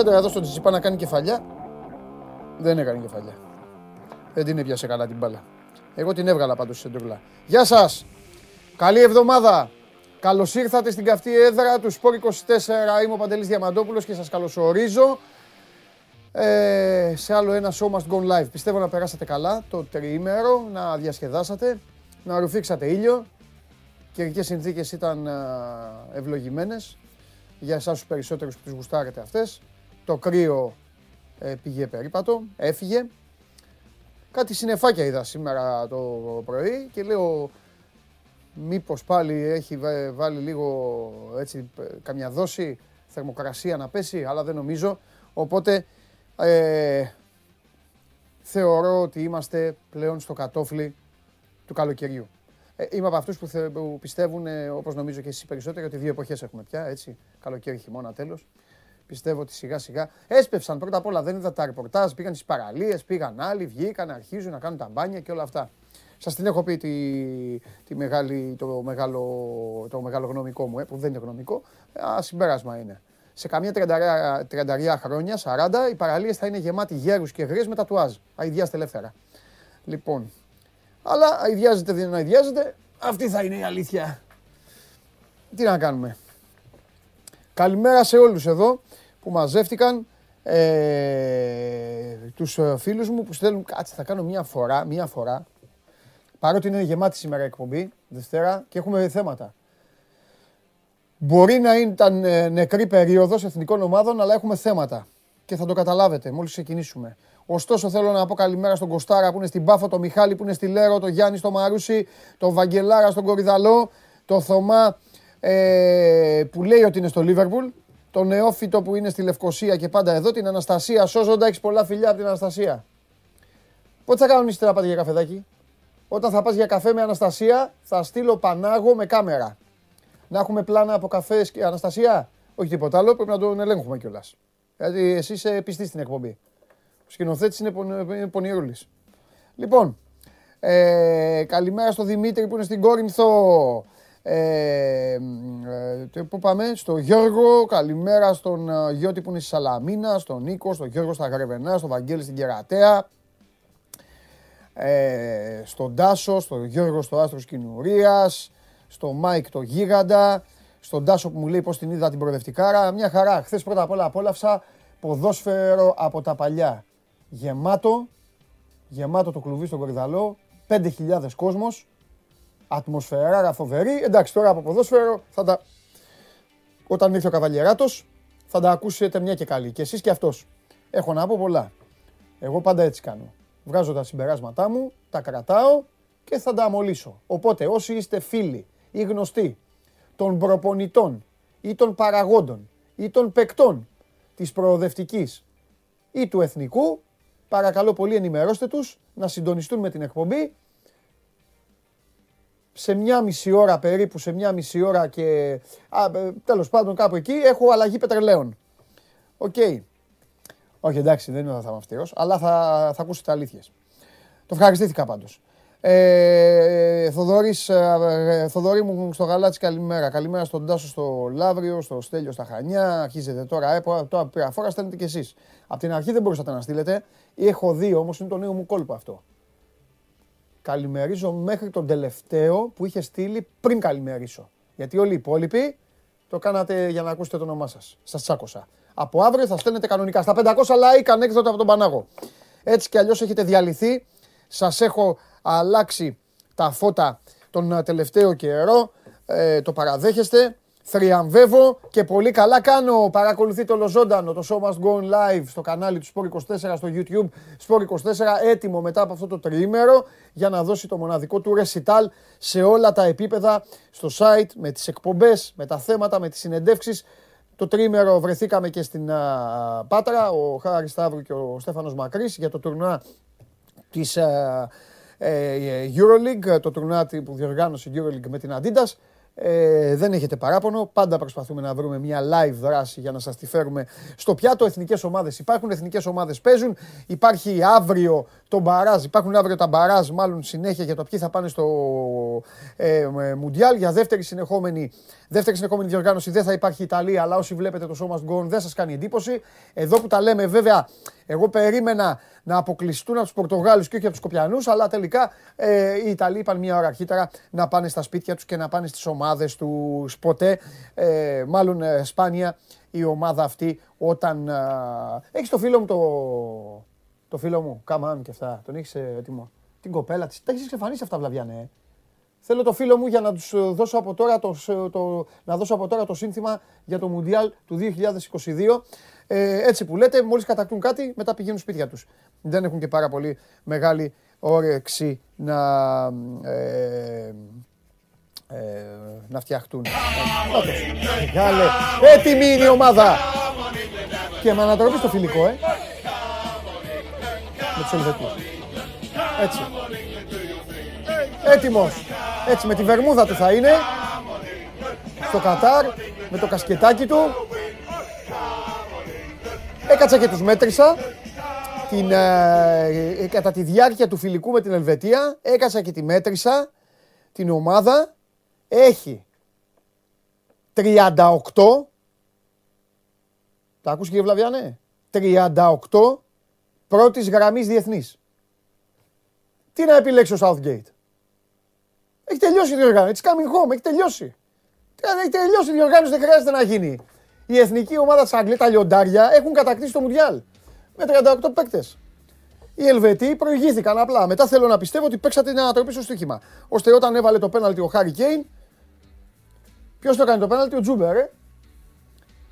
έκανε μια σέντρα εδώ στον Τσιτσιπά να κάνει κεφαλιά. Δεν έκανε κεφαλιά. Δεν την έπιασε καλά την μπάλα. Εγώ την έβγαλα πάντως στη σεντρούλα. Γεια σας. Καλή εβδομάδα. Καλώς ήρθατε στην καυτή έδρα του Σπόρ 24. Είμαι ο Παντελής Διαμαντόπουλος και σας καλωσορίζω ε, σε άλλο ένα Show Must Go Live. Πιστεύω να περάσατε καλά το τριήμερο, να διασκεδάσατε, να ρουφήξατε ήλιο. Καιρικές συνθήκες ήταν ευλογημένες για εσάς τους περισσότερους που τις γουστάρετε αυτές. Το κρύο ε, πήγε περίπατο, έφυγε. Κάτι συνεφάκια είδα σήμερα το πρωί και λέω μήπως πάλι έχει βάλει λίγο έτσι καμιά δόση θερμοκρασία να πέσει, αλλά δεν νομίζω. Οπότε ε, θεωρώ ότι είμαστε πλέον στο κατόφλι του καλοκαιριού. Ε, είμαι από αυτούς που, θε, που πιστεύουν, ε, όπως νομίζω και εσείς περισσότεροι, ότι δύο εποχές έχουμε πια, έτσι, καλοκαίρι, χειμώνα, τέλος. Πιστεύω ότι σιγά σιγά έσπευσαν πρώτα απ' όλα, δεν είδα τα ρεπορτάζ, πήγαν στις παραλίες, πήγαν άλλοι, βγήκαν, αρχίζουν να κάνουν τα μπάνια και όλα αυτά. Σας την έχω πει τη, τη μεγάλη, το, μεγάλο, το μεγάλο γνωμικό μου, ε, που δεν είναι γνωμικό. Α, συμπέρασμα είναι. Σε καμία τριανταριά χρόνια, 40, οι παραλίες θα είναι γεμάτοι γέρους και γρίε με τατουάζ. Αειδιάστε ελεύθερα. Λοιπόν, αλλά αειδιάζεται δεν αειδιάζεται, αυτή θα είναι η αλήθεια. Τι να κάνουμε. Καλημέρα σε όλους εδώ που μαζεύτηκαν. Ε, τους φίλους μου που στέλνουν, κάτσε θα κάνω μια φορά, μια φορά, παρότι είναι γεμάτη σήμερα η εκπομπή, Δευτέρα, και έχουμε θέματα. Μπορεί να ήταν ε, νεκρή περίοδος εθνικών ομάδων, αλλά έχουμε θέματα. Και θα το καταλάβετε μόλις ξεκινήσουμε. Ωστόσο θέλω να πω καλημέρα στον Κοστάρα που είναι στην Πάφο, τον Μιχάλη που είναι στη Λέρο, τον Γιάννη στο Μαρούσι, τον Βαγγελάρα στον Κορυδαλό, τον Θωμά ε, που λέει ότι είναι στο Λίβερπουλ, τον Νεόφυτο που είναι στη Λευκοσία και πάντα εδώ, την Αναστασία σώζοντα, έχεις πολλά φιλιά από την Αναστασία. Πότε θα κάνουν ύστερα πάτε για καφεδάκι; Όταν θα πας για καφέ με Αναστασία, θα στείλω Πανάγο με κάμερα. Να έχουμε πλάνα από καφές και Αναστασία; Όχι τίποτα άλλο, πρέπει να τον ελέγχουμε κιόλας. Γιατί εσύ είσαι πιστής στην εκπομπή. Ο σκηνοθέτης είναι, είναι πονηρούλης. Λοιπόν, ε, καλημέρα στο Δημήτρη που είναι στην Κόρινθο. Ε, ε, πού πάμε, στο Γιώργο, καλημέρα στον ε, Γιώτη που είναι στη Σαλαμίνα, στον Νίκο, στον Γιώργο στα Γρεβενά, στον Βαγγέλη στην Κερατέα, ε, στον Τάσο, στον Γιώργο στο Άστρος Κινουρία, στον Μάικ το Γίγαντα, στον Τάσο που μου λέει πώς την είδα την προοδευτικάρα. Μια χαρά. Χθες πρώτα απ' όλα απόλαυσα ποδόσφαιρο από τα παλιά. Γεμάτο, γεμάτο το κλουβί στον Κορυδαλό, 5.000 κόσμος, ατμοσφαιρά φοβερή. Εντάξει, τώρα από ποδόσφαιρο θα τα... Όταν ήρθε ο Καβαλιεράτος θα τα ακούσετε μια και καλή. Και εσείς και αυτός. Έχω να πω πολλά. Εγώ πάντα έτσι κάνω. Βγάζω τα συμπεράσματά μου, τα κρατάω και θα τα αμολήσω. Οπότε όσοι είστε φίλοι ή γνωστοί των προπονητών ή των παραγόντων ή των παικτών της προοδευτικής ή του εθνικού, παρακαλώ πολύ ενημερώστε τους να συντονιστούν με την εκπομπή σε μια μισή ώρα περίπου, σε μια μισή ώρα και α, ε, τέλος πάντων κάπου εκεί έχω αλλαγή πετρελαίων. Οκ. Όχι εντάξει δεν είναι θα είμαι αυστηρός, αλλά θα, θα ακούσετε αλήθειες. Το ευχαριστήθηκα πάντως. Ε, Θοδωρής, ε, Θοδωρή μου στο Γαλάτσι καλημέρα. Καλημέρα στον Τάσο στο Λαύριο, στο Στέλιο στα Χανιά. Αρχίζετε τώρα, ε, τώρα πήρα φορά στέλνετε κι εσείς. Από την αρχή δεν μπορούσατε να στείλετε. Έχω δει όμως, είναι το νέο μου κόλπο αυτό καλημερίζω μέχρι τον τελευταίο που είχε στείλει πριν καλημερίσω. Γιατί όλοι οι υπόλοιποι το κάνατε για να ακούσετε το όνομά σας. Σας τσάκωσα. Από αύριο θα στέλνετε κανονικά. Στα 500 like ανέκδοτα από τον Πανάγο. Έτσι κι αλλιώς έχετε διαλυθεί. Σας έχω αλλάξει τα φώτα τον τελευταίο καιρό. Ε, το παραδέχεστε θριαμβεύω και πολύ καλά κάνω. Παρακολουθείτε όλο ζωντανό το Show Must Go Live στο κανάλι του Sport24 στο YouTube. Sport24 έτοιμο μετά από αυτό το τριήμερο για να δώσει το μοναδικό του recital σε όλα τα επίπεδα στο site με τις εκπομπές, με τα θέματα, με τις συνεντεύξεις. Το τρίμερο βρεθήκαμε και στην Πάτρα, ο Χάρης Σταύρου και ο Στέφανος Μακρύς για το τουρνουά της uh, Euroleague, το τουρνουά που διοργάνωσε η Euroleague με την Adidas. Ε, δεν έχετε παράπονο. Πάντα προσπαθούμε να βρούμε μια live δράση για να σας τη φέρουμε στο πιάτο. Εθνικές ομάδες υπάρχουν, εθνικές ομάδες παίζουν. Υπάρχει αύριο το μπαράζ, υπάρχουν αύριο τα μπαράζ μάλλον συνέχεια για το ποιοι θα πάνε στο ε, Μουντιάλ. Για δεύτερη συνεχόμενη, δεύτερη συνεχόμενη διοργάνωση δεν θα υπάρχει Ιταλία, αλλά όσοι βλέπετε το σώμα του δεν σας κάνει εντύπωση. Εδώ που τα λέμε βέβαια, εγώ περίμενα να αποκλειστούν από τους Πορτογάλους και όχι από τους Σκοπιανούς, αλλά τελικά ε, οι Ιταλοί είπαν μία ώρα αρχίτερα να πάνε στα σπίτια τους και να πάνε στις ομάδες τους. Ποτέ, ε, μάλλον ε, σπάνια, η ομάδα αυτή όταν. Ε, έχεις το φίλο μου το. Το φίλο μου, Καμάν και αυτά. Τον έχεις έτοιμο; Την κοπέλα της. Τα έχεις εξαφανίσει αυτά, Βλαβιανέ. Ε. Θέλω το φίλο μου για να τους δώσω από τώρα το, το, να δώσω από τώρα το σύνθημα για το Μουντιάλ του 2022. Ε, έτσι που λέτε, μόλις κατακτούν κάτι, μετά πηγαίνουν σπίτια τους. Δεν έχουν και πάρα πολύ μεγάλη όρεξη να, ε, ε, να φτιαχτούν. Μεγάλε, έτοιμη είναι η ομάδα. Και με ανατροπή στο φιλικό, ε. Με τους Ελβετούς. Έτσι. Έτοιμος. Έτσι με τη βερμούδα του θα είναι. Στο Κατάρ, με το κασκετάκι του. Έκατσα και τους μέτρησα. Την, ε, κατά τη διάρκεια του φιλικού με την Ελβετία έκατσα και τη μέτρησα την ομάδα έχει 38 τα ακούς κύριε Βλαβιανέ 38 πρώτης γραμμής διεθνής τι να επιλέξει ο Southgate; Έχει τελειώσει η διοργάνωση. It's coming home. Έχει τελειώσει. Έχει τελειώσει η διοργάνωση. Δεν χρειάζεται να γίνει. Η εθνική ομάδα τη Αγγλία, τα λιοντάρια, έχουν κατακτήσει το Μουντιάλ. Με 38 παίκτες. Οι Ελβετοί προηγήθηκαν απλά. Μετά θέλω να πιστεύω ότι παίξατε την ανατροπή στο στοίχημα. Ώστε όταν έβαλε το πέναλτι ο Χάρι Κέιν, ποιος το έκανε το πέναλτι, ο Τζούμπερ. Ε;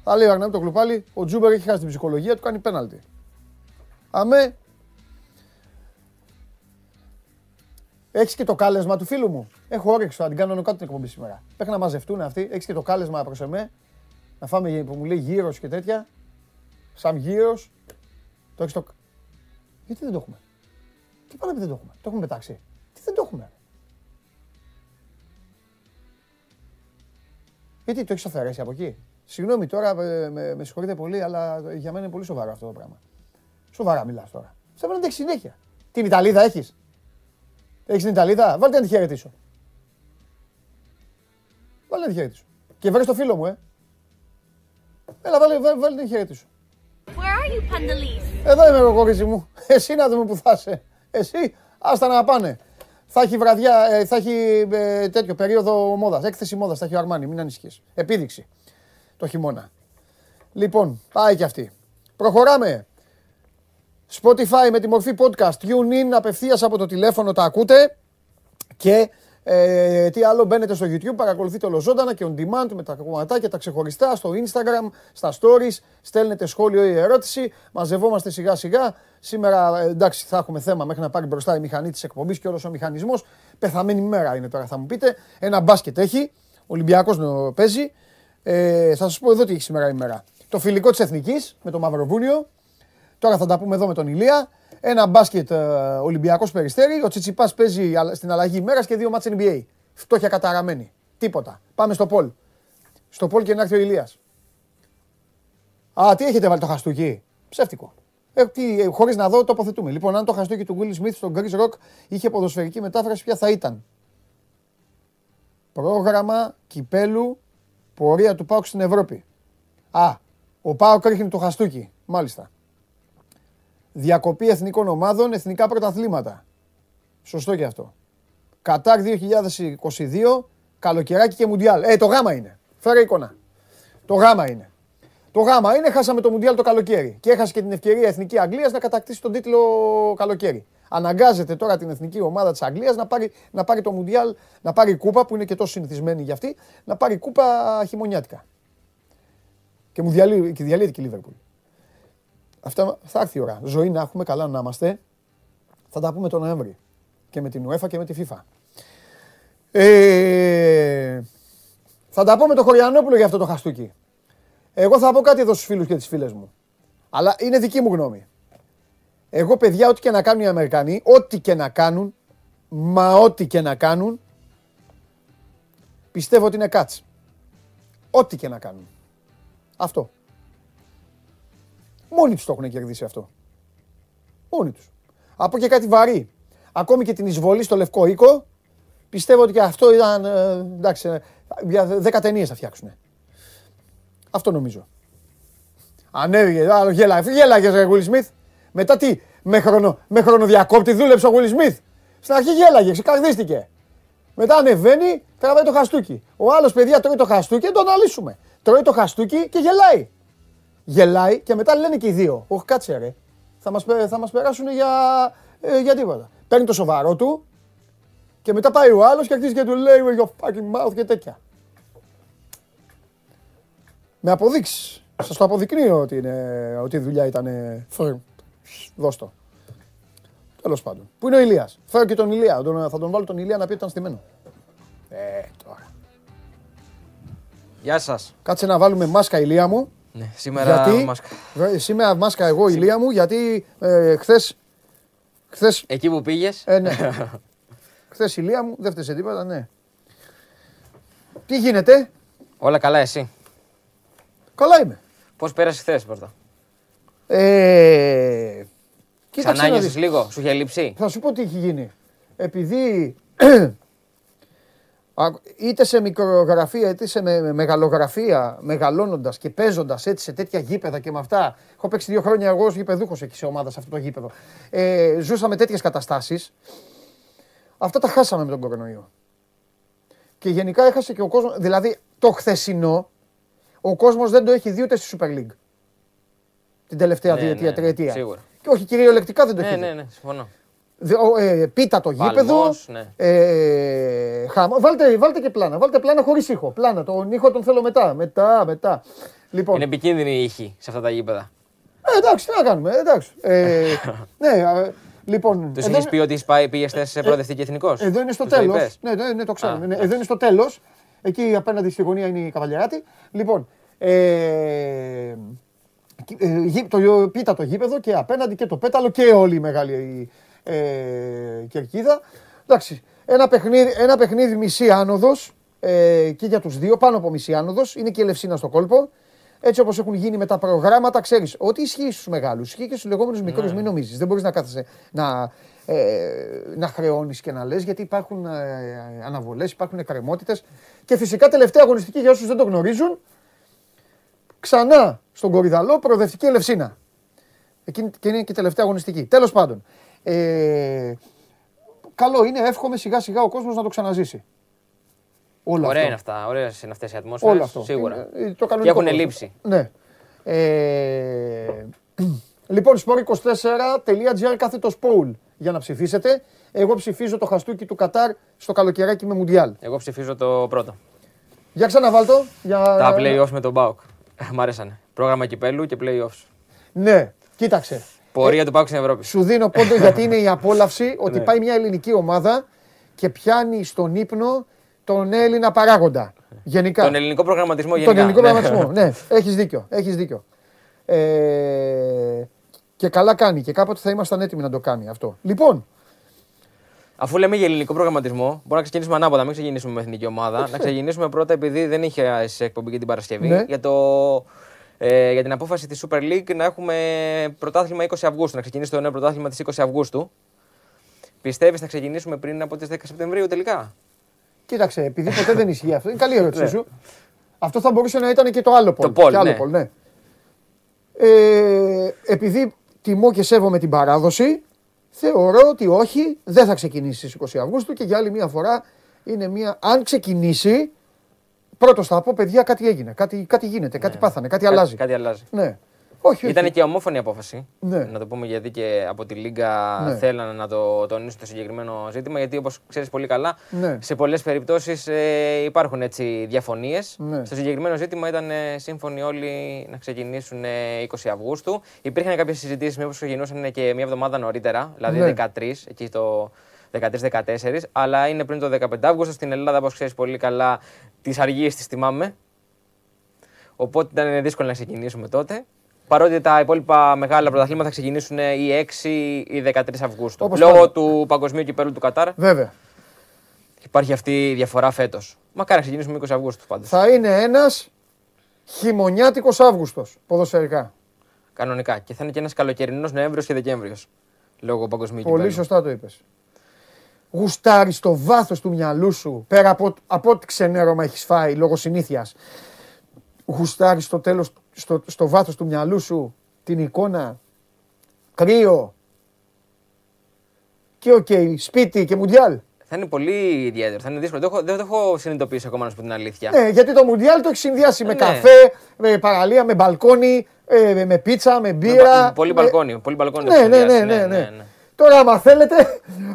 Θα λέει ο Αρνέμ το κλουπάλι, ο Τζούμπερ έχει χάσει την ψυχολογία του, κάνει πέναλτι. Αμέ. Έχεις και το κάλεσμα του φίλου μου. Έχω όρεξη να την κάνω κάτω την εκπομπή σήμερα. Πρέπει να μαζευτούν αυτοί. Έχεις και το κάλεσμα προς εμέ. Να φάμε που μου λέει γύρω και τέτοια. Σαν γύρος. Το έχεις το. Γιατί δεν το έχουμε; Τι πάνε δεν το έχουμε; Το έχουμε πετάξει. Τι δεν το έχουμε; Γιατί το έχεις αφαιρέσει από εκεί; Συγγνώμη τώρα, ε, με, με συγχωρείτε πολύ, αλλά για μένα είναι πολύ σοβαρό αυτό το πράγμα. Σοβαρά μιλάς τώρα. Σε να έχεις συνέχεια. Την Ιταλίδα έχεις; Έχεις την Ιταλίδα, βάλτε να τη χαιρετήσω. Βάλτε να τη χαιρετήσω. Και βρες το φίλο μου, ε. Έλα, βάλε, βάλε, βάλε να τη χαιρετήσω. Where are you, Εδώ είμαι εγώ, κορίτσι μου. Εσύ να δούμε που θα είσαι. Εσύ, άστα να πάνε. Θα έχει βραδιά, ε, θα έχει ε, τέτοιο περίοδο μόδας. Έκθεση μόδας θα έχει ο Αρμάνι, μην ανησυχείς. Επίδειξη το χειμώνα. Λοιπόν, πάει και αυτή. Προχωράμε. Spotify με τη μορφή podcast, tune in απευθείας από το τηλέφωνο τα ακούτε και ε, τι άλλο μπαίνετε στο YouTube, παρακολουθείτε ολοζώντανα και on demand με τα κομματάκια τα ξεχωριστά στο Instagram, στα stories, στέλνετε σχόλιο ή ερώτηση, μαζευόμαστε σιγά σιγά. Σήμερα ε, εντάξει θα έχουμε θέμα μέχρι να πάρει μπροστά η μηχανή της εκπομπής και όλος ο μηχανισμός. Πεθαμένη μέρα είναι τώρα θα μου πείτε. Ένα μπάσκετ έχει, ο Ολυμπιακός παίζει. Ε, θα σας πω εδώ τι έχει σήμερα η μέρα. Το φιλικό της Εθνικής με το Μαυροβούνιο, Τώρα θα τα πούμε εδώ με τον Ηλία. Ένα μπάσκετ ε, Ολυμπιακός περιστέρι. Ο Τσιτσιπάς παίζει στην αλλαγή ημέρας και δύο μάτς NBA. Φτώχεια καταραμένη. Τίποτα. Πάμε στο Πολ. Στο Πολ και να έρθει ο Ηλίας. Α, τι έχετε βάλει το χαστούκι; Ψεύτικο. Ε, ε, Χωρίς να δω, τοποθετούμε. Λοιπόν, αν το χαστούκι του Will Smith στο Chris Rock είχε ποδοσφαιρική μετάφραση, ποια θα ήταν; Πρόγραμμα κυπέλου πορεία του Πάουκ στην Ευρώπη. Α, ο Πάουκ ρίχνει το χαστούκι. Μάλιστα. Διακοπή εθνικών ομάδων, εθνικά πρωταθλήματα. Σωστό και αυτό. Κατάρ 2022, καλοκαιράκι και μουντιάλ. Ε, το γάμα είναι. Φέρε εικόνα. Το γάμα είναι. Το γάμα είναι, χάσαμε το μουντιάλ το καλοκαίρι. Και έχασε και την ευκαιρία Εθνική Αγγλίας να κατακτήσει τον τίτλο καλοκαίρι. Αναγκάζεται τώρα την εθνική ομάδα της Αγγλίας να πάρει, να πάρει το μουντιάλ, να πάρει κούπα που είναι και τόσο συνηθισμένη για αυτή, να πάρει κούπα χειμωνιάτικα. Και μου διαλύει, και διαλύεται και η Λίβερπουλ. Αυτά θα έρθει η ώρα. Ζωή να έχουμε, καλά να είμαστε. Θα τα πούμε τον Νοέμβρη. Και με την UEFA και με τη FIFA. Ε, θα τα πω με το Χωριανόπουλο για αυτό το χαστούκι. Εγώ θα πω κάτι εδώ στους φίλους και τις φίλες μου. Αλλά είναι δική μου γνώμη. Εγώ παιδιά ό,τι και να κάνουν οι Αμερικανοί, ό,τι και να κάνουν, μα ό,τι και να κάνουν, Πιστεύω ότι είναι κάτς. Ό,τι και να κάνουν. Αυτό. Μόνοι τους το έχουν κερδίσει αυτό. Μόνοι τους. Από και κάτι βαρύ. Ακόμη και την εισβολή στο Λευκό Οίκο, πιστεύω ότι και αυτό ήταν, ε, εντάξει, ε, για δέκα ταινίες θα φτιάξουν. Αυτό νομίζω. Ανέβηκε, άλλο γέλα, γέλαγες ρε Will Smith. Μετά τι, με, χρονο, με χρονοδιακόπτη δούλεψε ο Will Smith. Στην αρχή γέλαγε, ξεκαρδίστηκε. Μετά ανεβαίνει, τραβάει το χαστούκι. Ο άλλος παιδιά τρώει το χαστούκι, δεν το αναλύσουμε. Τρώει το χαστούκι και γελάει. Γελάει και μετά λένε και οι δύο. Όχι, κάτσε ρε. Θα μας θα μας περάσουν για, ε, για τίποτα. Παίρνει το σοβαρό του και μετά πάει ο άλλος και αρχίζει και του λέει with your fucking mouth και τέτοια. Με αποδείξεις. Σας το αποδεικνύω ότι, είναι, ότι η δουλειά ήταν. Δώσ' το. Τέλος πάντων. Πού είναι ο Ηλίας; Φέρω και τον Ηλία. Θα τον βάλω τον Ηλία να πει ότι ήταν στημένο. Ε, τώρα. Γεια σας. Κάτσε να βάλουμε μάσκα ηλία μου. Ναι, σήμερα γιατί, μάσκα. Σήμερα μάσκα εγώ ηλία μου γιατί ε, χθες, χθες... Εκεί που πήγες. Ε, ναι. χθες ηλία μου, δεν φταίσε τίποτα, ναι. Τι γίνεται; Όλα καλά εσύ; Καλά είμαι. Πώς πέρασε χθες πρώτα. Ε, Ξανά νιώσεις λίγο, σου είχε λείψει; Θα σου πω τι έχει γίνει. Επειδή είτε σε μικρογραφία είτε σε μεγαλογραφία, μεγαλώνοντας και παίζοντας έτσι σε τέτοια γήπεδα και με αυτά. Έχω παίξει δύο χρόνια εγώ ως γηπεδούχος εκεί σε ομάδα σε αυτό το γήπεδο. Ε, ζούσαμε τέτοιες καταστάσεις. Αυτά τα χάσαμε με τον κορονοϊό. Και γενικά έχασε και ο κόσμος. Δηλαδή το χθεσινό, ο κόσμος δεν το έχει δει ούτε στη Super League. Την τελευταία ναι, διετία, ναι, τριετία. Σίγουρα. Και όχι κυριολεκτικά δεν το ναι, έχει ναι, δει. Ναι, ναι, συμφωνώ. Ε, πίτα το γήπεδο. Ναι. Ε, χαμό. Βάλτε, βάλτε και πλάνα. Βάλτε πλάνα χωρίς ήχο. Πλάνα. Τον ήχο τον θέλω μετά. Μετά, μετά. Λοιπόν. Είναι επικίνδυνη η ήχη σε αυτά τα γήπεδα. Ε, εντάξει, τι να κάνουμε. Εντάξει. Ε, ναι, ε, λοιπόν. Τους έχεις πει ότι πήγες σε προοδευτική εθνικός; Εδώ είναι στο τέλος. Ναι, ναι, ναι, το ξέρω. Ναι, εδώ είναι στο τέλος. Εκεί απέναντι στη γωνία είναι η Καβαλιάτη. Λοιπόν. Ε, το πίτα το γήπεδο και απέναντι και το πέταλο και όλη η μεγάλη ε, κερκίδα. Εντάξει, ένα παιχνίδι, ένα παιχνίδι μισή άνοδος ε, και για τους δύο, πάνω από μισή άνοδος, είναι και η Λευσίνα στο κόλπο. Έτσι όπως έχουν γίνει με τα προγράμματα, ξέρεις ότι ισχύει στους μεγάλους, ισχύει και στους λεγόμενους μικρούς. Ναι. Μην νομίζεις. Δεν μπορείς να κάθεσαι να, ε, να χρεώνεις και να λες, γιατί υπάρχουν ε, αναβολές, υπάρχουν εκκρεμότητες. Και φυσικά τελευταία αγωνιστική για όσους δεν το γνωρίζουν, ξανά στον Κορυδαλό προοδευτική Ελευσίνα. Εκείνη και είναι και η τελευταία αγωνιστική. Τέλος πάντων. Ε, καλό είναι, εύχομαι σιγά σιγά ο κόσμος να το ξαναζήσει. Όλο Ωραία αυτό. είναι αυτά, ωραίες είναι αυτές οι ατμόσφαιρες. Όλο αυτό. Σίγουρα. Είναι, το και έχουν λείψει. Ναι. Ε, λοιπόν, sport24.gr κάθετο poll για να ψηφίσετε. Εγώ ψηφίζω το χαστούκι του Κατάρ στο καλοκαιράκι με Μουντιάλ. Εγώ ψηφίζω το πρώτο. Για ξαναβάλτο. Για... Τα play-offs με τον Μπάουκ. Μ' άρεσαν. Πρόγραμμα κυπέλου και play-offs. Ναι, κοίταξε. Πορεία του Πάουκ στην Ευρώπη. Σου δίνω πόντο γιατί είναι η απόλαυση ότι ναι. πάει μια ελληνική ομάδα και πιάνει στον ύπνο τον Έλληνα παράγοντα. Γενικά. Τον ελληνικό προγραμματισμό γενικά. Τον ελληνικό ναι. προγραμματισμό, ναι. Έχεις δίκιο. Έχεις δίκιο. Ε, και καλά κάνει και κάποτε θα ήμασταν έτοιμοι να το κάνει αυτό. Λοιπόν, Αφού λέμε για ελληνικό προγραμματισμό, μπορούμε να ξεκινήσουμε ανάποδα, μην ξεκινήσουμε με εθνική ομάδα. να ξεκινήσουμε πρώτα, επειδή δεν είχε εκπομπή και την Παρασκευή, ναι. για, το, ε, για την απόφαση της Super League να έχουμε πρωτάθλημα 20 Αυγούστου, να ξεκινήσει το νέο πρωτάθλημα της 20 Αυγούστου. Πιστεύεις να ξεκινήσουμε πριν από τις 10 Σεπτεμβρίου τελικά; Κοίταξε, επειδή ποτέ δεν ισχύει αυτό. Είναι καλή ερώτησή ναι. σου. Αυτό θα μπορούσε να ήταν και το άλλο πόλ. Το πόλ, ναι. ναι. Ε, επειδή τιμώ και σέβομαι την παράδοση, Θεωρώ ότι όχι, δεν θα ξεκινήσει στις 20 Αυγούστου και για άλλη μια φορά είναι μια. Αν ξεκινήσει, πρώτος θα πω παιδιά κάτι έγινε, κάτι, κάτι γίνεται, κάτι ναι. πάθανε, κάτι αλλάζει. Κάτι αλλάζει. Ναι. Όχι, Ήταν και ομόφωνη απόφαση. Ναι. Να το πούμε γιατί και από τη Λίγκα ναι. θέλανε να το τονίσουν το συγκεκριμένο ζήτημα. Γιατί όπως ξέρεις πολύ καλά, ναι. σε πολλές περιπτώσεις ε, υπάρχουν έτσι διαφωνίες. Ναι. Στο συγκεκριμένο ζήτημα ήταν ε, σύμφωνοι όλοι να ξεκινήσουν 20 ε, Αυγούστου. Υπήρχαν κάποιες συζητήσεις μήπως ξεκινούσαν και μια εβδομάδα νωρίτερα, δηλαδή 13, ναι. εκεί το 13-14, αλλά είναι πριν το 15 Αύγουστο στην Ελλάδα, όπως ξέρεις πολύ καλά, τις αργίες τις θυμάμαι. Οπότε ήταν δύσκολο να ξεκινήσουμε τότε. Παρότι τα υπόλοιπα μεγάλα πρωταθλήματα θα ξεκινήσουν ή 6 ή 13 Αυγούστου. Όπως λόγω του παγκοσμίου κυπέλου του Κατάρ. Βέβαια. Υπάρχει αυτή η διαφορά φέτος. Μακάρι να ξεκινήσουμε 20 Αυγούστου πάντως. Θα είναι ένας χειμωνιάτικος Αύγουστος ποδοσφαιρικά. Κανονικά. Και θα είναι και ένας καλοκαιρινός Νοέμβριος και Δεκέμβριος. Λόγω παγκοσμίου Πολύ σωστά το είπες. Γουστάρεις στο βάθος του μυαλού σου, πέρα από, από ό,τι ξενέρωμα έχεις φάει λόγω συνήθειας. Γουστάρεις στο τέλος, στο, στο βάθος του μυαλού σου την εικόνα κρύο και OK, okay, σπίτι και μουντιάλ. Θα είναι πολύ ιδιαίτερο. Θα είναι δύσκολο. Δεν το έχω, συνειδητοποιήσει ακόμα, να σου πω την αλήθεια. Ναι, γιατί το Μουντιάλ το έχεις συνδυάσει με ναι. καφέ, με παραλία, με μπαλκόνι, ε, με πίτσα, με μπύρα. Με, πολύ μπαλκόνι. Πολύ μπαλκόνι ναι, ναι, ναι, ναι, ναι, Τώρα, άμα θέλετε,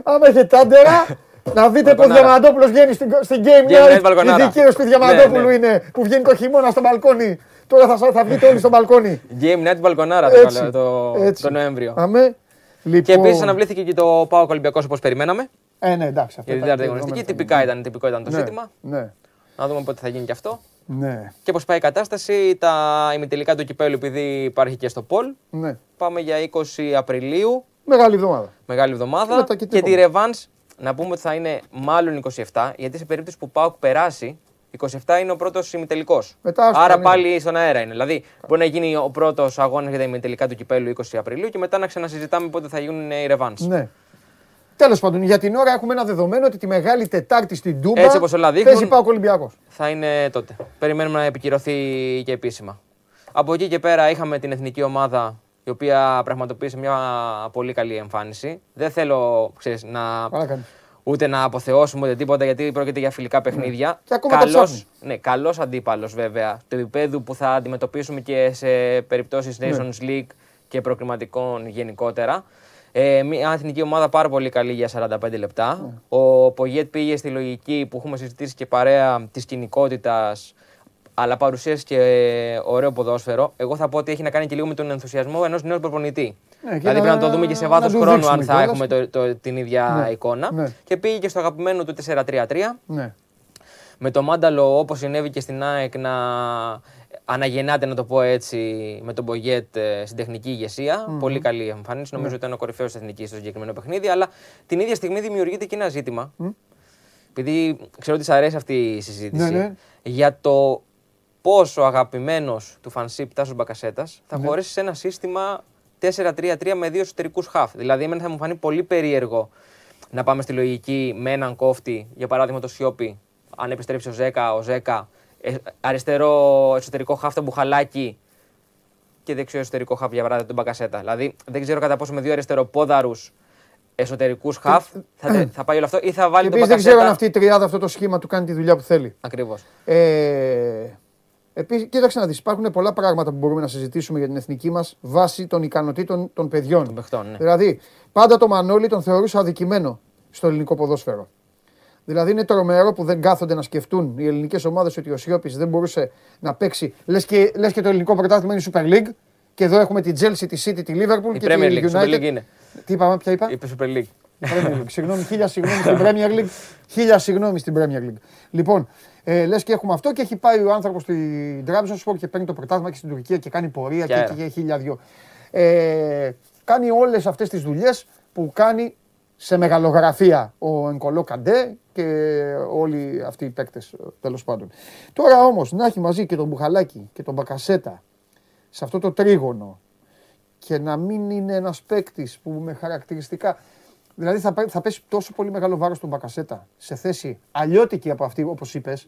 άμα έχετε άντερα, να δείτε πώς Διαμαντόπουλος βγαίνει στην, στην Game Night. Η δικαίωση του Διαμαντόπουλου είναι που βγαίνει το χειμώνα στο μπαλκόνι. Τώρα θα, θα βγείτε όλοι στο μπαλκόνι. Game Night μπαλκονάρα το, το Νοέμβριο. Αμέ. Λοιπόν... Και επίσης αναβλήθηκε και το Πάο Ολυμπιακός όπως περιμέναμε. Ε, ναι, εντάξει. Αυτό Για την τέταρτη Τυπικά ήταν, τυπικό ήταν το ναι, ζήτημα. Ναι. Να δούμε πότε θα γίνει και αυτό. Ναι. Και πώς πάει η κατάσταση. Τα ημιτελικά του κυπέλου, επειδή υπάρχει και στο Πολ. Ναι. Πάμε για 20 Απριλίου. Μεγάλη εβδομάδα. Μεγάλη εβδομάδα. Και, και τη Ρεβάν να πούμε ότι θα είναι μάλλον 27, γιατί σε περίπτωση που Πάοκ περάσει, 27 είναι ο πρώτος ημιτελικός. Άρα πάλι στον αέρα είναι. Δηλαδή μπορεί να γίνει ο πρώτος αγώνας για τα ημιτελικά του κυπέλου 20 Απριλίου και μετά να ξανασυζητάμε πότε θα γίνουν οι ρεβάν. Ναι. Τέλος πάντων, για την ώρα έχουμε ένα δεδομένο ότι τη μεγάλη Τετάρτη στην Τούμπα Έτσι, όπως όλα δείχνουν, παίζει Πάοκ Ολυμπιακός. Θα είναι τότε. Περιμένουμε να επικυρωθεί και επίσημα. Από εκεί και πέρα είχαμε την εθνική ομάδα η οποία πραγματοποίησε μια πολύ καλή εμφάνιση. Δεν θέλω ξέρεις, να ούτε να αποθεώσουμε ούτε τίποτα γιατί πρόκειται για φιλικά παιχνίδια. Ναι. καλός, ναι, καλός αντίπαλος βέβαια του επίπεδου που θα αντιμετωπίσουμε και σε περιπτώσεις ναι. Nations League και προκριματικών γενικότερα. Ε, μια εθνική ομάδα πάρα πολύ καλή για 45 λεπτά. Ναι. Ο Πογέτ πήγε στη λογική που έχουμε συζητήσει και παρέα της κοινικότητας, αλλά παρουσίασε και ωραίο ποδόσφαιρο. Εγώ θα πω ότι έχει να κάνει και λίγο με τον ενθουσιασμό ενός νέου προπονητή. Ναι, δηλαδή πρέπει να το δούμε και σε βάθος χρόνου αν θα έχουμε το, το, την ίδια ναι, εικόνα. Ναι. Και πήγε και στο αγαπημένο του 4-3-3. Ναι. Με το μάνταλο όπως συνέβη και στην ΑΕΚ να αναγεννάται, να το πω έτσι, με τον Μπογιέτ ε, στην τεχνική ηγεσία. Mm-hmm. Πολύ καλή εμφάνιση. Νομίζω ότι ήταν ο κορυφαίος εθνικής στο συγκεκριμένο παιχνίδι. Αλλά την ίδια στιγμή δημιουργείται και ένα ζήτημα. Mm. Επειδή ξέρω ότι σας αρέσει αυτή η συζήτηση. Ναι, ναι. Για το πόσο αγαπημένος του φανσίπ Τάσος Μπακασέτας θα ναι. χωρέσει σε ένα σύστημα 4-3-3 με δύο εσωτερικούς χαφ. Δηλαδή, εμένα θα μου φανεί πολύ περίεργο να πάμε στη λογική με έναν κόφτη, για παράδειγμα το Σιώπη, αν επιστρέψει ο Ζέκα, ο Ζέκα, ε, αριστερό εσωτερικό χαφ το Μπουχαλάκι και δεξιό εσωτερικό χαφ για παράδειγμα τον Μπακασέτα. Δηλαδή, δεν ξέρω κατά πόσο με δύο αριστεροπόδαρους εσωτερικούς χαφ θα, θα πάει όλο αυτό ή θα βάλει τον Μπακασέτα. Δεν ξέρω αν αυτή η τριάδα, αυτό το σχήμα του κάνει τη δουλειά που θέλει. Ακριβώς. Ε, Επίσης, κοίταξε να δεις, υπάρχουν πολλά πράγματα που μπορούμε να συζητήσουμε για την εθνική μας βάσει των ικανοτήτων των παιδιών. Των παιχτών, ναι. Δηλαδή, πάντα το Μανώλη τον θεωρούσα αδικημένο στο ελληνικό ποδόσφαιρο. Δηλαδή, είναι τρομερό που δεν κάθονται να σκεφτούν οι ελληνικές ομάδες ότι ο Σιώπης δεν μπορούσε να παίξει. Λες και, λες και το ελληνικό πρωτάθλημα είναι η Super League. Και εδώ έχουμε τη Chelsea, τη City, τη Liverpool η και Premier τη United. League είναι. Τι είπαμε, ποια είπα; Είπε Super League. Συγγνώμη, χίλια συγγνώμη στην Premier League. Χίλια συγγνώμη στην Premier League. Λοιπόν, ε, Λες και έχουμε αυτό και έχει πάει ο άνθρωπος στην τράπεζα σου και παίρνει το πρωτάθλημα και στην Τουρκία και κάνει πορεία και, και, και χίλια δυο. Ε, κάνει όλες αυτές τις δουλειές που κάνει σε μεγαλογραφία ο Ενκολό Καντέ και όλοι αυτοί οι παίκτες τέλος πάντων. Τώρα όμως να έχει μαζί και τον Μπουχαλάκη και τον Μπακασέτα σε αυτό το τρίγωνο και να μην είναι ένας παίκτης που με χαρακτηριστικά. Δηλαδή θα, θα πέσει τόσο πολύ μεγάλο βάρος στον Μπακασέτα σε θέση αλλιώτικη από αυτή, όπως είπες,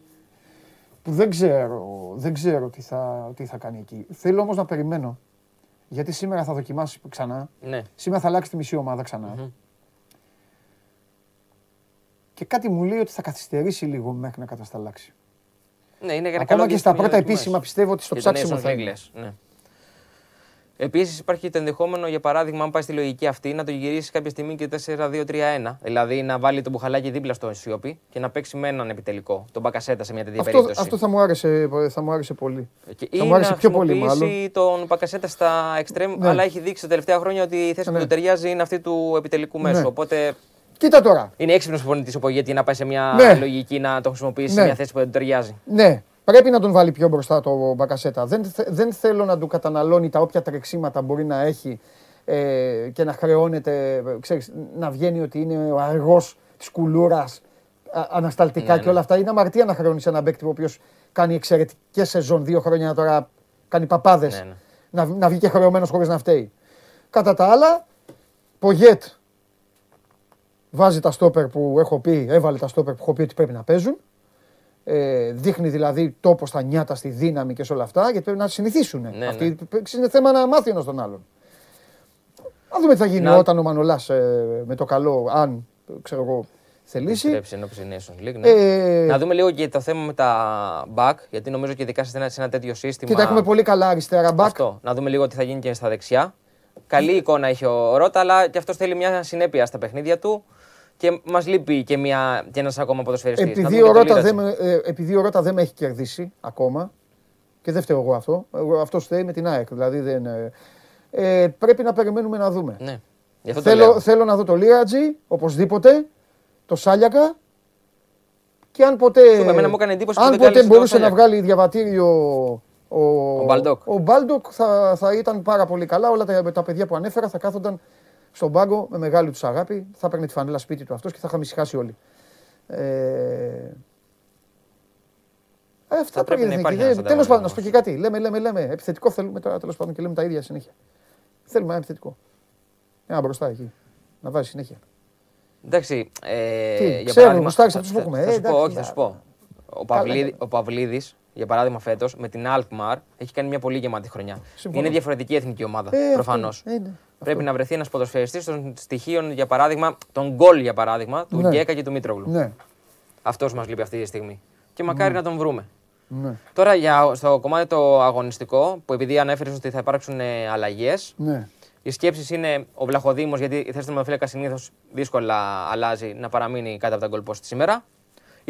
που δεν ξέρω, δεν ξέρω τι, θα, τι θα κάνει εκεί. Θέλω όμως να περιμένω. Γιατί σήμερα θα δοκιμάσει ξανά. Ναι. Σήμερα θα αλλάξει τη μισή ομάδα ξανά. Και κάτι μου λέει ότι θα καθυστερήσει λίγο μέχρι να κατασταλάξει. Ναι, είναι για Ακόμα και στα πρώτα επίσημα πιστεύω ότι στο ψάξιμο θα είναι. Ναι. Επίσης υπάρχει και το ενδεχόμενο, για παράδειγμα, αν πάει στη λογική αυτή, να το γυρίσει κάποια στιγμή και 4-2-3-1. Δηλαδή να βάλει τον μπουχαλάκι δίπλα στο Σιώπη και να παίξει με έναν επιτελικό. Τον Μπακασέτα σε μια τέτοια αυτό, περίπτωση. Αυτό θα μου άρεσε, θα μου άρεσε πολύ. Και θα μου άρεσε πιο πολύ, μάλλον. τον Μπακασέτα στα εξτρέμ, ναι. αλλά έχει δείξει τα τελευταία χρόνια ότι η θέση ναι. που του ταιριάζει είναι αυτή του επιτελικού μέσου. Ναι. Οπότε Κοίτα τώρα. Είναι έξυπνος προπονητή ο Πογέτη να πάει σε μια ναι. λογική να το χρησιμοποιήσει σε μια θέση που δεν του ταιριάζει. Ναι, Πρέπει να τον βάλει πιο μπροστά το Μπακασέτα. Δεν, δεν θέλω να του καταναλώνει τα όποια τρεξίματα μπορεί να έχει ε, και να χρεώνεται, ξέρεις, να βγαίνει ότι είναι ο αργός της κουλούρας. ανασταλτικά ναι, και όλα ναι. αυτά. Είναι αμαρτία να χρεώνεις ένα παίκτη ο οποίος κάνει εξαιρετικές σεζόν δύο χρόνια τώρα κάνει παπάδες. Ναι, ναι. Να, να βγει και χρεωμένος χωρίς να φταίει. Κατά τα άλλα, Πογέτ βάζει τα στόπερ που έχω πει, έβαλε τα στόπερ που έχω πει ότι πρέπει να παίζουν. Ε, δείχνει δηλαδή τόπο στα νιάτα, στη δύναμη και σε όλα αυτά, γιατί πρέπει να συνηθίσουν. Ναι, Αυτή, ναι. Είναι θέμα να μάθει ένας τον άλλον. Να δούμε τι θα γίνει να... όταν ο Μανολάς ε, με το καλό, αν ξέρω εγώ, θελήσει. Επιστρέψει Nations League. Ναι. Ε... Να δούμε λίγο και το θέμα με τα back, γιατί νομίζω και ειδικά σε ένα, σε ένα τέτοιο σύστημα. Κοίτα, έχουμε πολύ καλά αριστερά back. Αυτό. Να δούμε λίγο τι θα γίνει και στα δεξιά. Καλή εικόνα έχει ο Ρότα, αλλά και αυτός θέλει μια συνέπεια στα παιχνίδια του και μας λείπει και, μια, και ένας ακόμα ποδοσφαιριστής. Επειδή, ο Ρότα δεν, ε, επειδή ο Ρότα δεν με έχει κερδίσει ακόμα και δεν φταίω εγώ αυτό, αυτός φταίει με την ΑΕΚ. Δηλαδή δεν, ε, ε, πρέπει να περιμένουμε να δούμε. Ναι. Θέλω, θέλω να δω το Λιρατζή, οπωσδήποτε, το Σαλιάκα και αν ποτέ, αν ποτέ μπορούσε να βγάλει διαβατήριο ο, ο Μπάλντοκ, ο Μπάλντοκ θα, θα ήταν πάρα πολύ καλά. Όλα τα, τα παιδιά που ανέφερα θα κάθονταν στον πάγκο με μεγάλη τους αγάπη. Θα έπαιρνε τη φανέλα σπίτι του αυτός και θα είχαμε ησυχάσει όλοι. Ε, ε αυτά πρέπει να υπάρχει. Τέλος πάντων, να σου πω και κάτι. Λέμε, λέμε, λέμε. Επιθετικό θέλουμε τώρα τέλος πάντων και λέμε τα ίδια συνέχεια. Θέλουμε ένα επιθετικό. Ένα μπροστά εκεί. Να βάζει συνέχεια. Εντάξει. Ε, Τι, για ξέρω, παράδειγμα, θα, θα, που έχουμε. Θα, σου πω, όχι, θα σου πω. Ο, Παυλίδη, ο Παυλίδης, για παράδειγμα, φέτος με την Alkmaar έχει κάνει μια πολύ γεμάτη χρονιά. Συμφωνώ. Είναι διαφορετική εθνική ομάδα. Ε, Προφανώς. Πρέπει να βρεθεί ένας ποδοσφαιριστής των στοιχείων, για παράδειγμα, τον γκολ για παράδειγμα, του ναι. Γκέκα και του Μήτρογλου. Ναι. Αυτός μας λείπει αυτή τη στιγμή. Και μακάρι ναι. να τον βρούμε. Ναι. Τώρα για, στο κομμάτι το αγωνιστικό, που επειδή ανέφερες ότι θα υπάρξουν ε, αλλαγές, ναι. οι σκέψεις είναι ο Βλαχοδήμος, γιατί η θέση του Μαφίλακα συνήθως δύσκολα αλλάζει να παραμείνει κάτω από τα γκολ σήμερα.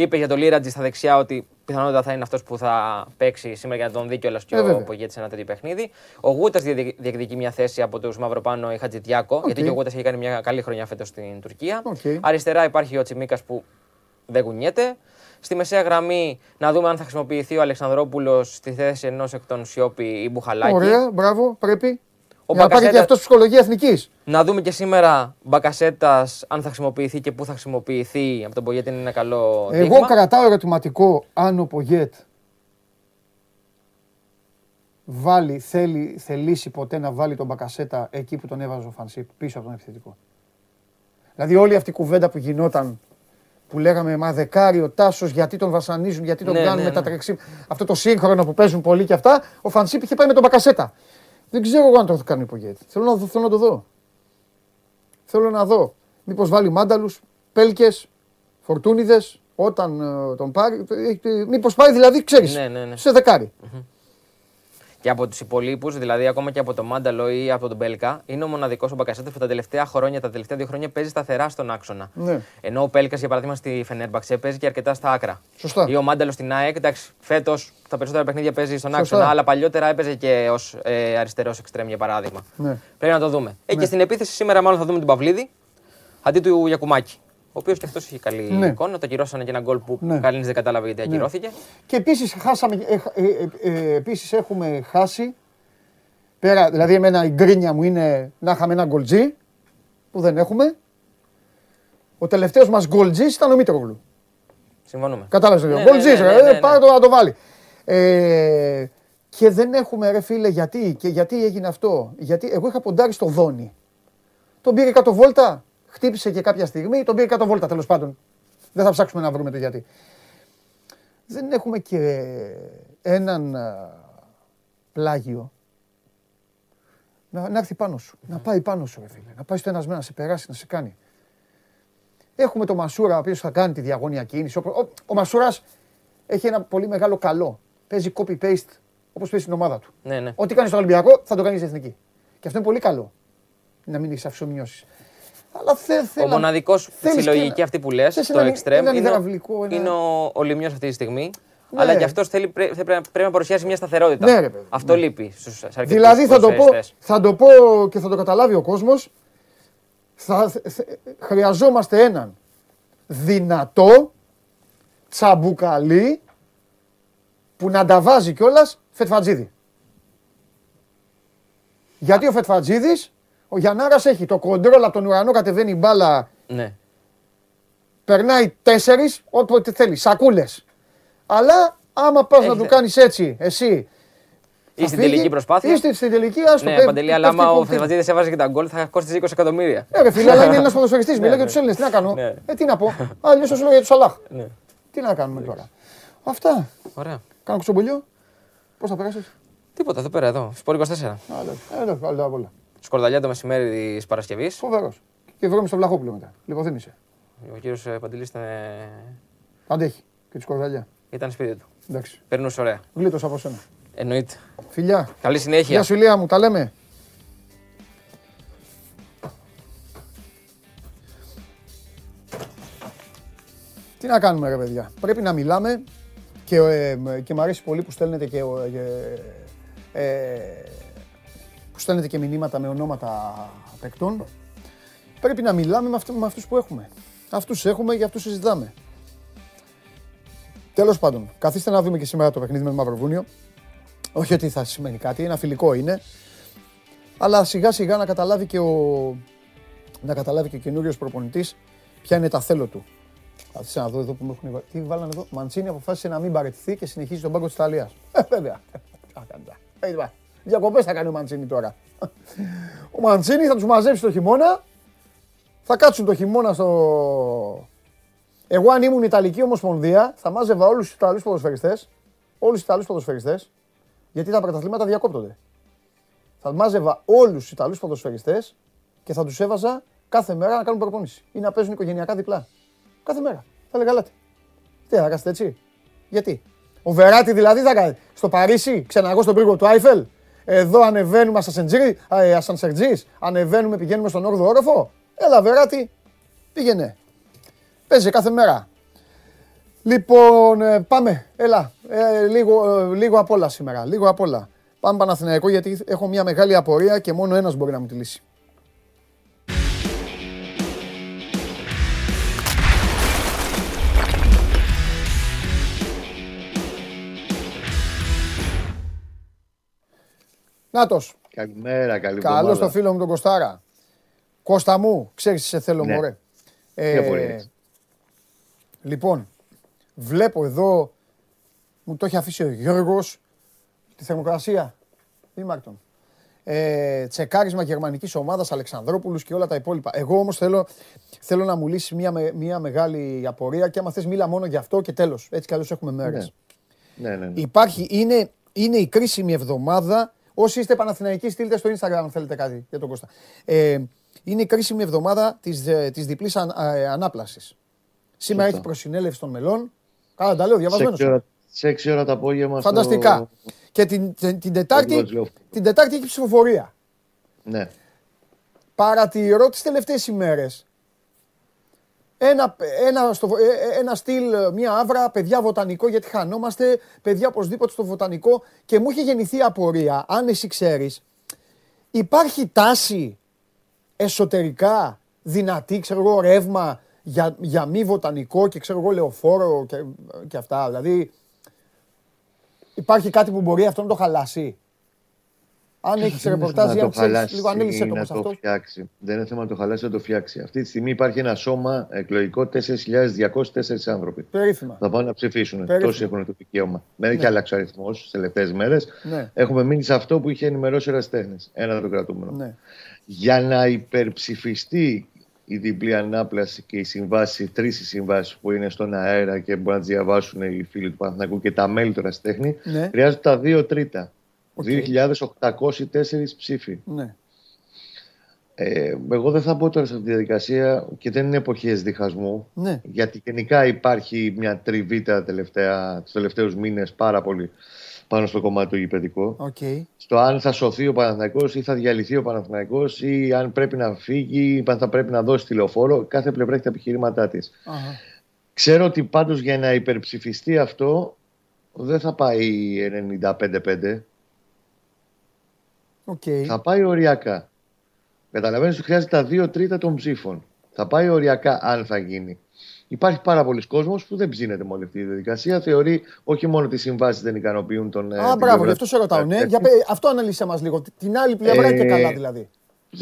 Είπε για τον Λίρατζι στα δεξιά ότι πιθανότατα θα είναι αυτός που θα παίξει σήμερα για να τον δει κιόλας και ε, ο Πογέτη σε ένα τέτοιο παιχνίδι. Ο Γούτας διεκδικεί μια θέση από τους Μαυροπάνο ή Χατζητιάκο, γιατί και ο Γούτας έχει κάνει μια καλή χρονιά φέτος στην Τουρκία. Αριστερά υπάρχει ο Τσιμίκας που δεν κουνιέται. Στη μεσαία γραμμή να δούμε αν θα χρησιμοποιηθεί ο Αλεξανδρόπουλος στη θέση ενός εκ των Σιώπη ή Μπουχαλάκη. Ωραία, μπράβο, πρέπει. Ο Για Μπακασέτα... και αυτός ψυχολογία εθνικής. Να δούμε και σήμερα Μπακασέτας αν θα χρησιμοποιηθεί και πού θα χρησιμοποιηθεί. Από τον Πογέτ είναι ένα καλό. Εγώ δείγμα. κρατάω ερωτηματικό αν ο Πογέτ βάλει, θέλει, θελήσει ποτέ να βάλει τον Μπακασέτα εκεί που τον έβαζε ο Φανσίπ πίσω από τον επιθετικό. Δηλαδή όλη αυτή η κουβέντα που γινόταν που λέγαμε Μα δεκάριο Τάσος, γιατί τον βασανίζουν, γιατί τον ναι, κάνουν ναι, ναι. Αυτό το σύγχρονο που παίζουν πολύ και αυτά. Ο Φανσίπ είχε πάει με τον Μπακασέτα. Δεν ξέρω εγώ αν το θα κάνει υπογέτη. Θέλω να, θέλω να το δω. Θέλω να δω. Μήπως βάλει μάνταλους, πέλκες, φορτούνιδες όταν uh, τον πάρει. Μήπως πάει δηλαδή, ξέρεις, ναι, ναι, ναι. σε δεκάρι. Mm-hmm. Και από τους υπολείπους, δηλαδή ακόμα και από τον Μάνταλο ή από τον Πέλκα, είναι ο μοναδικός ο Μπακασέτας που τα τελευταία χρόνια, τα τελευταία δύο χρόνια παίζει σταθερά στον άξονα. Ναι. Ενώ ο Πέλκας, για παράδειγμα, στη Φενέρμπαξε παίζει και αρκετά στα άκρα. Σωστά. Ή ο Μάνταλος στην ΑΕΚ, εντάξει, φέτος τα περισσότερα παιχνίδια παίζει στον Σωστά. άξονα, αλλά παλιότερα έπαιζε και ως ε, αριστερός εξτρέμ για παράδειγμα. Ναι. Πρέπει να το δούμε. Ε, ναι. και στην επίθεση σήμερα μάλλον θα δούμε τον Παυλίδη αντί του Γιακουμάκη ο οποίος και αυτός έχει καλή ναι. εικόνα. Το ακυρώσανε και ένα γκολ που ναι. κανεί δεν κατάλαβε γιατί ναι. ακυρώθηκε. Και επίσης ε, ε, ε, επίσης έχουμε χάσει. Πέρα, δηλαδή, εμένα η γκρίνια μου είναι να είχαμε ένα γκολτζί που δεν έχουμε. Ο τελευταίος μας γκολτζή ήταν ο Μήτρογλου. Συμφωνούμε. Κατάλαβες το ναι, γκολτζή, ναι, ναι, ναι, πάρε το να το βάλει. Ε, και δεν έχουμε, ρε φίλε, γιατί, και γιατί έγινε αυτό. Γιατί εγώ είχα ποντάρει στο Δόνι. Τον πήρε 100 βόλτα, χτύπησε και κάποια στιγμή, τον πήρε 100 βόλτα τέλος πάντων. Δεν θα ψάξουμε να βρούμε το γιατί. Δεν έχουμε και έναν πλάγιο να, να έρθει πάνω σου. Να πάει πάνω σου, ρε φίλε. Να πάει στο ένας να σε περάσει, να σε κάνει. Έχουμε το Μασούρα, ο οποίος θα κάνει τη διαγώνια κίνηση. Ο, ο, ο Μασούρας έχει ένα πολύ μεγάλο καλό. Παίζει copy-paste όπως παίζει στην ομάδα του. Ναι, ναι. Ό,τι κάνεις στο Ολυμπιακό θα το κάνεις στην εθνική. Και αυτό είναι πολύ καλό. Να μην έχεις αυξομοιώσει. Αλλά θε, θε, ο μοναδικός στη λογική αυτή που λες, το εξτρέμ, είναι, είναι ο, ο Λιμιός αυτή τη στιγμή. Ναι. Αλλά και αυτό πρέπει, πρέπει να παρουσιάσει μια σταθερότητα. Ναι, ρε, αυτό ναι. λείπει στου αρκετούς Δηλαδή θα το, πω, θα το πω και θα το καταλάβει ο κόσμος. χρειαζόμαστε έναν δυνατό τσαμπουκαλί που να τα βάζει κιόλας Φετφατζίδη. Γιατί ο Φετφατζίδη, ο Γιαννάρας έχει το κοντρόλ από τον ουρανό, κατεβαίνει η μπάλα. Ναι. περνάει τέσσερις, όποτε θέλει, σακούλες. Αλλά άμα πας να του κάνεις έτσι, εσύ. Ή στην τελική προσπάθεια. Είστε στην τελική, ας Ναι, παντελή, αλλά άμα ο Θεματίδη έβαζε και τα γκολ θα κόστησε 20 εκατομμύρια. Ε, ρε φίλε, αλλά είναι ένας ποδοσφαιριστής. Μιλάει για τους Έλληνες. Τι να κάνω; Ναι. Ε, τι να πω; Αλλιώς σου λέω για τους Σαλάχ. Ναι. Τι να κάνουμε τώρα; Αυτά. Ωραία. Κάνω κουτσομπολιό. Πώς θα περάσεις; Τίποτα, εδώ πέρα, εδώ. Σπορ 24. Εδώ, εδώ, όλα. Σκορδαλιά το μεσημέρι της Παρασκευής. Φοβερός. Και βρώμη στο Βλαχόπουλο μετά. Λοιπόν, είσαι. Ο κύριος ε, Παντελής ήταν. Αντέχει. Και τη σκορδαλιά. Ήταν σπίτι του. Εντάξει. Περνούσε ωραία. Γλίτω από σένα. Εννοείται. Φιλιά. Καλή συνέχεια. Γεια σου, Λία μου, τα λέμε. Τι να κάνουμε ρε παιδιά. Πρέπει να μιλάμε και, ε, και μου αρέσει πολύ που στέλνετε και, ε, ε, που στέλνετε και μηνύματα με ονόματα παικτών. Πρέπει να μιλάμε με, αυτού, με αυτούς που έχουμε. Αυτούς έχουμε και αυτούς συζητάμε. Τέλος πάντων, καθίστε να δούμε και σήμερα το παιχνίδι με το Μαυροβούνιο. Όχι ότι θα σημαίνει κάτι, ένα φιλικό είναι. Αλλά σιγά σιγά να καταλάβει και ο, να καταλάβει και ο καινούριος προπονητής ποια είναι τα θέλω του. Κάτσε να δω εδώ που μου έχουν Τι βάλανε εδώ. Μαντσίνη αποφάσισε να μην παραιτηθεί και συνεχίζει τον πάγκο της Ιταλίας. Ε, βέβαια. Διακοπές θα κάνει ο Μαντσίνη τώρα. Ο Μαντσίνη θα τους μαζέψει το χειμώνα. Θα κάτσουν το χειμώνα στο. Εγώ, αν ήμουν Ιταλική Ομοσπονδία, θα μάζευα όλους τους Ιταλούς ποδοσφαιριστές. Όλους τους Ιταλούς ποδοσφαιριστές γιατί τα πρωταθλήματα διακόπτονται. Θα μάζευα όλους τους Ιταλούς ποδοσφαιριστές και θα τους έβαζα κάθε μέρα να κάνουν προπόνηση ή να παίζουν οικογενειακά διπλά. Κάθε μέρα. Θα έλεγα λάτε. Τι θα κάνετε έτσι. Γιατί; Ο Βεράτη δηλαδή θα κάνει. Στο Παρίσι, ξαναγώ στον πύργο του Άιφελ. Εδώ ανεβαίνουμε ασανσερτζή, ε, ανεβαίνουμε, πηγαίνουμε στον 8ο όροφο. Έλα, Βεράτη, πήγαινε. Παίζει κάθε μέρα. Λοιπόν, ε, πάμε. Έλα. Ε, λίγο, ε, λίγο απ' όλα σήμερα. Λίγο απ' όλα. Πάμε Παναθηναϊκό γιατί έχω μια μεγάλη απορία και μόνο ένας μπορεί να μου τη λύσει. Νάτος. Καλημέρα, καλή Καλώς το φίλο μου τον Κωστάρα. Κώστα μου, ξέρεις τι σε θέλω ναι. μωρέ. Ε, λοιπόν, Βλέπω εδώ, μου το έχει αφήσει ο Γιώργος, τη θερμοκρασία. Δήμαρκτον. Ε, τσεκάρισμα γερμανικής ομάδας Αλεξανδρόπουλους και όλα τα υπόλοιπα. Εγώ όμως θέλω, θέλω να μου λύσεις μια, μια μεγάλη απορία και άμα θες, μίλα μόνο γι' αυτό και τέλος. Έτσι κι αλλιώς έχουμε μέρες. Ναι. Ναι, ναι, ναι. Υπάρχει, είναι, είναι η κρίσιμη εβδομάδα. Όσοι είστε Παναθηναϊκοί, στείλτε στο Instagram αν θέλετε κάτι για τον Κώστα. Ε, είναι η κρίσιμη εβδομάδα της της ε, διπλής αν, ε, ανάπλασης. Σήμερα έχει προσυνέλευση των μελών. Καλά, τα λέω διαβασμένος. Σε 6 ώρα το απόγευμα. Φανταστικά. Και την, την, την, Τετάρτη, την Τετάρτη έχει ψηφοφορία. Ναι. Παρατηρώ τις τελευταίες ημέρες. Ένα, ένα, στο, ε, ε, ένα στυλ, μια άβρα, παιδιά βοτανικό, γιατί χανόμαστε, παιδιά οπωσδήποτε στο βοτανικό και μου έχει γεννηθεί απορία, αν εσύ ξέρεις, υπάρχει τάση εσωτερικά δυνατή, ξέρω εγώ, ρεύμα για, για μη βοτανικό και ξέρω εγώ λεωφόρο και, και αυτά. Δηλαδή υπάρχει κάτι που μπορεί αυτό να το χαλάσει; Αν έχεις ρεπορτάζ, αν ξέρει λίγο, ανέλησε το, το αυτός. Φτιάξει. Δεν είναι θέμα να το χαλάσει, να το φτιάξει. Αυτή τη στιγμή υπάρχει ένα σώμα εκλογικό 4.204 άνθρωποι. Περίφημα. Θα πάνε να ψηφίσουν. Τόσοι έχουν το δικαίωμα. Δεν έχει ναι. αλλάξει ο αριθμός τις τελευταίες μέρες. Ναι. Έχουμε μείνει σε αυτό που είχε ενημερώσει ο Ραστέχνη. Ένα το κρατούμενο. Ναι. Για να υπερψηφιστεί η διπλή ανάπλαση και οι συμβάσει, τρεις συμβάσεις που είναι στον αέρα και μπορούν να τις διαβάσουν οι φίλοι του Παναθηνακού και τα μέλη του Ραστέχνη, ναι. χρειάζονται τα δύο τρίτα. Okay. 2.804 ψήφοι. Ναι. Ε, εγώ δεν θα μπω τώρα σε αυτή τη διαδικασία και δεν είναι εποχές διχασμού. Ναι. Γιατί γενικά υπάρχει μια τριβή τελευταία, τους τελευταίους μήνες πάρα πολύ πάνω στο κομμάτι του γηπαιδικό. Okay. Στο αν θα σωθεί ο Παναθηναϊκός ή θα διαλυθεί ο Παναθηναϊκός ή αν πρέπει να φύγει ή αν θα πρέπει να δώσει τηλεοφόρο. Κάθε πλευρά έχει τα επιχειρήματά της. Ξέρω ότι πάντως για να υπερψηφιστεί αυτό δεν θα πάει 95-5. Okay. Θα πάει οριακά. Καταλαβαίνεις ότι χρειάζεται τα δύο τρίτα των ψήφων. Θα πάει οριακά αν θα γίνει. Υπάρχει πάρα πολλοί κόσμος που δεν ψήνεται με όλη αυτή τη διαδικασία. Θεωρεί όχι μόνο ότι οι συμβάσεις δεν ικανοποιούν τον. Ε, Α, μπράβο, γι' αυτό σε ρωτάω. Ναι. Για, αυτό αναλύσε μας λίγο. Την άλλη πλευρά ε, και καλά δηλαδή.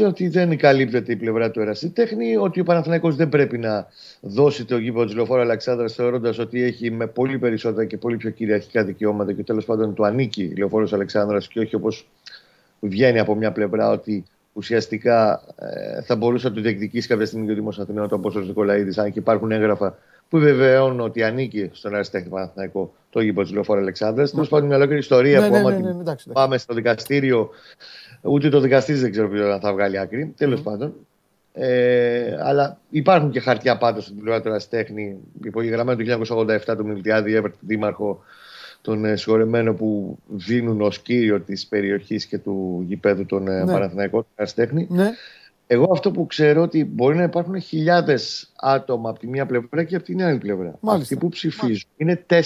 ότι δεν καλύπτεται η πλευρά του ερασιτέχνη, ότι ο Παναθηναϊκός δεν πρέπει να δώσει το γήπεδο της Λεωφόρου Αλεξάνδρας θεωρώντας ότι έχει με πολύ περισσότερα και πολύ πιο κυριαρχικά δικαιώματα και τέλος πάντων του ανήκει η Λεωφόρος Αλεξάνδρας και όχι όπως βγαίνει από μια πλευρά ότι ουσιαστικά ε, θα μπορούσε να του διεκδικήσει κάποια στιγμή και ο Δήμος Αθηναίων, όπω ο Νικολαίδης, αν και υπάρχουν έγγραφα που βεβαιώνουν ότι ανήκει στον αριστέχνη Παναθηναϊκό το γήπεδο της Λεωφόρου Αλεξάνδρα. Τέλος πάντων, μια ολόκληρη ιστορία ναι, που ναι, ναι, ναι, πάμε στο δικαστήριο, ούτε το δικαστήριο δεν ξέρω ποιο θα βγάλει άκρη. Τέλος πάντων. Ε, αλλά υπάρχουν και χαρτιά πάντως στην πλευρά του αριστέχνη, υπογεγραμμένο το 1987 του Μιλτιάδη, Εύερτ, δήμαρχο τον ε, συγχωρεμένο που δίνουν ως κύριο της περιοχής και του γηπέδου τον ε, ναι. Παναθηναϊκό, τον Ναι. Εγώ αυτό που ξέρω ότι μπορεί να υπάρχουν χιλιάδες άτομα από τη μία πλευρά και από την άλλη πλευρά. Μάλιστα. Αυτοί που ψηφίζουν είναι 4.204.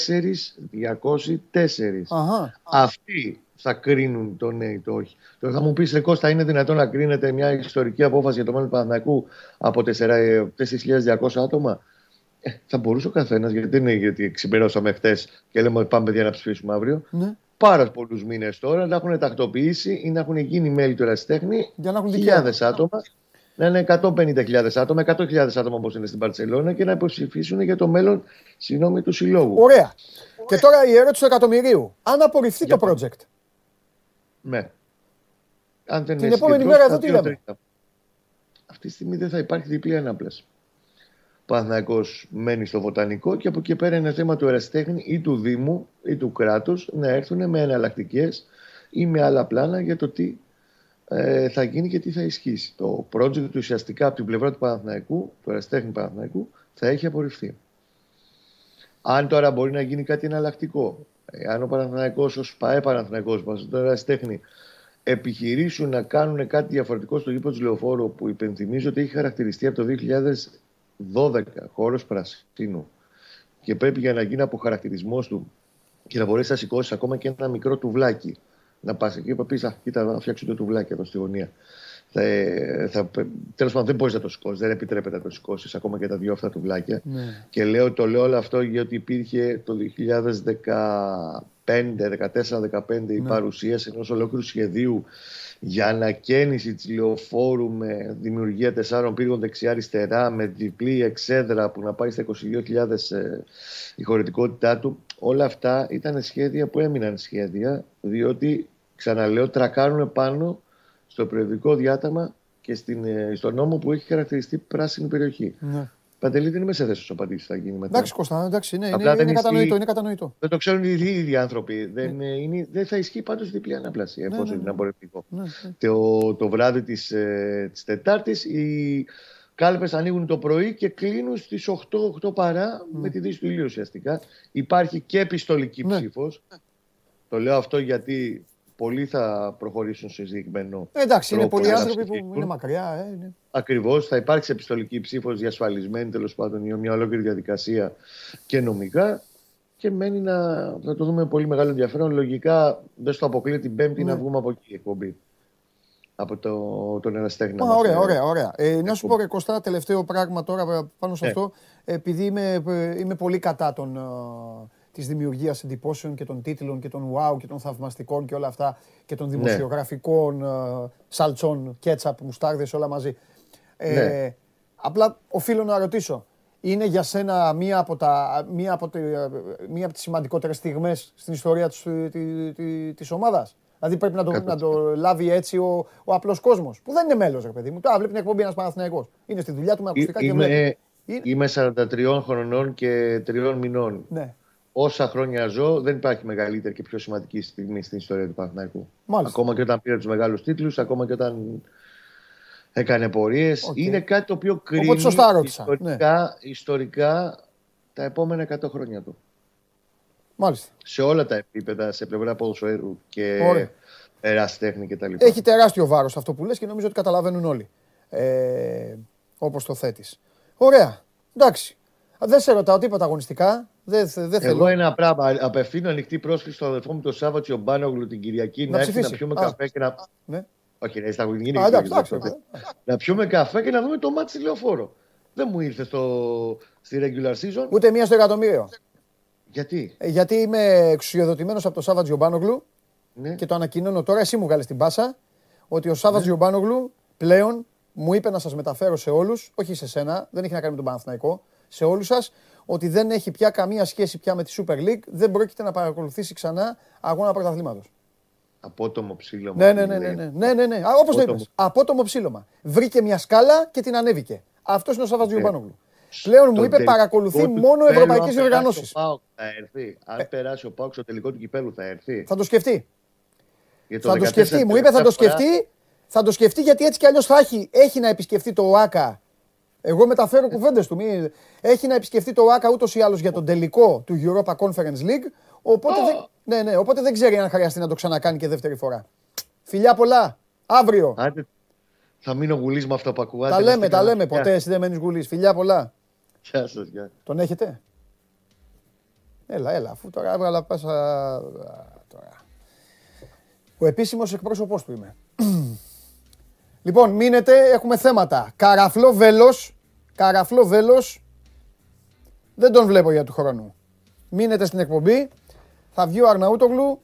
Αχα. Αυτοί θα κρίνουν το ναι ή το όχι. Τώρα θα μου πεις, Κώστα, είναι δυνατόν να κρίνεται μια ιστορική απόφαση για το μέλλον του Παναθηναϊκού από 4.200 άτομα; Ε, θα μπορούσε ο καθένας, γιατί δεν είναι γιατί ξυπηρώσαμε χθες και λέμε ότι πάμε παιδιά να ψηφίσουμε αύριο. Ναι. Πάρα πολλούς μήνες τώρα να έχουν τακτοποιήσει ή να έχουν γίνει μέλη του ερασιτέχνη χιλιάδες άτομα. Να είναι 150.000 άτομα, 100.000 άτομα όπως είναι στην Παρσελόνα και να υποψηφίσουν για το μέλλον συγγνώμη, του συλλόγου. Ωραία. Και τώρα η ερώτηση του εκατομμυρίου. Αν απορριφθεί το project. Ναι. Αν δεν Την επόμενη μέρα εδώ τι λέμε; Αυτή τη στιγμή δεν θα υπάρχει διπλή ανάπλαση. Παναθυναϊκό μένει στο βοτανικό και από εκεί πέρα είναι θέμα του ερασιτέχνη ή του Δήμου ή του κράτους να έρθουν με εναλλακτικές ή με άλλα πλάνα για το τι ε, θα γίνει και τι θα ισχύσει. Το project του ουσιαστικά από την πλευρά του Παναθηναϊκού, του ερασιτέχνη Παναθηναϊκού, θα έχει απορριφθεί. Αν τώρα μπορεί να γίνει κάτι εναλλακτικό, αν ο Παναθηναϊκός ως ΠαΕ Παναθηναϊκός μας, το ερασιτέχνη, επιχειρήσουν να κάνουν κάτι διαφορετικό στο γήπεδο του Λεωφόρου που υπενθυμίζω ότι έχει χαρακτηριστεί από το 12 χώρος πρασίνου και πρέπει για να γίνει αποχαρακτηρισμός του και να μπορέσει να σηκώσει ακόμα και ένα μικρό τουβλάκι. Να πας εκεί και πεις: κοίτα, να φτιάξω το τουβλάκι εδώ στη γωνία. Θα, θα, Τέλος πάντων, δεν μπορείς να το σηκώσεις, δεν επιτρέπεται να το σηκώσεις ακόμα και τα δύο αυτά τουβλάκια. Ναι. Και λέω, το λέω όλο αυτό γιατί υπήρχε το 2015, 14-15 η ναι. παρουσίαση ενός ολόκληρου σχεδίου για ανακαίνιση της λεωφόρου με δημιουργία τεσσάρων πύργων δεξιά-αριστερά, με διπλή εξέδρα που να πάει στα 22.000 ε, η χωρητικότητά του. Όλα αυτά ήταν σχέδια που έμειναν σχέδια, διότι ξαναλέω, τρακάρουν πάνω στο περιοδικό διάταμα και στην, ε, στον νόμο που έχει χαρακτηριστεί πράσινη περιοχή. Ναι. Παντελή δεν είμαι σε θέση να σου απαντήσει τι θα γίνει μετά. Εντάξει, Κώστα, εντάξει, ναι, είναι, είναι, κατανοητό, είναι κατανοητό. Δεν το ξέρουν οι ίδιοι άνθρωποι. Δεν, ναι. είναι, δεν θα ισχύει πάντως διπλή ανάπλαση, ναι, εφόσον ναι, είναι απορριπτικό. Ναι, ναι. Το, το βράδυ της ε, Τετάρτης οι κάλπες ανοίγουν το πρωί και κλείνουν στις 8, 8 παρά με τη δύση του ηλίου ουσιαστικά. Υπάρχει και επιστολική ναι. ψήφος. Το λέω αυτό γιατί πολλοί θα προχωρήσουν σε συγκεκριμένο. Ε, εντάξει, είναι πολλοί άνθρωποι που είναι μακριά. Ε, είναι. Ακριβώς. Θα υπάρξει επιστολική ψήφος διασφαλισμένη τέλος πάντων για μια ολόκληρη διαδικασία και νομικά. Και μένει να, να το δούμε με πολύ μεγάλο ενδιαφέρον. Λογικά δεν στο αποκλείει την Πέμπτη ναι. να βγούμε από εκεί η εκπομπή. Από το, τον εραστέχνη. Ωραία, ωραία, ωραία. Ε, να σου πω, ρε, Κωστά, τελευταίο πράγμα τώρα πάνω σε ναι. αυτό. Επειδή είμαι, ε, είμαι πολύ κατά των, της δημιουργίας εντυπώσεων και των τίτλων και των wow και των θαυμαστικών και όλα αυτά και των ναι. δημοσιογραφικών ναι. σαλτσών, κέτσαπ, μουστάρδες, όλα μαζί. Ε, ναι. Απλά οφείλω να ρωτήσω, είναι για σένα μία από, τα, μία από, μία από τις σημαντικότερες στιγμές στην ιστορία της, της, της ομάδας; Δηλαδή πρέπει να το, να το λάβει έτσι ο, ο απλός κόσμος, που δεν είναι μέλος, ρε παιδί μου. Τώρα βλέπει μια εκπομπή ένας Παναθηναϊκός. Είναι στη δουλειά του με ακουστικά και βλέπει. Είμαι 43 χρονών και 3 μηνών. Ναι όσα χρόνια ζω, δεν υπάρχει μεγαλύτερη και πιο σημαντική στιγμή στην ιστορία του Παναθηναϊκού. Ακόμα και όταν πήρε τους μεγάλους τίτλους, ακόμα και όταν έκανε πορείες. Είναι κάτι το οποίο κρίνει ιστορικά, ναι. ιστορικά τα επόμενα 100 χρόνια του. Μάλιστα. Σε όλα τα επίπεδα, σε πλευρά ποδοσφαίρου και εραστέχνη κτλ. Έχει τεράστιο βάρος αυτό που λες και νομίζω ότι καταλαβαίνουν όλοι. Ε, Όπως το θέτεις. Ωραία. Εντάξει. Δεν σε ρωτάω τίποτα αγωνιστικά. Δεν, δεν θέλω. Εγώ ένα πράγμα. Απευθύνω ανοιχτή πρόσκληση στον αδερφό μου τον Σάββατο Τσιομπάνογλου την Κυριακή να, να έρθει να πιούμε καφέ και να. Ναι. Όχι, ναι, στα γουνίνη. Να πιούμε καφέ και να δούμε το μάτι λεωφόρο. Δεν μου ήρθε στο... στη regular season. Ούτε μία στο εκατομμύριο. Γιατί; Ε, γιατί είμαι εξουσιοδοτημένος από τον Σάββατ Τζιομπάνογλου ναι. και το ανακοινώνω τώρα. Εσύ μου βγάλει την πάσα ότι ο Σάββατ ναι. πλέον μου είπε να σας μεταφέρω σε όλους, όχι σε σένα, δεν έχει να κάνει με τον Παναθηναϊκό, σε όλους σας, ότι δεν έχει πια καμία σχέση πια με τη Super League, δεν πρόκειται να παρακολουθήσει ξανά αγώνα πρωταθλήματος. Απότομο ψήλωμα. Ναι, ναι, ναι, ναι, ναι, ναι, ναι, ναι. Όπως το είπες. Απότομο ψήλωμα. Βρήκε μια σκάλα και την ανέβηκε. Αυτός είναι ο Σάββα Γιουμπάνογλου. Πλέον μου είπε παρακολουθεί μόνο ευρωπαϊκές διοργανώσει. Αν ε. περάσει ο Πάουκ στο τελικό του κυπέλου θα έρθει. Θα το σκεφτεί. Θα το σκεφτεί. Μου είπε θα το σκεφτεί. Θα το σκεφτεί γιατί έτσι κι αλλιώς θα έχει, έχει να επισκεφτεί το ΟΑΚΑ. Εγώ μεταφέρω κουβέντες του. Έχει να επισκεφτεί το ΟΑΚΑ ούτως ή άλλως για τον τελικό του Europa Conference League. Οπότε, δεν, ναι, ναι, οπότε δεν ξέρει αν χρειαστεί να το ξανακάνει και δεύτερη φορά. Φιλιά πολλά. Αύριο. Άντε, θα μείνω γουλής με αυτά που ακούγατε. Τα λέμε, τα λέμε. Ποτέ εσύ δεν μένεις γουλής. Φιλιά πολλά. Γεια σας, γεια. Τον έχετε; Έλα, έλα, αφού τώρα έβγαλα πάσα. Τώρα. Ο επίσημος εκπρόσωπός του είμαι. λοιπόν, μείνετε, έχουμε θέματα. Καραφλό βέλος. Καραφλό βέλος. Δεν τον βλέπω για του χρόνου. Μείνετε στην εκπομπή. Θα βγει ο Αρναούτογλου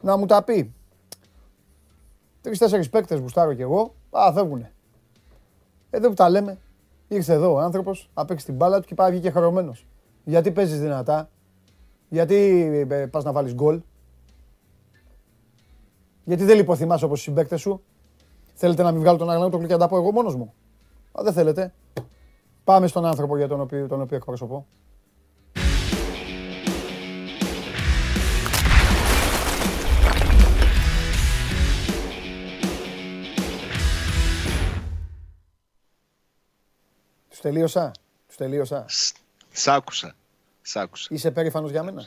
να μου τα πει. Τρει-τέσσερι παίκτες γουστάρω κι εγώ. Α, φεύγουνε. Εδώ που τα λέμε, ήρθε εδώ ο άνθρωπος, απέξει την μπάλα του και πάει και χαρωμένο. Γιατί παίζεις δυνατά, γιατί ε, πας να βάλεις γκολ, γιατί δεν λιποθυμάσαι όπως οι συμπαίκτες σου; Θέλετε να μην βγάλω τον Αγνάουτογλου και να τα πω εγώ μόνος μου; Α, δεν θέλετε. Πάμε στον άνθρωπο για τον οποίο, τον οποίο εκπροσωπώ. Τους τελείωσα; Τους τελείωσα; Σ' άκουσα. Σ' άκουσα. Είσαι περήφανος για μένα;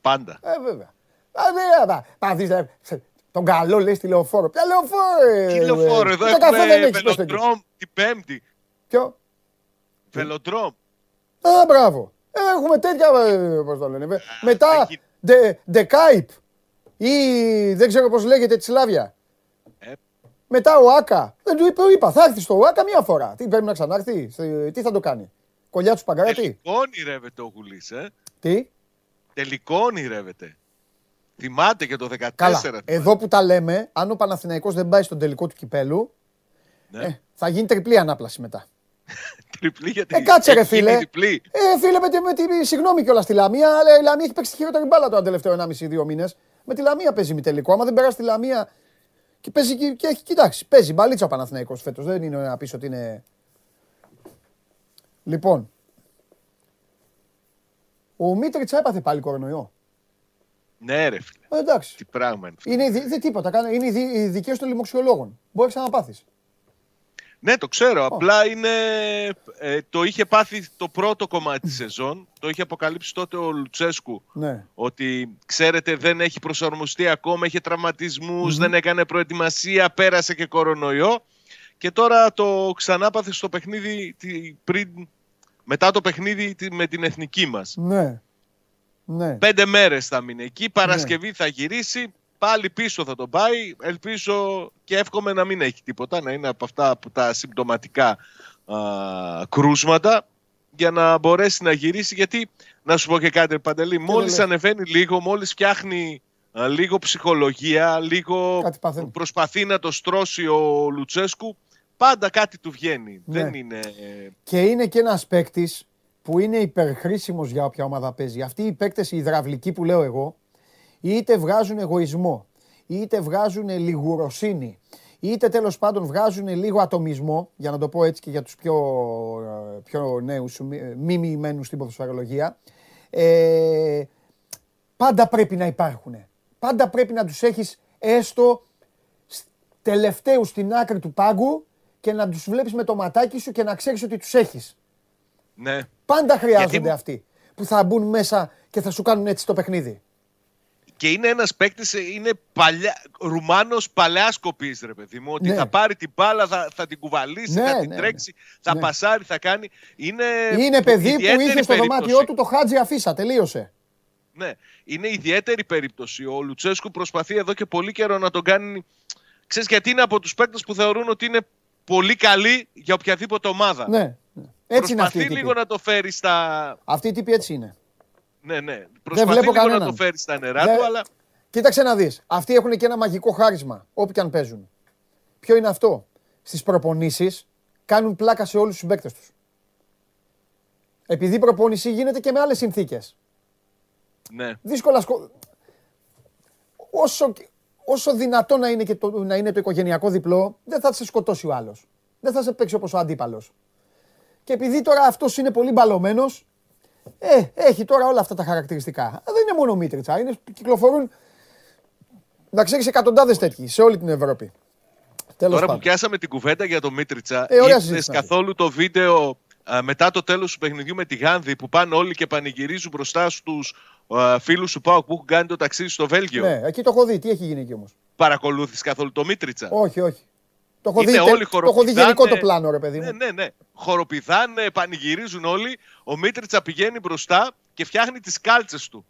Πάντα. Ε, βέβαια. Α, βέβαια. Τον καλό λέει στη λεωφόρο. Ποια λεωφόρο. Τι λεωφόρο, εδώ έχουμε βελοντρόμ την Πέμπτη. Ποιο; Βελοντρόμ. Α, μπράβο. Έχουμε τέτοια. Πώς το λένε. Μετά. Ντεκάιπ. Ή δεν ξέρω πώς λέγεται τη Σλάβια. Μετά ο Άκα. Δεν του είπε, είπα, θα έρθεις στο Άκα μία φορά. Τι πρέπει να ξανάρθει, τι θα το κάνει; Κολλιά του Παγκράτη. Τελικό ονειρεύεται ο Γουλής, ε. Τι; Τελικό ονειρεύεται. Θυμάται και το 14. Καλά. Εδώ που τα λέμε, αν ο Παναθηναϊκός δεν πάει στον τελικό του κυπέλου, ναι. ε, θα γίνει τριπλή ανάπλαση μετά. τριπλή γιατί. Ε, κάτσε ρε φίλε. Ε, φίλε με τη, με τη συγγνώμη κιόλας στη Λαμία, αλλά η Λαμία έχει παίξει τη χειρότερη μπάλα τον τελευταίο 1,5-2 μήνες. Με τη Λαμία παίζει μη τελικό. Άμα δεν περάσει τη Λαμία και παίζει και, και έχει, κοιτάξεις, παίζει μπαλίτσα ο Παναθηναϊκός φέτος. Δεν είναι να πεις ότι είναι... Λοιπόν, ο Μίτριτς έπαθε πάλι κορονοϊό. Ναι ρε φίλε. Ε, εντάξει. Τι πράγμα είναι. Είναι δεν τίποτα. Είναι οι δικέ των λοιμοξιολόγων. Μπορείς να πάθεις. Ναι, το ξέρω. Απλά είναι. Ε, το είχε πάθει το πρώτο κομμάτι της σεζόν. Το είχε αποκαλύψει τότε ο Λουτσέσκου. Ναι. Ότι ξέρετε, δεν έχει προσαρμοστεί ακόμα, είχε δεν έκανε προετοιμασία, πέρασε και κορονοϊό. Και τώρα το ξανάπαθε στο παιχνίδι πριν, μετά το παιχνίδι με την εθνική μας. Ναι. ναι. Πέντε μέρες θα μείνει εκεί. Παρασκευή ναι. θα γυρίσει πάλι πίσω θα τον πάει. Ελπίζω και εύχομαι να μην έχει τίποτα, να είναι από αυτά που τα συμπτωματικά α, κρούσματα για να μπορέσει να γυρίσει. Γιατί, να σου πω και κάτι, Παντελή, μόλις ανεβαίνει λίγο, μόλις φτιάχνει λίγο ψυχολογία, λίγο προσπαθεί να το στρώσει ο Λουτσέσκου, πάντα κάτι του βγαίνει. Ναι. Δεν είναι... Και είναι και ένας παίκτης που είναι υπερχρήσιμος για όποια ομάδα παίζει. Αυτοί οι παίκτες, οι υδραυλικοί που λέω εγώ, είτε βγάζουν εγωισμό, είτε βγάζουν λιγουροσύνη, είτε τέλος πάντων βγάζουν λίγο ατομισμό, για να το πω έτσι και για τους πιο, πιο νέους, μη μοιημένους στην ποδοσφαιρολογία, ε, πάντα πρέπει να υπάρχουν. Πάντα πρέπει να τους έχεις έστω τελευταίους στην άκρη του πάγκου και να τους βλέπεις με το ματάκι σου και να ξέρεις ότι τους έχεις. Ναι. Πάντα χρειάζονται αυτοί που θα μπουν μέσα και θα σου κάνουν έτσι το παιχνίδι και είναι ένας παίκτης, ε, είναι παλιά, Ρουμάνος παλιά κοπής, ρε παιδί μου. Ότι ναι. θα πάρει την μπάλα, θα, θα την κουβαλήσει, ναι, θα την ναι, τρέξει, θα ναι. πασάρει, θα κάνει. Είναι, είναι παιδί που είχε στο δωμάτιό του το Χάτζι Αφίσα, τελείωσε. Ναι, είναι ιδιαίτερη περίπτωση. Ο Λουτσέσκου προσπαθεί εδώ και πολύ καιρό να τον κάνει. Ξέρεις γιατί είναι από τους παίκτες που θεωρούν ότι είναι πολύ καλή για οποιαδήποτε ομάδα. Ναι. Έτσι Προσπαθεί είναι λίγο να το φέρει στα. Αυτή η τύπη έτσι είναι. Ναι, ναι. Προσπαθεί λίγο να το φέρει στα νερά του, αλλά. Κοίταξε να δεις. Αυτοί έχουν και ένα μαγικό χάρισμα, όποιοι αν παίζουν. Ποιο είναι αυτό; στις προπονήσεις κάνουν πλάκα σε όλους τους παίκτες τους. Επειδή η προπόνηση γίνεται και με άλλες συνθήκες. Ναι. Δύσκολα σκο... όσο, όσο δυνατό να είναι, και το, να είναι το οικογενειακό διπλό, δεν θα σε σκοτώσει ο άλλος. Δεν θα σε παίξει όπως ο αντίπαλος. Και επειδή τώρα αυτός είναι πολύ μπαλωμένος, ε, έχει τώρα όλα αυτά τα χαρακτηριστικά. Δεν είναι μόνο Μίτριτσα, είναι, κυκλοφορούν, να ξέρεις, εκατοντάδες τέτοιοι σε όλη την Ευρώπη. Τέλος Τώρα που πιάσαμε την κουβέντα για το Μίτριτσα, ε, καθόλου το βίντεο μετά το τέλος του παιχνιδιού με τη Γάνδη που πάνε όλοι και πανηγυρίζουν μπροστά στους φίλους του Πάουκ που έχουν κάνει το ταξίδι στο Βέλγιο; Ναι, εκεί το έχω δει. Τι έχει γίνει εκεί όμως; Παρακολούθησες καθόλου το Μίτριτσα. Όχι, όχι. Το έχω, δει, όλοι το έχω δει γενικό το πλάνο, ρε παιδί μου. Ναι, ναι, ναι. Χοροπηδάνε, πανηγυρίζουν όλοι. Ο Μίτριτσα πηγαίνει μπροστά και φτιάχνει τις κάλτσες του.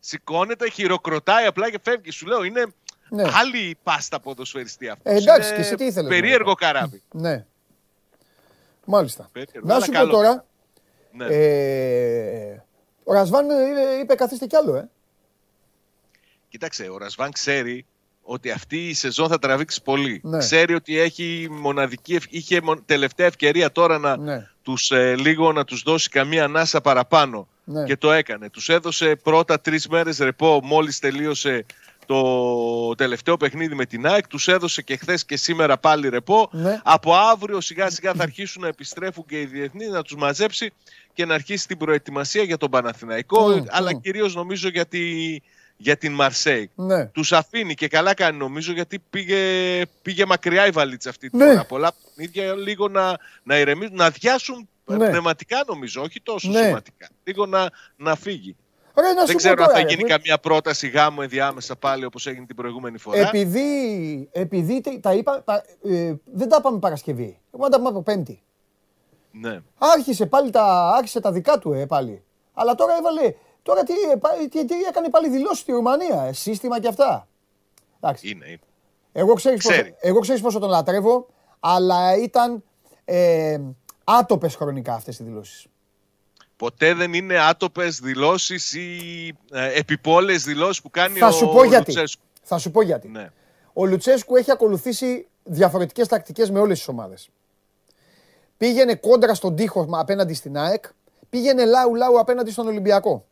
Σηκώνεται, χειροκροτάει απλά και φεύγει. Σου λέω, είναι ναι. άλλη πάστα ποδοσφαιριστή αυτός. Ε, εντάξει, και εσύ τι ήθελες. Περίεργο καράβι. ναι. Μάλιστα. Να σου πω τώρα. Ναι. Ε, ο Ρασβάν ε, είπε καθίστε κι άλλο, ε. Κοίταξε, ο Ρασβάν ξέρει ότι αυτή η σεζόν θα τραβήξει πολύ. Ναι. Ξέρει ότι έχει μοναδική, είχε τελευταία ευκαιρία τώρα να ναι. τους, ε, λίγο να τους δώσει καμία ανάσα παραπάνω. Ναι. Και το έκανε. Τους έδωσε πρώτα τρεις μέρες ρεπό μόλις τελείωσε το τελευταίο παιχνίδι με την ΑΕΚ. Τους έδωσε και χθες και σήμερα πάλι ρεπό. Ναι. Από αύριο σιγά σιγά θα αρχίσουν να επιστρέφουν και οι διεθνείς να τους μαζέψει και να αρχίσει την προετοιμασία για τον Παναθηναϊκό. Mm, αλλά mm. κυρίως νομίζω για, για την Μαρσέη. Ναι. Τους αφήνει και καλά κάνει νομίζω γιατί πήγε, πήγε μακριά η βαλίτσα αυτή τη ναι. φορά. Πολλά ίδια λίγο να, να ηρεμήσουν, να αδειάσουν ναι. πνευματικά νομίζω, όχι τόσο ναι. σωματικά. Λίγο να, να φύγει. Ωραία, να δεν ξέρω αν θα γίνει καμία πρόταση γάμου ενδιάμεσα πάλι όπως έγινε την προηγούμενη φορά. Επειδή, επειδή τα είπα, τα, ε, δεν τα είπαμε Παρασκευή. Εγώ τα είπαμε από Πέμπτη. Ναι. Άρχισε πάλι τα, άρχισε τα δικά του ε, πάλι. Αλλά τώρα έβαλε, τώρα τι, ε, τι, τι έκανε πάλι δηλώσεις στη Ρουμανία, ε, σύστημα και αυτά. Εντάξει. Είναι, είναι. Εγώ ξέρεις, πόσο, εγώ ξέρεις πόσο τον λατρεύω, αλλά ήταν ε, άτοπες χρονικά αυτές οι δηλώσεις ποτέ δεν είναι άτοπες δηλώσεις ή ε, επιπόλες δηλώσεις που κάνει θα ο, σου πω γιατί. Λουτσέσκου. Θα σου πω γιατί. Ναι. Ο Λουτσέσκου έχει ακολουθήσει διαφορετικές τακτικές με όλες τις ομάδες. Πήγαινε κόντρα στον τοίχο απέναντι στην ΑΕΚ, πήγαινε λάου λάου απέναντι στον Ολυμπιακό.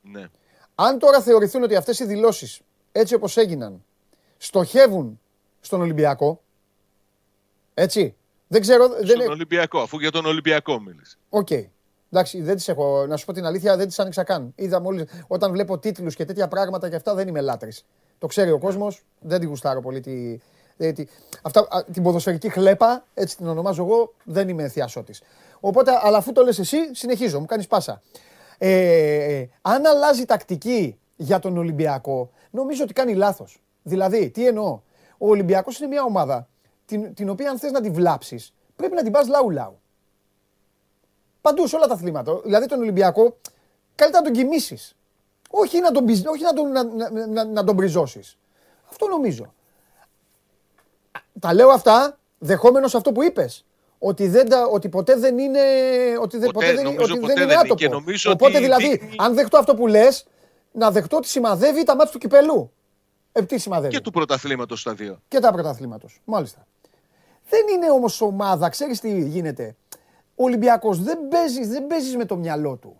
Ναι. Αν τώρα θεωρηθούν ότι αυτές οι δηλώσεις, έτσι όπως έγιναν, στοχεύουν στον Ολυμπιακό, έτσι, δεν ξέρω... Στον δεν... Ολυμπιακό, αφού για τον Ολυμπιακό μίλησε. OK. Okay. Εντάξει, δεν τις έχω. Να σου πω την αλήθεια, δεν τις άνοιξα καν. Είδα μόλις. Όταν βλέπω τίτλους και τέτοια πράγματα και αυτά δεν είμαι λάτρης. Το ξέρει ο κόσμος, δεν τη γουστάρω πολύ. Τη, τη, αυτά, την ποδοσφαιρική χλέπα, έτσι την ονομάζω εγώ, δεν είμαι θιασώτης. Οπότε, αλλά αφού το λες εσύ, συνεχίζω, μου κάνεις πάσα. Ε, αν αλλάζει τακτική για τον Ολυμπιακό, νομίζω ότι κάνει λάθος. Δηλαδή, τι εννοώ; Ο Ολυμπιακός είναι μια ομάδα την, την οποία αν θες να τη βλάψεις, πρέπει να την πας λαού-λαού. Παντού σε όλα τα αθλήματα. Δηλαδή τον Ολυμπιακό καλύτερα να τον κοιμήσεις. Όχι να τον, όχι να τον, να, να, να τον μπριζώσει. Αυτό νομίζω. Τα λέω αυτά δεχόμενος αυτό που είπες. Ότι, δεν ότι ποτέ δεν είναι, ότι ποτέ, ποτέ δεν, ότι ποτέ δεν είναι άτομο. Και νομίζω Οπότε ότι δηλαδή, δείχνει... αν δεχτώ αυτό που λες, να δεχτώ ότι σημαδεύει τα μάτια του κυπελού. Ε, τι σημαδεύει; Και του πρωταθλήματος στα δύο. Και τα πρωταθλήματος. Μάλιστα. Δεν είναι όμως ομάδα, ξέρεις τι γίνεται. Ο Ολυμπιακός δεν παίζει, δεν παίζεις με το μυαλό του.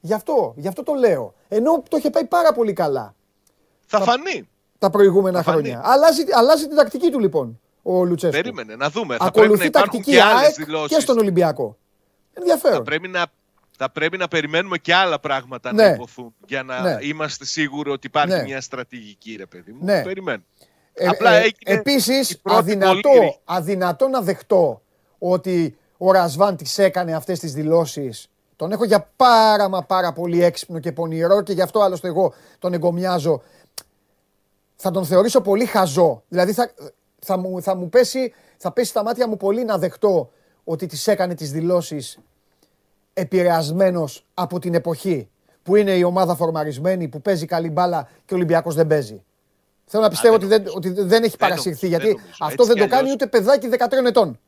Γι' αυτό, γι' αυτό το λέω. Ενώ το είχε πάει πάρα πολύ καλά. Θα τα, φανεί. Τα προηγούμενα θα χρόνια. Αλλάζει, αλλάζει την τακτική του λοιπόν ο Λουτσέσκου. Περίμενε, να δούμε. Ακολουθεί θα πρέπει να και άλλες δηλώσεις. Και στον Ολυμπιακό. Ενδιαφέρον. Θα πρέπει να, θα πρέπει να περιμένουμε και άλλα πράγματα ναι. να υποθούν για να ναι. είμαστε σίγουροι ότι υπάρχει ναι. μια στρατηγική, ρε παιδί μου. Ναι. Περιμένουμε. Ε, Απλά ε, Επίσης, αδυνατό, αδυνατό να δεχτώ ότι ο Ρασβάν τις έκανε αυτές τις δηλώσεις. Τον έχω για πάρα μα πάρα πολύ έξυπνο και πονηρό και γι' αυτό άλλωστε εγώ τον εγκομιάζω. Θα τον θεωρήσω πολύ χαζό. Δηλαδή θα, θα, μου, θα μου πέσει, θα πέσει στα μάτια μου πολύ να δεχτώ ότι τις έκανε τις δηλώσεις επηρεασμένος από την εποχή που είναι η ομάδα φορμαρισμένη, που παίζει καλή μπάλα και ο Ολυμπιακός δεν παίζει. Θέλω να πιστεύω ότι, δεν, ότι δεν έχει παρασυρθεί, γιατί αυτό δεν το κάνει ούτε παιδάκι 13 ετών.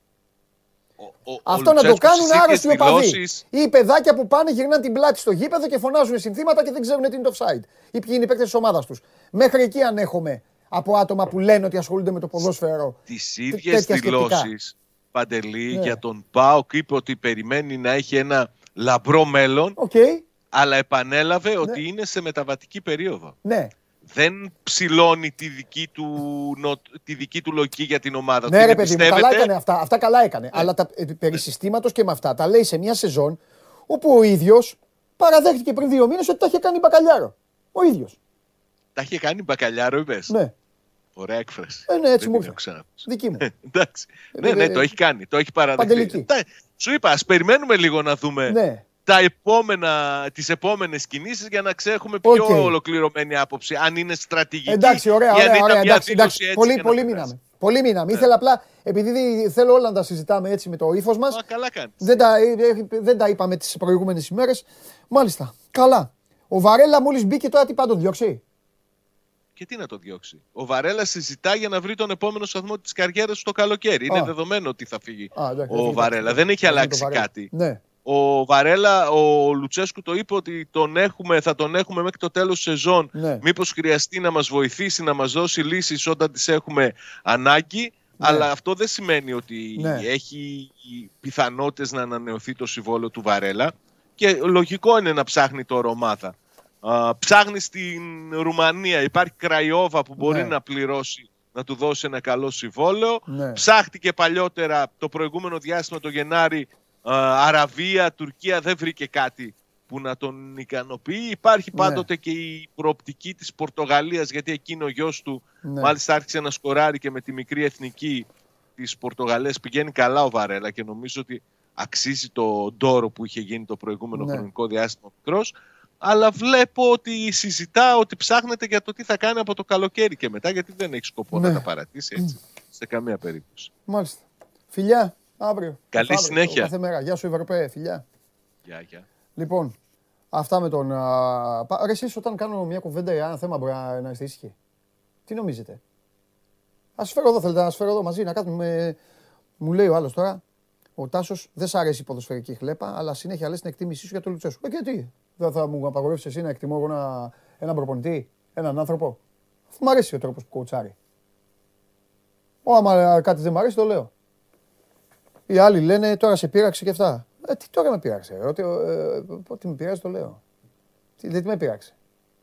Αυτό να το κάνουν άρρωστοι οπαδοί. Ή παιδάκια που πάνε, γυρνάνε την πλάτη στο γήπεδο και φωνάζουν συνθήματα και δεν ξέρουν τι είναι το offside. Ή ποιοι είναι οι παίκτες της ομάδας τους. Μέχρι εκεί ανέχομαι από άτομα που λένε ότι ασχολούνται με το ποδόσφαιρο. Τις ίδιες δηλώσεις Παντελή ναι. για τον Πάοκ είπε ότι περιμένει να έχει ένα λαμπρό μέλλον. Okay. Αλλά επανέλαβε ναι. ότι είναι σε μεταβατική περίοδο. Ναι. Δεν ψηλώνει τη δική του, τη δική του λογική για την ομάδα ναι, του. Ναι, ρε παιδί μου, καλά έκανε αυτά. Αυτά καλά έκανε. Ναι. Αλλά τα, ε, περί συστήματος και με αυτά τα λέει σε μια σεζόν όπου ο ίδιος παραδέχτηκε πριν δύο μήνες ότι τα είχε κάνει μπακαλιάρο. Ο ίδιος. Τα είχε κάνει μπακαλιάρο, είπες. Ναι. Ωραία έκφραση. Ε, ναι, έτσι μου ήρθε. Δική μου. Εντάξει. ναι, ναι, το έχει κάνει. Το έχει παραδεχτεί. Σου είπα, ας περιμένουμε λίγο να δούμε ναι. τα επόμενα, τις επόμενες κινήσεις για να ξέχουμε πιο okay. ολοκληρωμένη άποψη. Αν είναι στρατηγική εντάξει, ωραία, ωραία, ωραία, ωραία εντάξει, εντάξει, έτσι πολύ, πολύ μείναμε. Πολύ μείναμε. Ναι. Ήθελα απλά, επειδή θέλω όλα να τα συζητάμε έτσι με το ύφος μα. καλά κάνεις. Δεν, τα, ε, ε, δεν τα είπαμε τις προηγούμενες ημέρες. Μάλιστα. Καλά. Ο Βαρέλα μόλις μπήκε τώρα τι πάντων διώξει. Και τι να το διώξει. Ο Βαρέλα συζητά για να βρει τον επόμενο σταθμό της καριέρας του το καλοκαίρι. Είναι δεδομένο ότι θα φύγει Α, ο Βαρέλα. Δεν έχει αλλάξει κάτι. Ναι. Ο Βαρέλα, ο Λουτσέσκου το είπε ότι τον έχουμε, θα τον έχουμε μέχρι το τέλος σεζόν. Ναι. Μήπως χρειαστεί να μας βοηθήσει, να μας δώσει λύσεις όταν τις έχουμε ανάγκη. Ναι. Αλλά αυτό δεν σημαίνει ότι ναι. έχει πιθανότητες να ανανεωθεί το συμβόλαιο του Βαρέλα. Και λογικό είναι να ψάχνει τώρα ομάδα ψάχνεις στην Ρουμανία. Υπάρχει Κραϊόβα που μπορεί ναι. να πληρώσει να του δώσει ένα καλό συμβόλαιο. Ναι. Ψάχτηκε παλιότερα το προηγούμενο διάστημα το Γενάρη Αραβία, Τουρκία δεν βρήκε κάτι που να τον ικανοποιεί. Υπάρχει ναι. πάντοτε και η προοπτική της Πορτογαλίας γιατί εκείνο ο γιος του ναι. μάλιστα άρχισε να σκοράρει και με τη μικρή εθνική της Πορτογαλίας πηγαίνει καλά ο Βαρέλα και νομίζω ότι αξίζει το ντόρο που είχε γίνει το προηγούμενο ναι. χρονικό διάστημα μικρός αλλά βλέπω ότι συζητά ότι ψάχνεται για το τι θα κάνει από το καλοκαίρι και μετά, γιατί δεν έχει σκοπό να ναι. τα παρατήσει έτσι, σε καμία περίπτωση. Μάλιστα. Φιλιά, αύριο. Καλή αύριο, συνέχεια. Κάθε μέρα. Γεια σου Ευρωπαίοι, φιλιά. Γεια, γεια. Λοιπόν, αυτά με τον... Ρε εσείς όταν κάνω μια κουβέντα για ένα θέμα μπορεί να είστε ήσυχοι; Τι νομίζετε; Ας φέρω εδώ, θέλετε να φέρω εδώ μαζί, να κάνουμε... Μου λέει ο άλλος τώρα, ο Τάσος δεν σ' αρέσει η ποδοσφαιρική χλέπα, αλλά συνέχεια λες την εκτίμησή σου για το Λουτσέσκου. Ε, και τι, δεν θα μου απαγορεύσεις εσύ να εκτιμώ εγώ ένα, έναν προπονητή, έναν άνθρωπο; Αφού μου αρέσει ο τρόπος που κοουτσάρει. Ω, άμα κάτι δεν μου αρέσει, το λέω. Οι άλλοι λένε τώρα σε πείραξε και αυτά. Ε, τι τώρα με πείραξε. Ότι, ε, ό,τι με πειράζει το λέω. Τι, δεν τι με πείραξε.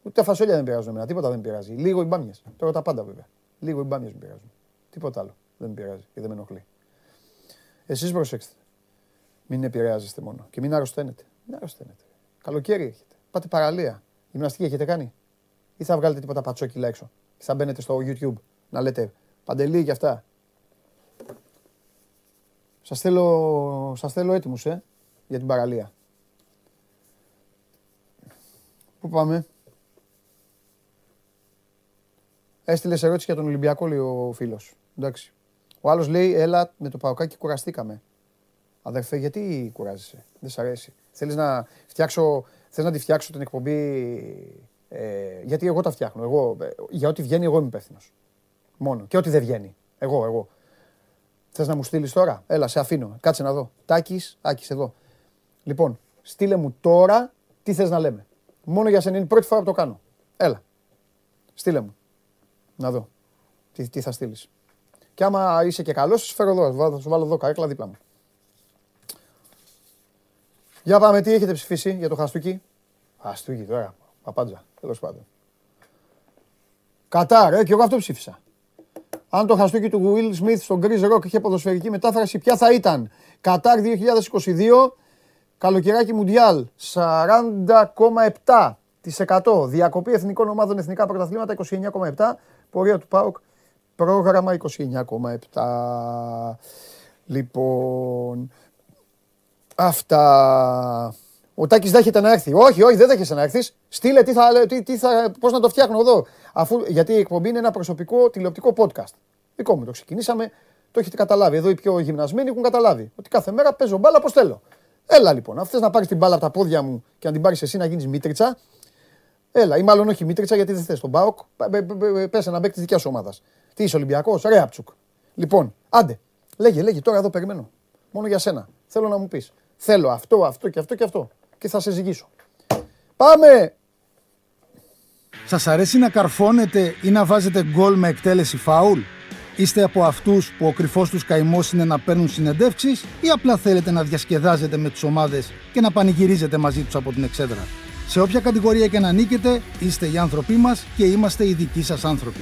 Ούτε τα φασόλια δεν πειράζουν εμένα. Τίποτα δεν πειράζει. Λίγο οι μπάμιες. Τώρα τα πάντα βέβαια. Λίγο οι μπάμιες με πειράζουν. Τίποτα άλλο δεν με πειράζει και δεν με ενοχλεί. Εσείς προσέξτε. Μην επηρεάζεστε μόνο και μην αρρωσταίνετε. Μην αρρωσταίνετε. Καλοκαίρι έχετε. Πάτε παραλία. Γυμναστική έχετε κάνει; Ή θα βγάλετε τίποτα πατσόκιλα έξω. Και θα μπαίνετε στο YouTube να λέτε παντελή και αυτά. Σας θέλω, σας θέλω έτοιμους, ε, για την παραλία. Πού πάμε; Έστειλες ερώτηση για τον Ολυμπιακό, λέει ο φίλος. Εντάξει. Ο άλλος λέει: Έλα με το παοκάκι κουραστήκαμε. Αδερφέ, γιατί κουράζεσαι, δεν σ' αρέσει. Θέλεις να φτιάξω, θες να τη φτιάξω την εκπομπή. Ε, γιατί εγώ τα φτιάχνω. Εγώ, ε, για ό,τι βγαίνει, εγώ είμαι υπεύθυνος. Μόνο. Και ό,τι δεν βγαίνει. Εγώ, εγώ. Θες να μου στείλεις τώρα; Έλα, σε αφήνω. Κάτσε να δω. Τάκης, άκης εδώ. Λοιπόν, στείλε μου τώρα τι θες να λέμε. Μόνο για σένα είναι η πρώτη φορά που το κάνω. Έλα. Στείλε μου. Να δω. Τι, τι θα στείλεις. Και άμα είσαι και καλός, σου φέρω εδώ. Θα σου βάλω εδώ καρέκλα δίπλα μου. Για πάμε, τι έχετε ψηφίσει για το Χαστούκι; Χαστούκι τώρα. Παπάντζα. Τέλος πάντων. Κατάρ, ε, και εγώ αυτό ψήφισα. Αν το χαστούκι του Will Smith στον Chris Rock είχε ποδοσφαιρική μετάφραση, ποια θα ήταν; Κατάρ 2022, καλοκαιράκι Μουντιάλ 40,7%. Διακοπή εθνικών ομάδων εθνικά πρωταθλήματα 29,7%. Πορεία του ΠΑΟΚ Πρόγραμμα 29,7. Λοιπόν, αυτά. Ο Τάκης δέχεται να έρθει. Όχι, όχι, δεν δέχεσαι να έρθεις. Στείλε τι θα, τι, τι θα, πώς να το φτιάχνω εδώ. Αφού, γιατί η εκπομπή είναι ένα προσωπικό τηλεοπτικό podcast. Δικό μου το ξεκινήσαμε, το έχετε καταλάβει. Εδώ οι πιο γυμνασμένοι έχουν καταλάβει. Ότι κάθε μέρα παίζω μπάλα πώ θέλω. Έλα λοιπόν, αν να πάρεις την μπάλα από τα πόδια μου και να την πάρεις εσύ να γίνεις μήτριτσα, έλα. Ή μάλλον όχι μήτριτσα γιατί δεν θες τον Μπάουκ. Πε ένα μπέκ της δικιάς ομάδας. Τι είσαι Ολυμπιακός, ρε Αψουκ. Λοιπόν, άντε, λέγε, λέγε, τώρα εδώ περιμένω. Μόνο για σένα. Θέλω να μου πεις. Θέλω αυτό, αυτό και αυτό και αυτό. Και θα σε ζυγίσω. Πάμε! Σας αρέσει να καρφώνετε ή να βάζετε γκολ με εκτέλεση φάουλ; Είστε από αυτούς που ο κρυφός τους καημός είναι να παίρνουν συνεντεύξεις ή απλά θέλετε να διασκεδάζετε με τις ομάδες και να πανηγυρίζετε μαζί τους από την εξέδρα; Σε όποια κατηγορία και να νίκετε, είστε οι άνθρωποι μας και είμαστε οι δικοί σας άνθρωποι.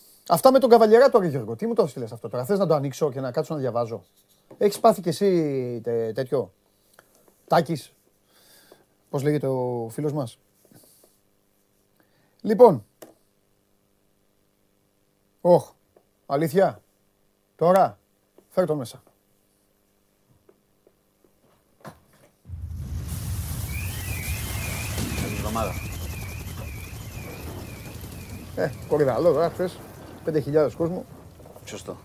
αυτά με τον Καβαλιεράτο, Γιώργο. Τι μου το έστειλες αυτό τώρα; Θες να το ανοίξω και να κάτσω να διαβάζω; Έχεις πάθει κι εσύ τέτοιο; Τάκης. Πώς λέγεται ο φίλος μας; Λοιπόν. Όχ. Αλήθεια; Τώρα; Φέρ το μέσα. εβδομάδα. Ε, κορυδαλό τώρα χθες. 5.000 κόσμο. Σωστό.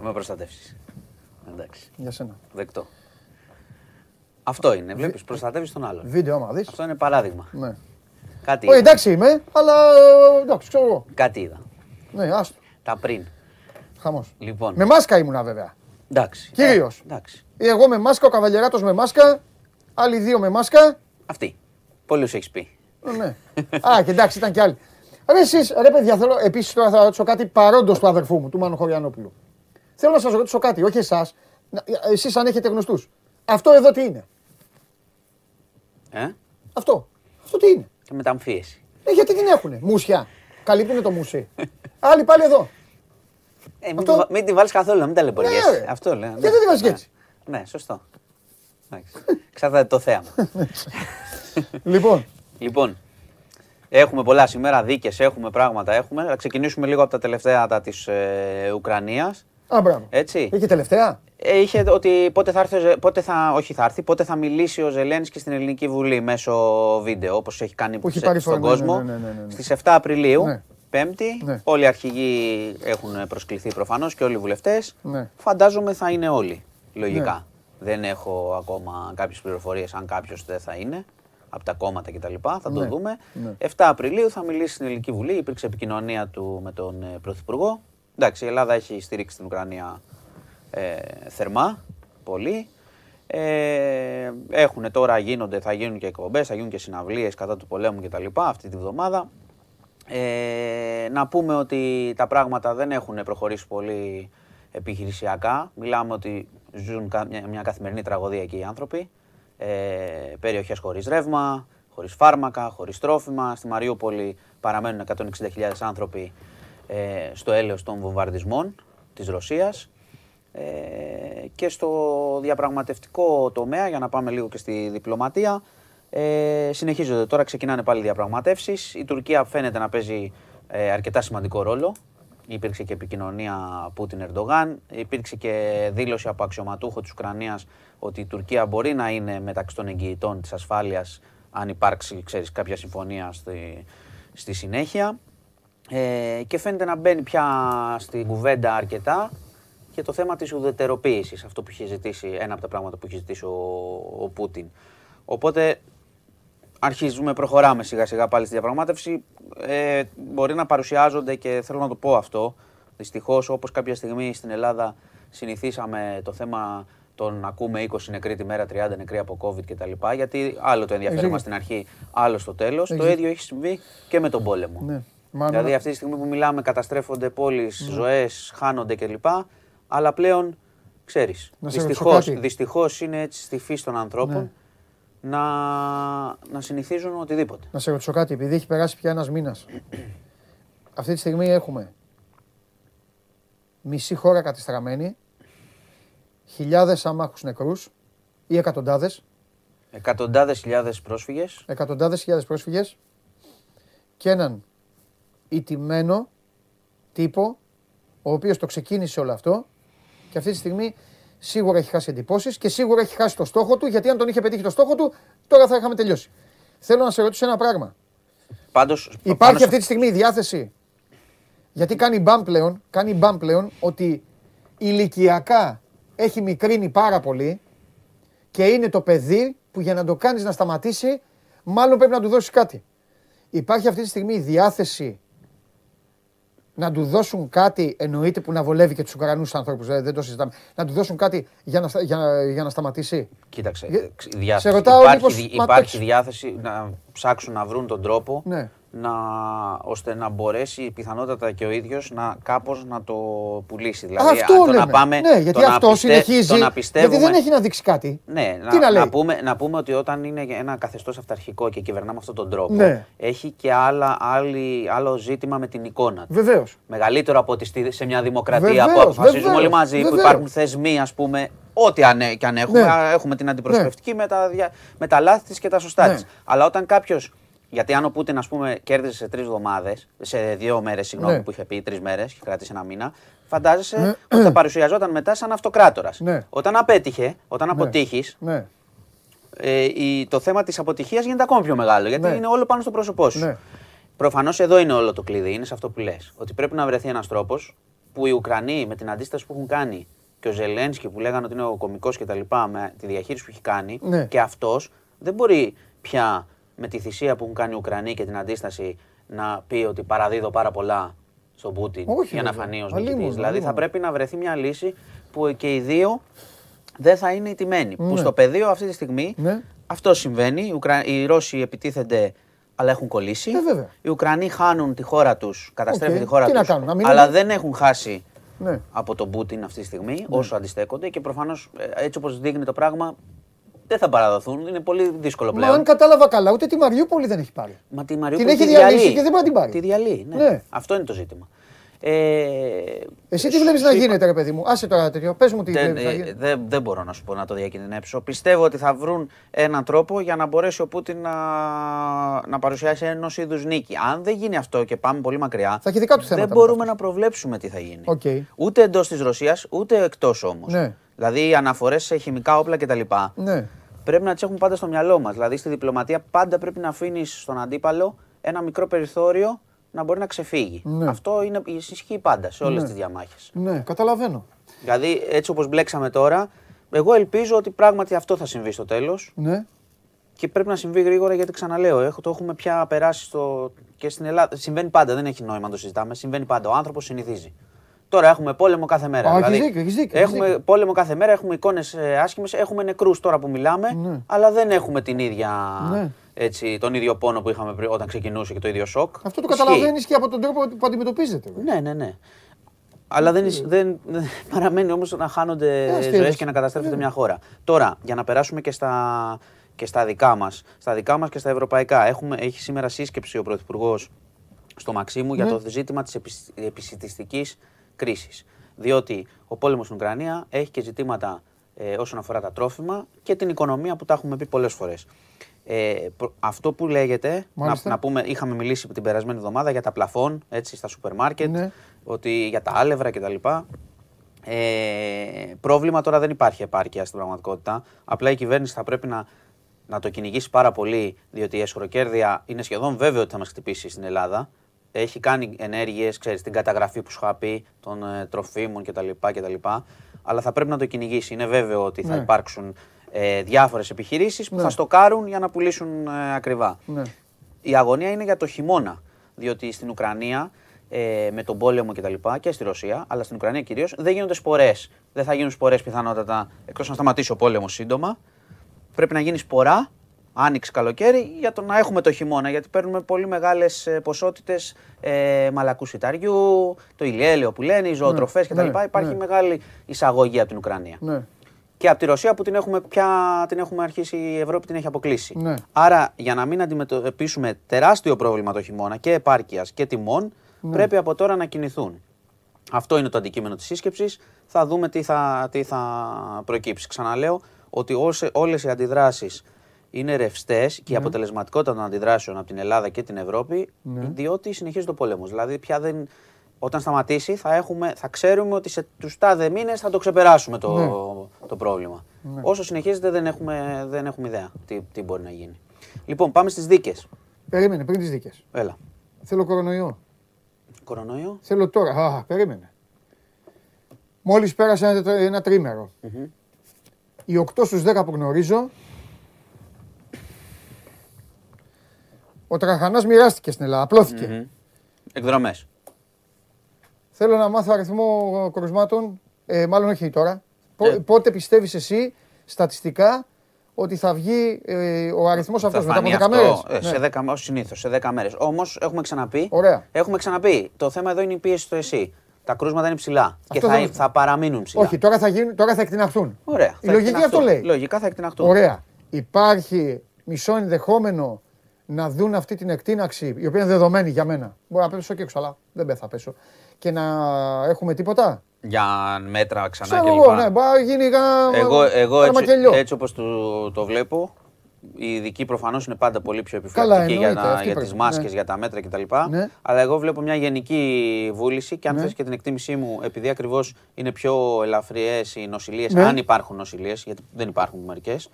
Με προστατεύσεις. Εντάξει. Για σένα. Δεκτό. Αυτό είναι. Βλέπεις, προστατεύεις τον άλλον. Βίντεο, άμα δεις. Αυτό είναι παράδειγμα. Ναι. Κάτι Όχι, εντάξει είμαι, αλλά εντάξει, ξέρω εγώ. Κάτι είδα. Ναι, άστο. Τα πριν. Χαμός. Λοιπόν. Με μάσκα ήμουνα βέβαια. Εντάξει. Κύριος. Ε, εντάξει. Εγώ με μάσκα, ο καβαλιεράτος με μάσκα. Άλλοι δύο με μάσκα. Αυτή. Πολλού έχεις πει. Ε, ναι. Α, και εντάξει, ήταν κι άλλοι. Ρε εσείς, ρε παιδιά, θέλω επίσης τώρα θα ρωτήσω κάτι παρόντος του αδερφού μου, του Μάνου Χωριανόπουλου. Θέλω να σας ρωτήσω κάτι, όχι εσάς, εσείς αν έχετε γνωστούς. Αυτό εδώ τι είναι; Ε; Αυτό. Αυτό τι είναι; Και μεταμφίεση. Ε, γιατί την έχουνε; Μουσια. Καλύπτουνε το μουσί. Άλλοι πάλι εδώ. Ε, μην, τη, μην τη βάλεις καθόλου, να μην ταλαιπωριέσαι. Ναι, Αυτό λέω. Γιατί δεν τη βάζει έτσι; Ναι, σωστό. Ξαφνικά το θέαμα. λοιπόν. Λοιπόν, Έχουμε πολλά σήμερα, δίκες, έχουμε πράγματα, έχουμε. Θα ξεκινήσουμε λίγο από τα τελευταία τα της ε, Ουκρανίας. Α, μπράβο. Έτσι. Είχε τελευταία; Ε, είχε ότι πότε θα, έρθει, πότε θα, όχι θα έρθει, πότε θα μιλήσει ο Ζελένσκι στην Ελληνική Βουλή μέσω βίντεο, όπως έχει κάνει που σε, στον κόσμο. Ναι, ναι, ναι, ναι, Στις 7 Απριλίου, ναι. Πέμπτη, ναι. όλοι οι αρχηγοί έχουν προσκληθεί προφανώς και όλοι οι βουλευτές. Ναι. Φαντάζομαι θα είναι όλοι, λογικά. Ναι. Δεν έχω ακόμα κάποιες πληροφορίες αν κάποιος δεν θα είναι από τα κόμματα κτλ. Θα το Ναι, δούμε. ναι. 7 Απριλίου θα μιλήσει στην Ελληνική Βουλή. Υπήρξε επικοινωνία του με τον ε, Πρωθυπουργό. Εντάξει, η Ελλάδα έχει στηρίξει την Ουκρανία ε, θερμά, πολύ. Ε, έχουν τώρα, γίνονται, θα γίνουν και εκπομπές, θα γίνουν και συναυλίες κατά του πολέμου κτλ. αυτή τη βδομάδα. Ε, να πούμε ότι τα πράγματα δεν έχουν προχωρήσει πολύ επιχειρησιακά. Μιλάμε ότι ζουν κα- μια, μια καθημερινή τραγωδία εκεί οι άνθρωποι ε, περιοχές χωρίς ρεύμα, χωρίς φάρμακα, χωρίς τρόφιμα. Στη Μαριούπολη παραμένουν 160.000 άνθρωποι ε, στο έλεος των βομβαρδισμών της Ρωσίας. Ε, και στο διαπραγματευτικό τομέα, για να πάμε λίγο και στη διπλωματία, ε, συνεχίζονται τώρα, ξεκινάνε πάλι διαπραγματεύσεις. Η Τουρκία φαίνεται να παίζει ε, αρκετά σημαντικό ρόλο. Υπήρξε και επικοινωνία Πούτιν-Ερντογάν. Υπήρξε και δήλωση από αξιωματούχο της Ουκρανίας ότι η Τουρκία μπορεί να είναι μεταξύ των εγγυητών της ασφάλειας αν υπάρξει ξέρεις, κάποια συμφωνία στη, στη συνέχεια. Ε, και φαίνεται να μπαίνει πια στην κουβέντα αρκετά και το θέμα της ουδετεροποίησης, αυτό που είχε ζητήσει, ένα από τα πράγματα που είχε ζητήσει ο, ο Πούτιν. Οπότε αρχίζουμε, προχωράμε σιγά σιγά πάλι στη διαπραγμάτευση. Ε, μπορεί να παρουσιάζονται και θέλω να το πω αυτό. Δυστυχώς, όπως κάποια στιγμή στην Ελλάδα συνηθίσαμε το θέμα των να ακούμε 20 νεκροί τη μέρα, 30 νεκροί από COVID κτλ. Γιατί άλλο το ενδιαφέρον μας στην αρχή, άλλο στο τέλος. Το ίδιο έχει συμβεί και με τον πόλεμο. Ναι. Μάλλον- Δηλαδή, αυτή τη στιγμή που μιλάμε, καταστρέφονται πόλεις, ζωές, χάνονται κλπ. Αλλά πλέον ξέρεις. Να σε ρωτήσω Δυστυχώ κάτι. δυστυχώς είναι έτσι στη φύση των ανθρώπων Ναι. Να, να συνηθίζουν οτιδήποτε. Να σε ρωτήσω κάτι, επειδή έχει περάσει πια ένας μήνας. Αυτή τη στιγμή έχουμε μισή χώρα κατεστραμμένη, χιλιάδες αμάχους νεκρούς ή εκατοντάδες, Εκατοντάδες χιλιάδες πρόσφυγες. εκατοντάδες χιλιάδες πρόσφυγες και έναν ιτημένο τύπο, ο οποίος το ξεκίνησε όλο αυτό και αυτή τη στιγμή σίγουρα έχει χάσει εντυπώσεις και σίγουρα έχει χάσει το στόχο του, γιατί αν τον είχε πετύχει το στόχο του, τώρα θα είχαμε τελειώσει. Θέλω να σε ρωτήσω ένα πράγμα. Πάντως. Υπάρχει αυτή τη στιγμή η διάθεση; Γιατί κάνει μπαμ πλέον, κάνει μπαμ πλέον ότι ηλικιακά έχει μικρύνει πάρα πολύ και είναι το παιδί που για να το κάνεις να σταματήσει μάλλον πρέπει να του δώσεις κάτι. Υπάρχει αυτή τη στιγμή η διάθεση να του δώσουν κάτι, εννοείται που να βολεύει και τους Ουκρανούς ανθρώπους, ε, δεν το συζητάμε. Να του δώσουν κάτι για να, για, για να σταματήσει. Κοίταξε. διάθεση. Σε ρωτάω, υπάρχει, υπάρχει διάθεση να ψάξουν να βρουν τον τρόπο ναι να, ώστε να μπορέσει πιθανότατα και ο ίδιος να κάπως να το πουλήσει. Δηλαδή, αυτό το λέμε. να πάμε. Ναι, γιατί αυτό πιστε... συνεχίζει. να πιστεύουμε... Γιατί δεν έχει να δείξει κάτι. Ναι, Τι να, να, να, πούμε, να πούμε ότι όταν είναι ένα καθεστώς αυταρχικό και κυβερνάμε αυτόν τον τρόπο, ναι. έχει και άλλα, άλλη, άλλο ζήτημα με την εικόνα του. Βεβαίως. Μεγαλύτερο από ότι σε μια δημοκρατία βεβαίως, που αποφασίζουμε όλοι μαζί, βεβαίως. που υπάρχουν θεσμοί, ας πούμε, Ό,τι αν, και αν έχουμε, ναι. έχουμε την αντιπροσωπευτική ναι. με, τα, με τα λάθη της και τα σωστά ναι. της. Αλλά όταν κάποιος γιατί αν ο Πούτιν, ας πούμε, κέρδισε σε τρεις εβδομάδες, σε δύο μέρες, συγγνώμη, ναι. που είχε πει τρεις μέρες και κράτησε ένα μήνα, φαντάζεσαι ναι. ότι θα παρουσιαζόταν μετά σαν αυτοκράτορας. Ναι. Όταν απέτυχε, όταν ναι. αποτύχεις, ναι. ε, το θέμα της αποτυχίας γίνεται ακόμη πιο μεγάλο. Γιατί είναι όλο πάνω στο πρόσωπό σου. Ναι. Προφανώς εδώ είναι όλο το κλειδί, είναι σε αυτό που λες. Ότι πρέπει να βρεθεί ένας τρόπος που οι Ουκρανοί με την αντίσταση που έχουν κάνει και ο Ζελένσκι που λέγανε ότι είναι ο κωμικός κτλ. με τη διαχείριση που έχει κάνει και αυτός δεν μπορεί πια με τη θυσία που έχουν κάνει οι Ουκρανοί και την αντίσταση να πει ότι παραδίδω πάρα πολλά στον Πούτιν για να φανεί ως νικητής. Δηλαδή θα πρέπει να βρεθεί μια λύση που και οι δύο δεν θα είναι ιτημένοι. Που ναι. στο πεδίο αυτή τη στιγμή ναι. αυτό συμβαίνει. Οι, Ουκρα... οι Ρώσοι επιτίθενται αλλά έχουν κολλήσει. Ε, οι Ουκρανοί χάνουν τη χώρα τους, καταστρέφουν τη χώρα τους, αλλά δεν έχουν χάσει ναι. από τον Πούτιν αυτή τη στιγμή, όσο αντιστέκονται και προφανώς ε, έτσι όπως δείχνει το πράγμα, δεν θα παραδοθούν. Είναι πολύ δύσκολο πλέον. Μα αν κατάλαβα καλά, ούτε τη Μαριούπολη δεν έχει πάρει. Μα τη Μαριούπολη την έχει διαλύσει και δεν μπορεί να την πάρει. Τη διαλύει. Ναι. ναι. Αυτό είναι το ζήτημα. Ε, Εσύ τι βλέπεις να γίνεται, ρε παιδί μου; Άσε τώρα τέτοιο. Πες μου τι δεν, ε, δεν, δεν μπορώ να σου πω να το διακινδυνεύσω. Πιστεύω ότι θα βρουν έναν τρόπο για να μπορέσει ο Πούτιν να, να παρουσιάσει ενός είδους νίκη. Αν δεν γίνει αυτό και πάμε πολύ μακριά, θα έχει δικά του θέματα. Δεν μπορούμε να προβλέψουμε τι θα γίνει. Okay. Ούτε εντός της Ρωσίας, ούτε εκτός όμως. Ναι. Δηλαδή οι αναφορές σε χημικά όπλα κτλ. Ναι πρέπει να τις έχουμε πάντα στο μυαλό μας. Δηλαδή στη διπλωματία πάντα πρέπει να αφήνεις στον αντίπαλο ένα μικρό περιθώριο να μπορεί να ξεφύγει. Ναι. Αυτό είναι, ισχύει πάντα σε όλες ναι. τις διαμάχες. Ναι, καταλαβαίνω. Δηλαδή έτσι όπως μπλέξαμε τώρα, εγώ ελπίζω ότι πράγματι αυτό θα συμβεί στο τέλος. Ναι. Και πρέπει να συμβεί γρήγορα γιατί ξαναλέω, έχω, το έχουμε πια περάσει στο... και στην Ελλάδα. Συμβαίνει πάντα, δεν έχει νόημα να το συζητάμε. Συμβαίνει πάντα. Ο άνθρωπος συνηθίζει. Τώρα έχουμε πόλεμο κάθε μέρα. Α, δηλαδή, έχεις δίκιο, έχουμε πόλεμο κάθε μέρα, έχουμε εικόνες άσχημες, έχουμε νεκρούς τώρα που μιλάμε, ναι. αλλά δεν έχουμε την ίδια, ναι. έτσι, τον ίδιο πόνο που είχαμε πριν, όταν ξεκινούσε και το ίδιο σοκ. Αυτό το καταλαβαίνεις και από τον τρόπο που αντιμετωπίζετε. Ναι, ναι, ναι. Αλλά δεν, δεν, παραμένει όμως να χάνονται ζωές και να καταστρέφεται ναι. μια χώρα. Τώρα, για να περάσουμε και στα, και στα δικά μας, στα δικά μας και στα ευρωπαϊκά. Έχουμε, έχει σήμερα σύσκεψη ο Πρωθυπουργός στο Μαξίμου για το ζήτημα της επισητιστικής κρίσης. Διότι ο πόλεμος στην Ουκρανία έχει και ζητήματα ε, όσον αφορά τα τρόφιμα και την οικονομία που τα έχουμε πει πολλές φορές. Ε, αυτό που λέγεται, να, να, πούμε, είχαμε μιλήσει την περασμένη εβδομάδα για τα πλαφόν έτσι, στα σούπερ μάρκετ, ναι. ότι για τα άλευρα κτλ. Ε, πρόβλημα τώρα δεν υπάρχει επάρκεια στην πραγματικότητα. Απλά η κυβέρνηση θα πρέπει να, να το κυνηγήσει πάρα πολύ, διότι η εσχροκέρδεια είναι σχεδόν βέβαιο ότι θα μας χτυπήσει στην Ελλάδα έχει κάνει ενέργειες, ξέρεις, την καταγραφή που σου είχα πει των ε, τροφίμων κτλ, κτλ. Αλλά θα πρέπει να το κυνηγήσει. Είναι βέβαιο ότι θα ναι. υπάρξουν ε, διάφορες επιχειρήσεις που ναι. θα στοκάρουν για να πουλήσουν ε, ακριβά. Ναι. Η αγωνία είναι για το χειμώνα, διότι στην Ουκρανία ε, με τον πόλεμο κτλ. Και, και στη Ρωσία, αλλά στην Ουκρανία κυρίως, δεν γίνονται σπορές. Δεν θα γίνουν σπορές πιθανότατα εκτός να σταματήσει ο πόλεμος σύντομα. Πρέπει να γίνει σπορά άνοιξη καλοκαίρι για το να έχουμε το χειμώνα. Γιατί παίρνουμε πολύ μεγάλες ποσότητες ε, μαλακού σιταριού, το ηλιέλαιο που λένε, οι ζωοτροφές ναι, κτλ. Ναι, Υπάρχει ναι. μεγάλη εισαγωγή από την Ουκρανία. Ναι. Και από τη Ρωσία που την έχουμε, πια, την έχουμε αρχίσει, η Ευρώπη την έχει αποκλείσει. Ναι. Άρα για να μην αντιμετωπίσουμε τεράστιο πρόβλημα το χειμώνα και επάρκειας και τιμών, ναι. πρέπει από τώρα να κινηθούν. Αυτό είναι το αντικείμενο της σύσκεψης. Θα δούμε τι θα, τι θα προκύψει. Ξαναλέω ότι όλες οι αντιδράσεις είναι ρευστές και η ναι. αποτελεσματικότητα των αντιδράσεων από την Ελλάδα και την Ευρώπη, ναι. διότι συνεχίζει το πόλεμο. Δηλαδή, πια δεν, όταν σταματήσει, θα, έχουμε, θα ξέρουμε ότι σε τους τάδε μήνες θα το ξεπεράσουμε το, ναι. το πρόβλημα. Ναι. Όσο συνεχίζεται, δεν έχουμε, δεν έχουμε ιδέα τι, τι μπορεί να γίνει. Λοιπόν, πάμε στις δίκες. Περίμενε πριν τις δίκες. Έλα. Θέλω κορονοϊό. Κορονοϊό; Θέλω τώρα. Α, περίμενε. Μόλις πέρασε ένα, ένα τρίμερο. Mm-hmm. Οι 8 στους 10 που γνωρίζω. Ο Τραχανάς μοιράστηκε στην Ελλάδα, απλώθηκε. Mm-hmm. Εκδρομές. Θέλω να μάθω αριθμό κρουσμάτων, ε, μάλλον όχι τώρα. Ε. Πότε πιστεύεις εσύ, στατιστικά, ότι θα βγει ε, ο αριθμός αυτός μετά από 10 μέρες; Ε, σε 10 μέρες, συνήθως, σε 10 μέρες. Όμως έχουμε ξαναπεί. Ωραία. Έχουμε ξαναπεί. Το θέμα εδώ είναι η πίεση στο εσύ. Τα κρούσματα είναι ψηλά αυτό και θα, θα... θα παραμείνουν ψηλά. Όχι, τώρα θα, γίνουν, τώρα θα εκτιναχθούν. Ωραία. Η λογική αυτό λέει. Λογικά θα εκτιναχθούν. Ωραία. Υπάρχει μισό ενδεχόμενο να δουν αυτή την εκτείναξη, η οποία είναι δεδομένη για μένα. Μπορώ να πέσω και έξω, αλλά δεν θα πέσω. Και να έχουμε τίποτα; Για μέτρα ξανά Ξέρω και εγώ, ναι, μπορεί γίνει ένα Εγώ, εγώ έτσι, έτσι όπως το, το βλέπω, οι ειδικοί προφανώς είναι πάντα πολύ πιο επιφυλακτικοί για, να, για τις μάσκες, ναι. για τα μέτρα κτλ. Ναι. Αλλά εγώ βλέπω μια γενική βούληση και αν ναι. θες και την εκτίμησή μου, επειδή ακριβώς είναι πιο ελαφριές οι νοσηλίε, ναι. αν υπάρχουν νοσηλίε, γιατί δεν υπάρχουν μερικές.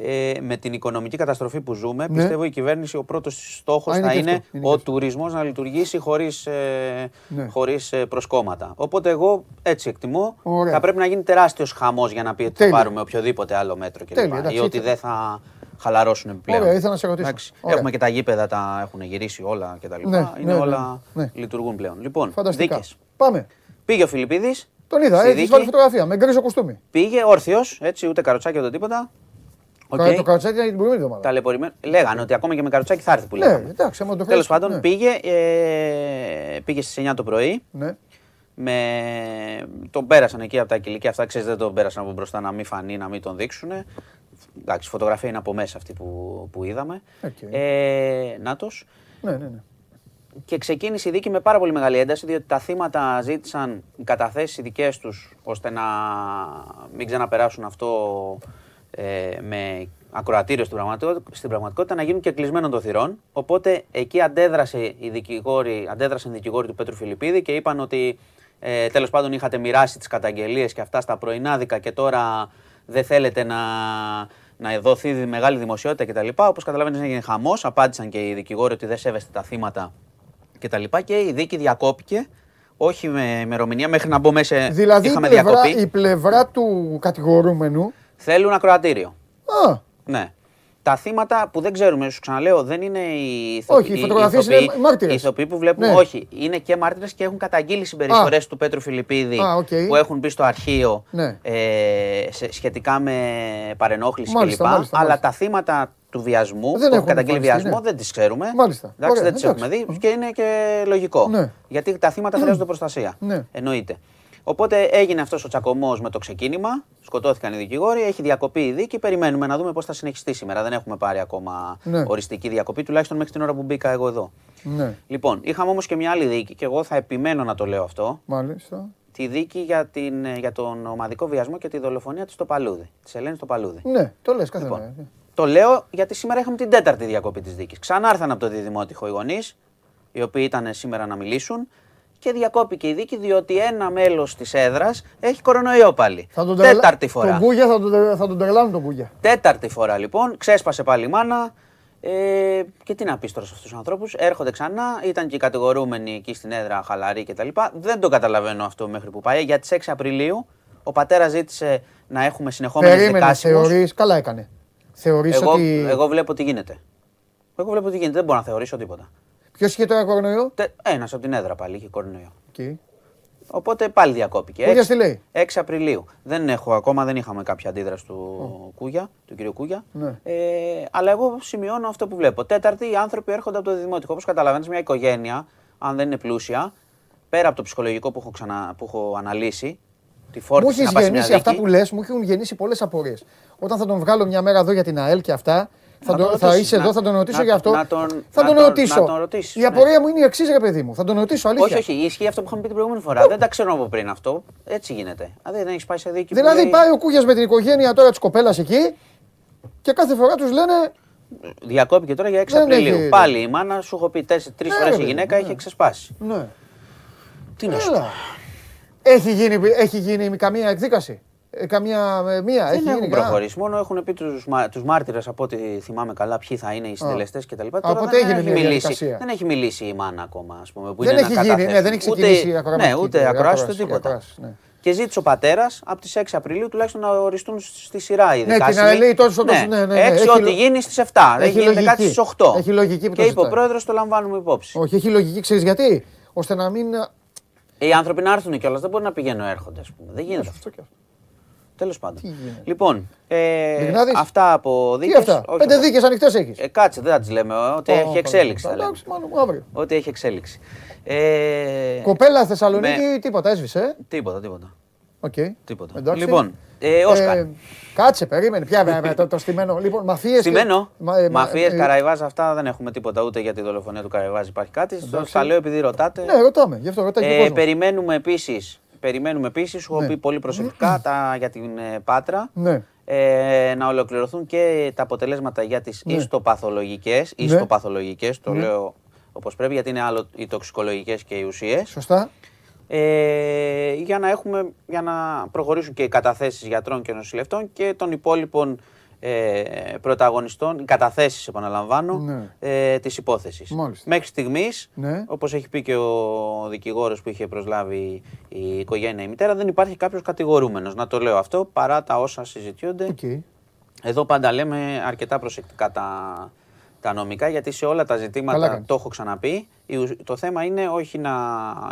Ωραία ε, με την οικονομική καταστροφή που ζούμε, ναι. πιστεύω η κυβέρνηση ο πρώτος στόχος θα είναι, ο τουρισμός να λειτουργήσει χωρίς ε, ναι. χωρίς, ε, προσκόμματα. Οπότε εγώ έτσι εκτιμώ. Θα πρέπει να γίνει τεράστιος χαμός για να πει ότι θα πάρουμε οποιοδήποτε άλλο μέτρο κλπ. Ή ότι δεν θα χαλαρώσουν πλέον. Ωραία, ήθελα να σε ρωτήσω. Έχουμε και τα γήπεδα, τα έχουν γυρίσει όλα κτλ. Ναι, είναι ναι, όλα ναι, λειτουργούν πλέον. Λοιπόν, δίκες. Πάμε. Πήγε ο Φιλιππίδης. Τον είδα, έχει βάλει φωτογραφία με γκρίζο κουστούμι. Πήγε όρθιος, έτσι, ούτε καροτσάκι ούτε τίποτα. Okay. Το καροτσάκι ήταν την προηγούμενη εβδομάδα. Ταλαιπωρημένο. Λέγανε ότι ακόμα και με καροτσάκι θα έρθει που λέγανε. Ναι, εντάξει, το Τέλος πάντων ναι. πήγε, ε, πήγε στις 9 το πρωί. Ναι. Με... Τον πέρασαν εκεί από τα κυλικιά αυτά. Ξέρετε, δεν τον πέρασαν από μπροστά να μην φανεί, να μην τον δείξουν. Εντάξει, η φωτογραφία είναι από μέσα αυτή που, που είδαμε. Okay. Ε, Νάτος. Ναι, ναι, ναι. Και ξεκίνησε η δίκη με πάρα πολύ μεγάλη ένταση, διότι τα θύματα ζήτησαν καταθέσεις δικές τους ώστε να μην ξαναπεράσουν αυτό ε, με ακροατήριο στην πραγματικότητα, στην πραγματικότητα να γίνουν και κλεισμένο των θυρών. Οπότε εκεί αντέδρασε η δικηγόρη, αντέδρασαν οι δικηγόροι του Πέτρου Φιλιππίδη και είπαν ότι ε, τέλος πάντων είχατε μοιράσει τις καταγγελίες και αυτά στα πρωινάδικα και τώρα δεν θέλετε να, να δοθεί μεγάλη δημοσιότητα κτλ. Όπως καταλαβαίνετε, έγινε χαμός. Απάντησαν και οι δικηγόροι ότι δεν σέβεστε τα θύματα κτλ. Και, και η δίκη διακόπηκε. Όχι με ημερομηνία, μέχρι να μπω μέσα. Δηλαδή είχαμε η πλευρά, η πλευρά του κατηγορούμενου Θέλουν ακροατήριο. Α. Ναι. Τα θύματα που δεν ξέρουμε, σου ξαναλέω, δεν είναι οι ηθοποιοί. Όχι, οι φωτογραφίες είναι μάρτυρες. Οι ηθοποιοί που βλέπουμε, ναι. όχι. Είναι και μάρτυρες και έχουν καταγγείλει συμπεριφορές του Πέτρου Φιλιππίδη okay. που έχουν μπει στο αρχείο ναι. ε, σχετικά με παρενόχληση κλπ. Αλλά τα θύματα του βιασμού, δεν που έχουν καταγγείλει βιασμό, ναι. δεν τις ξέρουμε. Μάλιστα. Εντάξει, δεν τις έχουμε δει και είναι και λογικό. Ναι. Γιατί τα θύματα χρειάζονται προστασία. Ναι. Εννοείται. Οπότε έγινε αυτός ο τσακωμός με το ξεκίνημα. Σκοτώθηκαν οι δικηγόροι, έχει διακοπεί η δίκη. Περιμένουμε να δούμε πώς θα συνεχιστεί σήμερα. Δεν έχουμε πάρει ακόμα ναι. οριστική διακοπή, τουλάχιστον μέχρι την ώρα που μπήκα εγώ εδώ. Ναι. Λοιπόν, είχαμε όμως και μια άλλη δίκη και εγώ θα επιμένω να το λέω αυτό. Μάλιστα. Τη δίκη για, την, για τον ομαδικό βιασμό και τη δολοφονία της στο Παλούδι. Της Ελένης στο Παλούδι. Ναι, το λες κάθε λοιπόν, Το λέω γιατί σήμερα είχαμε την τέταρτη διακοπή της δίκης. Ξανάρθαν από το διδημότυχο οι γονείς, οι οποίοι ήταν σήμερα να μιλήσουν και διακόπηκε η δίκη διότι ένα μέλος της έδρας έχει κορονοϊό πάλι. Θα τον Τέταρτη φορά. Τον Κούγια θα τον, θα τον τρελάνουν τον Κούγια. Τέταρτη φορά λοιπόν, ξέσπασε πάλι η μάνα. Ε, και τι να πεις τώρα σε αυτούς τους ανθρώπους, έρχονται ξανά, ήταν και οι κατηγορούμενοι εκεί στην έδρα χαλαροί κτλ. Δεν το καταλαβαίνω αυτό μέχρι που πάει. Για τι 6 Απριλίου ο πατέρας ζήτησε να έχουμε συνεχόμενες Περίμενε, θεωρεί, καλά έκανε. Θεωρείς εγώ, ότι... εγώ βλέπω τι γίνεται. Εγώ βλέπω τι γίνεται, δεν μπορώ να θεωρήσω τίποτα. Ποιο είχε τώρα κορονοϊό; Ένας από την έδρα πάλι είχε κορονοϊό. Okay. Οπότε πάλι διακόπηκε. Κούγια τι λέει; 6 Απριλίου. Δεν έχω ακόμα, δεν είχαμε κάποια αντίδραση του Κούγια, του κυρίου Κούγια. Ναι. Ε, αλλά εγώ σημειώνω αυτό που βλέπω. Τέταρτη, οι άνθρωποι έρχονται από το δημοτικό. Όπως καταλαβαίνεις, μια οικογένεια, αν δεν είναι πλούσια, πέρα από το ψυχολογικό που έχω, ξανα, που έχω αναλύσει, τη φόρτιση Μου έχεις γεννήσει αυτά που λες, μου έχουν γεννήσει πολλές απορίες. Όταν θα τον βγάλω μια μέρα εδώ για την ΑΕΛ και αυτά, θα, τον, θα είσαι εδώ, θα τον ρωτήσω για αυτό. θα τον ρωτήσω. Η απορία μου είναι η εξής, ρε παιδί μου. Θα τον ρωτήσω, αλήθεια. Όχι, όχι, ισχύει αυτό που είχαμε πει την προηγούμενη φορά. Δεν τα ξέρω από πριν αυτό. Έτσι γίνεται. Δηλαδή δεν έχεις πάει σε δίκη. Δηλαδή πάει ο Κούγιας με την οικογένεια τώρα της κοπέλας εκεί και κάθε φορά τους λένε. Διακόπηκε τώρα για 6 Απριλίου. Πάλι η μάνα σου έχω πει τρεις ναι, φορές η γυναίκα είχε ξεσπάσει. Ναι. Τι να σου έχει γίνει, έχει γίνει καμία εκδίκαση; Ε, Ε, καμία ε, μία. Δεν έχει έχουν προχωρήσει. Μόνο έχουν πει τους τους μάρτυρες από ό,τι θυμάμαι καλά ποιοι θα είναι οι συντελεστές κτλ. Τώρα δεν, έγινε έχει μιλήσει, δεν έχει μιλήσει η μάνα ακόμα. Ας πούμε, που δεν, είναι έχει γίνει, ναι, δεν έχει ξεκινήσει η ακροασία. Ναι, ούτε ακροάσει ούτε τίποτα. Ναι. Και ζήτησε ο πατέρας από τις 6 Απριλίου τουλάχιστον να οριστούν στη σειρά οι δικάσιμοι. Ναι, και να λέει τόσο ναι, ναι, ναι, 6 ναι, ό,τι γίνει στις 7. Έχει γίνεται κάτι στις 8. Έχει λογική που Και είπε ο πρόεδρος το λαμβάνουμε υπόψη. Όχι, έχει λογική, ξέρεις γιατί; Ώστε να μην. Οι άνθρωποι να έρθουν κιόλας, δεν μπορεί να πηγαίνουν έρχονται. Δεν γίνεται αυτό. Τέλος πάντων. Λοιπόν, ε, αυτά από δίκες. Αυτά; Πέντε δίκες ανοιχτές έχεις. Ε, κάτσε, δεν θα τις λέμε. Ότι έχει εξέλιξη. Εντάξει, αύριο. Ότι έχει εξέλιξη. Ε, Κοπέλα Θεσσαλονίκη, με... τίποτα έσβησε. Τίποτα, τίποτα. Okay. Τίποτα. Εντάξει. Λοιπόν, ε, Όσκαρ. Ε, κάτσε, περίμενε. Ποια με το, το στημένο. Λοιπόν, μαφίες. Στημένο. Και... Μαφίες, ε, Καραϊβάζ, αυτά δεν έχουμε τίποτα ούτε για τη δολοφονία του Καραϊβάζ υπάρχει κάτι. Τα λέω επειδή ρωτάτε. Ναι, ρωτάμε. Γι' αυτό ρωτάει ε, Περιμένουμε επίσης Περιμένουμε επίσης, σου έχω ναι. πει πολύ προσεκτικά τα, για την ε, Πάτρα. Ναι. Ε, να ολοκληρωθούν και τα αποτελέσματα για τις ναι. ιστοπαθολογικές, ναι. ιστοπαθολογικές, το ναι. λέω όπως πρέπει, γιατί είναι άλλο οι τοξικολογικές και οι ουσίες. Σωστά. Ε, για, να έχουμε, για να προχωρήσουν και οι καταθέσεις γιατρών και νοσηλευτών και των υπόλοιπων ε, πρωταγωνιστών, καταθέσεις επαναλαμβάνω, ναι. ε, της υπόθεσης. Μέχρι στιγμής, ναι. όπως έχει πει και ο δικηγόρος που είχε προσλάβει η οικογένεια η μητέρα, δεν υπάρχει κάποιος κατηγορούμενος. Να το λέω αυτό, παρά τα όσα συζητιούνται. Εδώ πάντα λέμε αρκετά προσεκτικά τα, τα νομικά, γιατί σε όλα τα ζητήματα το έχω ξαναπεί. Το θέμα είναι όχι να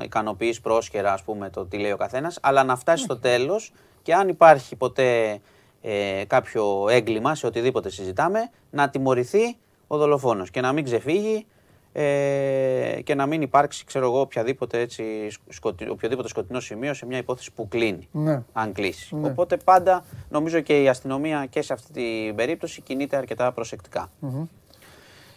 ικανοποιείς πρόσχερα, ας πούμε, το τι λέει ο καθένας, αλλά να φτάσεις στο τέλος και αν υπάρχει ποτέ ε, κάποιο έγκλημα σε οτιδήποτε συζητάμε, να τιμωρηθεί ο δολοφόνος και να μην ξεφύγει ε, και να μην υπάρξει, ξέρω εγώ, οποιαδήποτε, έτσι, σκοτι, οποιοδήποτε σκοτεινό σημείο σε μια υπόθεση που κλείνει, ναι. αν κλείσει. Ναι. Οπότε πάντα νομίζω και η αστυνομία και σε αυτή την περίπτωση κινείται αρκετά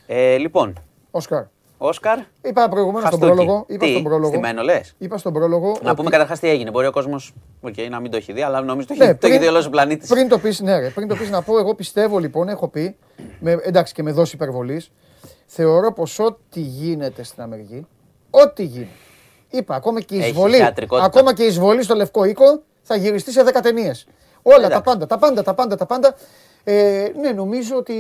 Ε, λοιπόν. Όσκαρ. Όσκαρ. Είπα προηγουμένως στον πρόλογο. Είπα τι, στον πρόλογο. Στημένο λες; Είπα στον πρόλογο. Να πούμε καταρχά τι έγινε. Μπορεί ο κόσμος okay, να μην το έχει δει, αλλά νομίζω το, ναι, έχει, πριν, το έχει δει όλο ο πλανήτης. Πριν το πεις, ναι, πριν το πεις να πω, εγώ πιστεύω λοιπόν, έχω πει, με, εντάξει και με δόση υπερβολής, θεωρώ πως ό,τι γίνεται στην Αμερική, ό,τι γίνεται. Είπα, ακόμα και η εισβολή, ακόμα και η εισβολή στο Λευκό Οίκο θα γυριστεί σε 10 ταινίες. Όλα, τα πάντα, τα πάντα, τα πάντα, τα πάντα. Ε, ναι, νομίζω ότι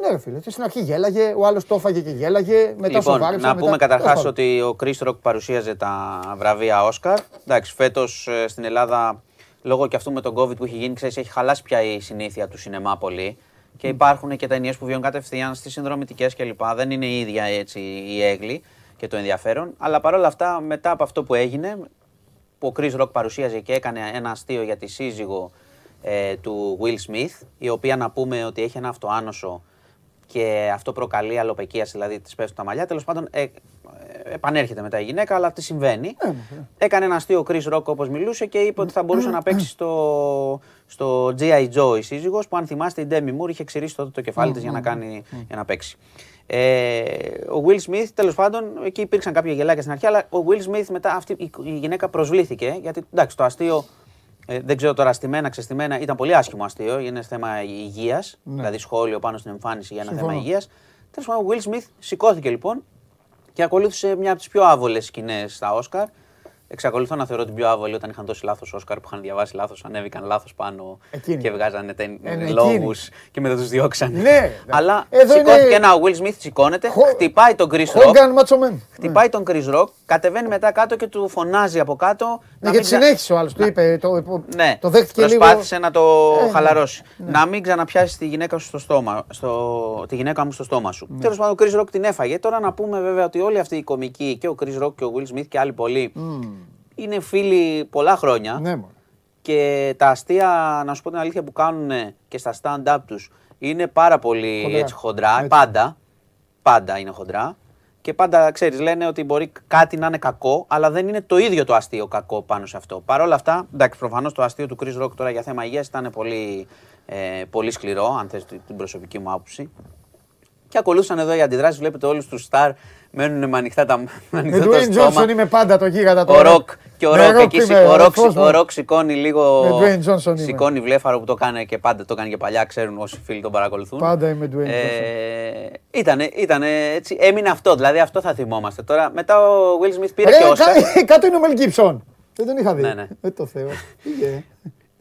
ε, ναι, φίλε. Στην αρχή γέλαγε, ο άλλος το έφαγε και γέλαγε. Μετά λοιπόν, σοβάρεψε. Να πούμε καταρχάς ότι ο Chris Rock παρουσίαζε τα βραβεία Όσκαρ. Εντάξει, φέτος ε, στην Ελλάδα, λόγω και αυτού με τον COVID που έχει γίνει, ξέρεις, έχει χαλάσει πια η συνήθεια του σινεμά πολύ. Και υπάρχουν και ταινίε που βιώνουν κατευθείαν στις συνδρομητικές κλπ. Δεν είναι η ίδια έτσι η έγκλη και το ενδιαφέρον. Αλλά παρόλα αυτά, μετά από αυτό που έγινε, που ο Chris Rock παρουσίαζε και έκανε ένα αστείο για τη σύζυγο ε, του Will Smith, η οποία να πούμε ότι έχει ένα αυτοάνωσο και αυτό προκαλεί αλλοπαικία, δηλαδή της πέφτουν τα μαλλιά. Τέλος πάντων, ε, ε, επανέρχεται μετά η γυναίκα, αλλά τι συμβαίνει. Ε, ναι, ναι. Έκανε ένα αστείο ο Chris Rock όπως μιλούσε και είπε ότι θα μπορούσε να παίξει στο, στο G.I. Joe η σύζυγος που αν θυμάστε η Demi Moore είχε ξηρίσει τότε το κεφάλι της για, να κάνει, για να παίξει. Ε, ο Will Smith, τέλος πάντων, εκεί υπήρξαν κάποια γελάκια στην αρχή, αλλά ο Will Smith μετά αυτή η γυναίκα προσβλήθηκε γιατί εντάξει, το αστείο ε, δεν ξέρω τώρα, στημένα, ξεστημένα, ήταν πολύ άσχημο αστείο. Είναι θέμα υγείας. Ναι. Δηλαδή σχόλιο πάνω στην εμφάνιση για ένα θέμα υγείας. Τέλος πάντων, ο Will Smith σηκώθηκε λοιπόν και ακολούθησε μια από τις πιο άβολες σκηνές στα Όσκαρ. Εξακολουθώ να θεωρώ την πιο άβολη όταν είχαν δώσει λάθος Όσκαρ που είχαν διαβάσει λάθος, ανέβηκαν λάθος πάνω εκείνη. και βγάζανε τεν... ε, ναι, λόγους και μετά τους διώξανε. Ναι, Αλλά Εδώ σηκώθηκε είναι... ένα, ο Will Smith σηκώνεται, Χο... χτυπάει τον Chris Rock. Χτυπάει τον Chris Rock, κατεβαίνει μετά κάτω και του φωνάζει από κάτω. Ναι, γιατί συνέχισε ο άλλος, του είπε. Το, ναι, το δέχτηκε προσπάθησε λίγο... να το ε, ναι, χαλαρώσει. Ναι. Να μην ξαναπιάσεις τη γυναίκα σου στο στόμα, στο, τη γυναίκα μου στο στόμα σου. Ναι. Τέλος πάντων, ο Chris Rock την έφαγε. Τώρα να πούμε βέβαια ότι όλοι αυτοί οι κομικοί και ο Chris Rock και ο Will Smith και άλλοι πολλοί είναι φίλοι πολλά χρόνια. Ναι, και τα αστεία, να σου πω την αλήθεια, που κάνουν και στα stand-up τους είναι πάρα πολύ χοντρά. Έτσι, χοντρά. Έτσι. Πάντα. Πάντα είναι χοντρά. Και πάντα, ξέρεις, λένε ότι μπορεί κάτι να είναι κακό, αλλά δεν είναι το ίδιο το αστείο κακό πάνω σε αυτό. Παρ' όλα αυτά, εντάξει, προφανώς το αστείο του Chris Rock τώρα για θέμα υγείας ήταν πολύ, ε, πολύ σκληρό, αν θες την προσωπική μου άποψη. Και ακολούθησαν εδώ οι αντιδράσεις. Βλέπετε όλους τους στάρ μένουν με ανοιχτά τα μάτια. Με Dwayne Johnson είμαι πάντα το γίγαντα τώρα. Ο Ροκ και ο Ροκ εκεί ο Ροκ σηκώνει λίγο. Σηκώνει βλέφαρο που το κάνει και πάντα το κάνει και παλιά, ξέρουν όσοι φίλοι τον παρακολουθούν. Πάντα είμαι Dwayne ε, Johnson. Ήτανε, ήτανε έτσι, έμεινε αυτό, δηλαδή αυτό θα θυμόμαστε. Τώρα μετά ο Will Smith πήρε και Όσκαρ. Κάτω είναι ο Μελ Gibson. Δεν τον είχα δει. Ναι, ναι. Δεν το Θεό.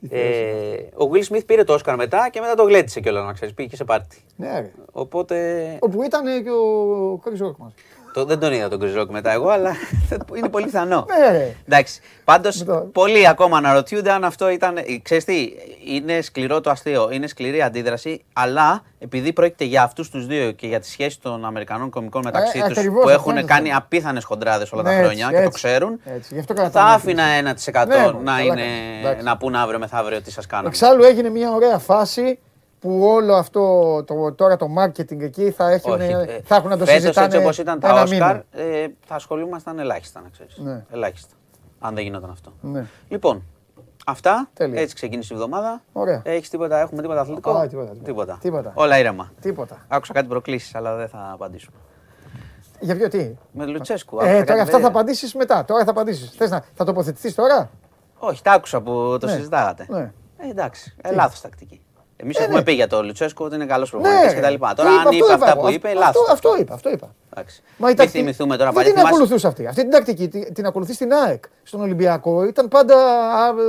Ε, ο Will Smith πήρε το Όσκαρ μετά και μετά το γλέτησε κιόλας να ξέρεις. Πήγε και σε πάρτι. Ναι, Οπότε. Όπου ήταν και ο Κρυ Ροκ μα. Το, δεν τον είδα τον Chris Rock μετά εγώ, αλλά είναι πολύ πιθανό. Ναι, Εντάξει. Πάντως, πολλοί ακόμα αναρωτιούνται αν αυτό ήταν. Ξέρεις τι, είναι σκληρό το αστείο, είναι σκληρή αντίδραση, αλλά επειδή πρόκειται για αυτούς τους δύο και για τη σχέση των Αμερικανών κομικών μεταξύ ε, τους που έχουν κάνει απίθανες χοντράδες όλα τα ναι, χρόνια και το ξέρουν, θα άφηνα 1% ναι, να, είναι, να πούνε αύριο μεθαύριο τι σας κάνανε. Εξάλλου έγινε μια ωραία φάση που όλο αυτό το, τώρα το marketing εκεί θα, έχουν, Όχι, ε, θα έχουν να το φέτος, συζητάνε έτσι όπως ήταν τα Oscar, ε, θα ασχολούμασταν ελάχιστα, να ξέρεις. Ναι. Ελάχιστα, αν δεν γινόταν αυτό. Ναι. Λοιπόν, αυτά, Τέλεια. έτσι ξεκίνησε η εβδομάδα. Ωραία. Έχεις τίποτα, έχουμε τίποτα αθλητικό; Α, τίποτα, τίποτα. τίποτα. Όλα ήρεμα. Τίποτα. Άκουσα κάτι προκλήσεις, αλλά δεν θα απαντήσουμε. Για ποιο τι; Με Λουτσέσκου. Ε, τώρα αυτά θα απαντήσεις μετά. Τώρα θα απαντήσεις. Θες να θα τοποθετηθείς τώρα; Όχι, τα άκουσα που το ναι. συζητάγατε. Ναι. Ε, εντάξει, ε, λάθος τακτική. Εμείς ε, έχουμε ναι. πει για τον Λουτσέσκο ότι είναι καλός προπονητής ναι. κτλ. Τώρα, αν είπε αυτά που είπε, λάθος. Αυτό είπα. Αυτό είπα. Μα Μην θυμηθούμε τώρα πάλι. Δεν την ακολουθούσε αυτή; Αυτή την τακτική την ακολουθεί στην ΑΕΚ. Στον Ολυμπιακό ήταν πάντα.